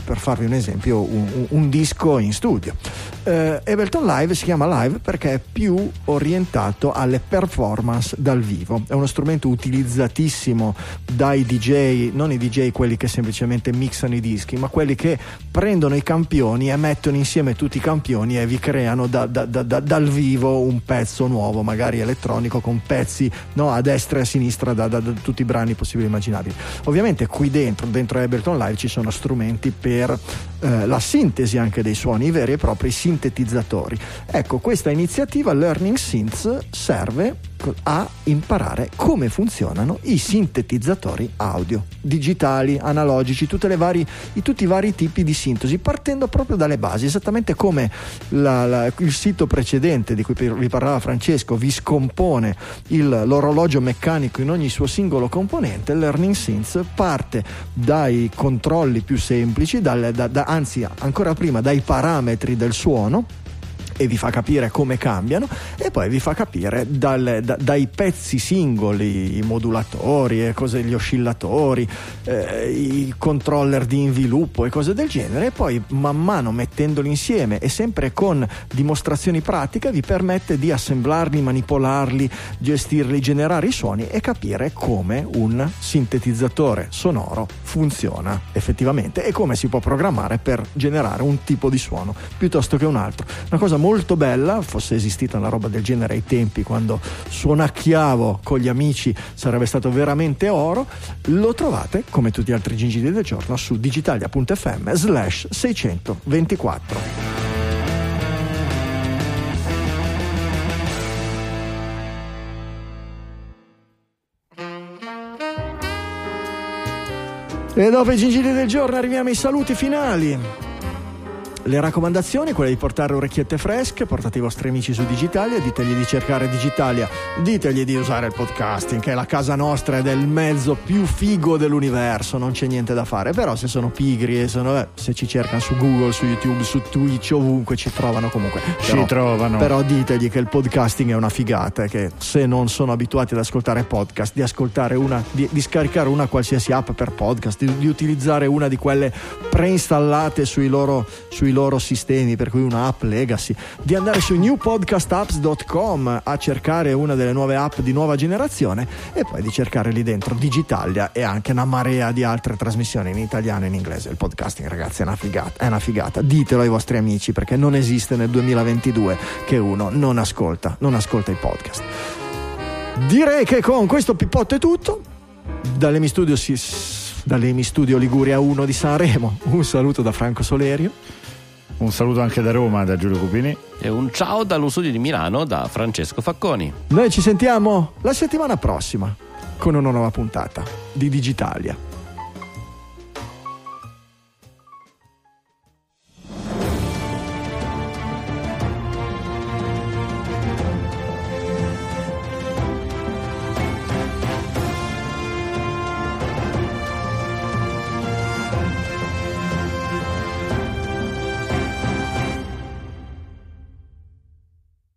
per farvi un esempio, un, un- disco in studio. Eh, Ableton Live si chiama Live perché è più orientato alle performance dal vivo. È uno strumento utilizzatissimo dai DJ, non i DJ quelli che semplicemente mixano i dischi, ma quelli che prendono i campioni e mettono insieme tutti i campioni e vi creano da- da- da- da- dal vivo un pezzo nuovo, magari elettronico, con pezzi no, a destra e a sinistra da tutti i brani possibili e immaginabili. Ovviamente qui dentro, dentro Ableton Live, ci sono strumenti per eh, la sintesi anche dei suoni, i veri e propri sintetizzatori. Ecco, questa iniziativa Learning Synths serve a imparare come funzionano i sintetizzatori audio, digitali, analogici, vari- tutti i vari tipi di sintesi, partendo proprio dalle basi, esattamente come la- la- il sito precedente di cui vi parlava Francesco vi scompone il- l'orologio meccanico in ogni suo singolo componente, Learning Synths parte dai controlli più semplici, dal- da- da- anzi ancora prima dai parametri del suono e vi fa capire come cambiano e poi vi fa capire dal- da- dai pezzi singoli, i modulatori, e cose, gli oscillatori, eh, i controller di inviluppo e cose del genere e poi man mano mettendoli insieme e sempre con dimostrazioni pratiche vi permette di assemblarli, manipolarli, gestirli, generare i suoni e capire come un sintetizzatore sonoro funziona effettivamente e come si può programmare per generare un tipo di suono piuttosto che un altro. Una cosa molto bella, fosse esistita una roba del genere ai tempi quando suonacchiavo con gli amici sarebbe stato veramente oro, lo trovate come tutti gli altri gingilli del giorno su digitalia.fm slash 624. E dopo i gingilli del giorno arriviamo ai saluti finali. Le raccomandazioni, quelle di portare orecchiette fresche, portate i vostri amici su Digitalia, ditegli di cercare Digitalia, ditegli di usare il podcasting, che è la casa nostra ed è il mezzo più figo dell'universo, non c'è niente da fare. Però se sono pigri e sono, eh, se ci cercano su Google, su YouTube, su Twitch, ovunque ci trovano comunque. Ci Però- trovano. Però ditegli che il podcasting è una figata che se non sono abituati ad ascoltare podcast, di ascoltare una, di, di scaricare una qualsiasi app per podcast, di, di utilizzare una di quelle preinstallate sui loro, sui loro sistemi, per cui una app legacy, di andare su newpodcastapps.com a cercare una delle nuove app di nuova generazione e poi di cercare lì dentro Digitalia e anche una marea di altre trasmissioni in italiano e in inglese. Il podcasting, ragazzi, è una figata, è una figata. Ditelo ai vostri amici perché non esiste nel 2022 che uno non ascolta, non ascolta i podcast. Direi che con questo pippotto è tutto. Dall'Emi Studio, si, dall'Emi Studio Liguria 1 di Sanremo, un saluto da Franco Solerio. Un saluto anche da Roma, da Giulio Cupini. E un ciao dallo studio di Milano da Francesco Facconi. Noi ci sentiamo la settimana prossima con una nuova puntata di Digitalia.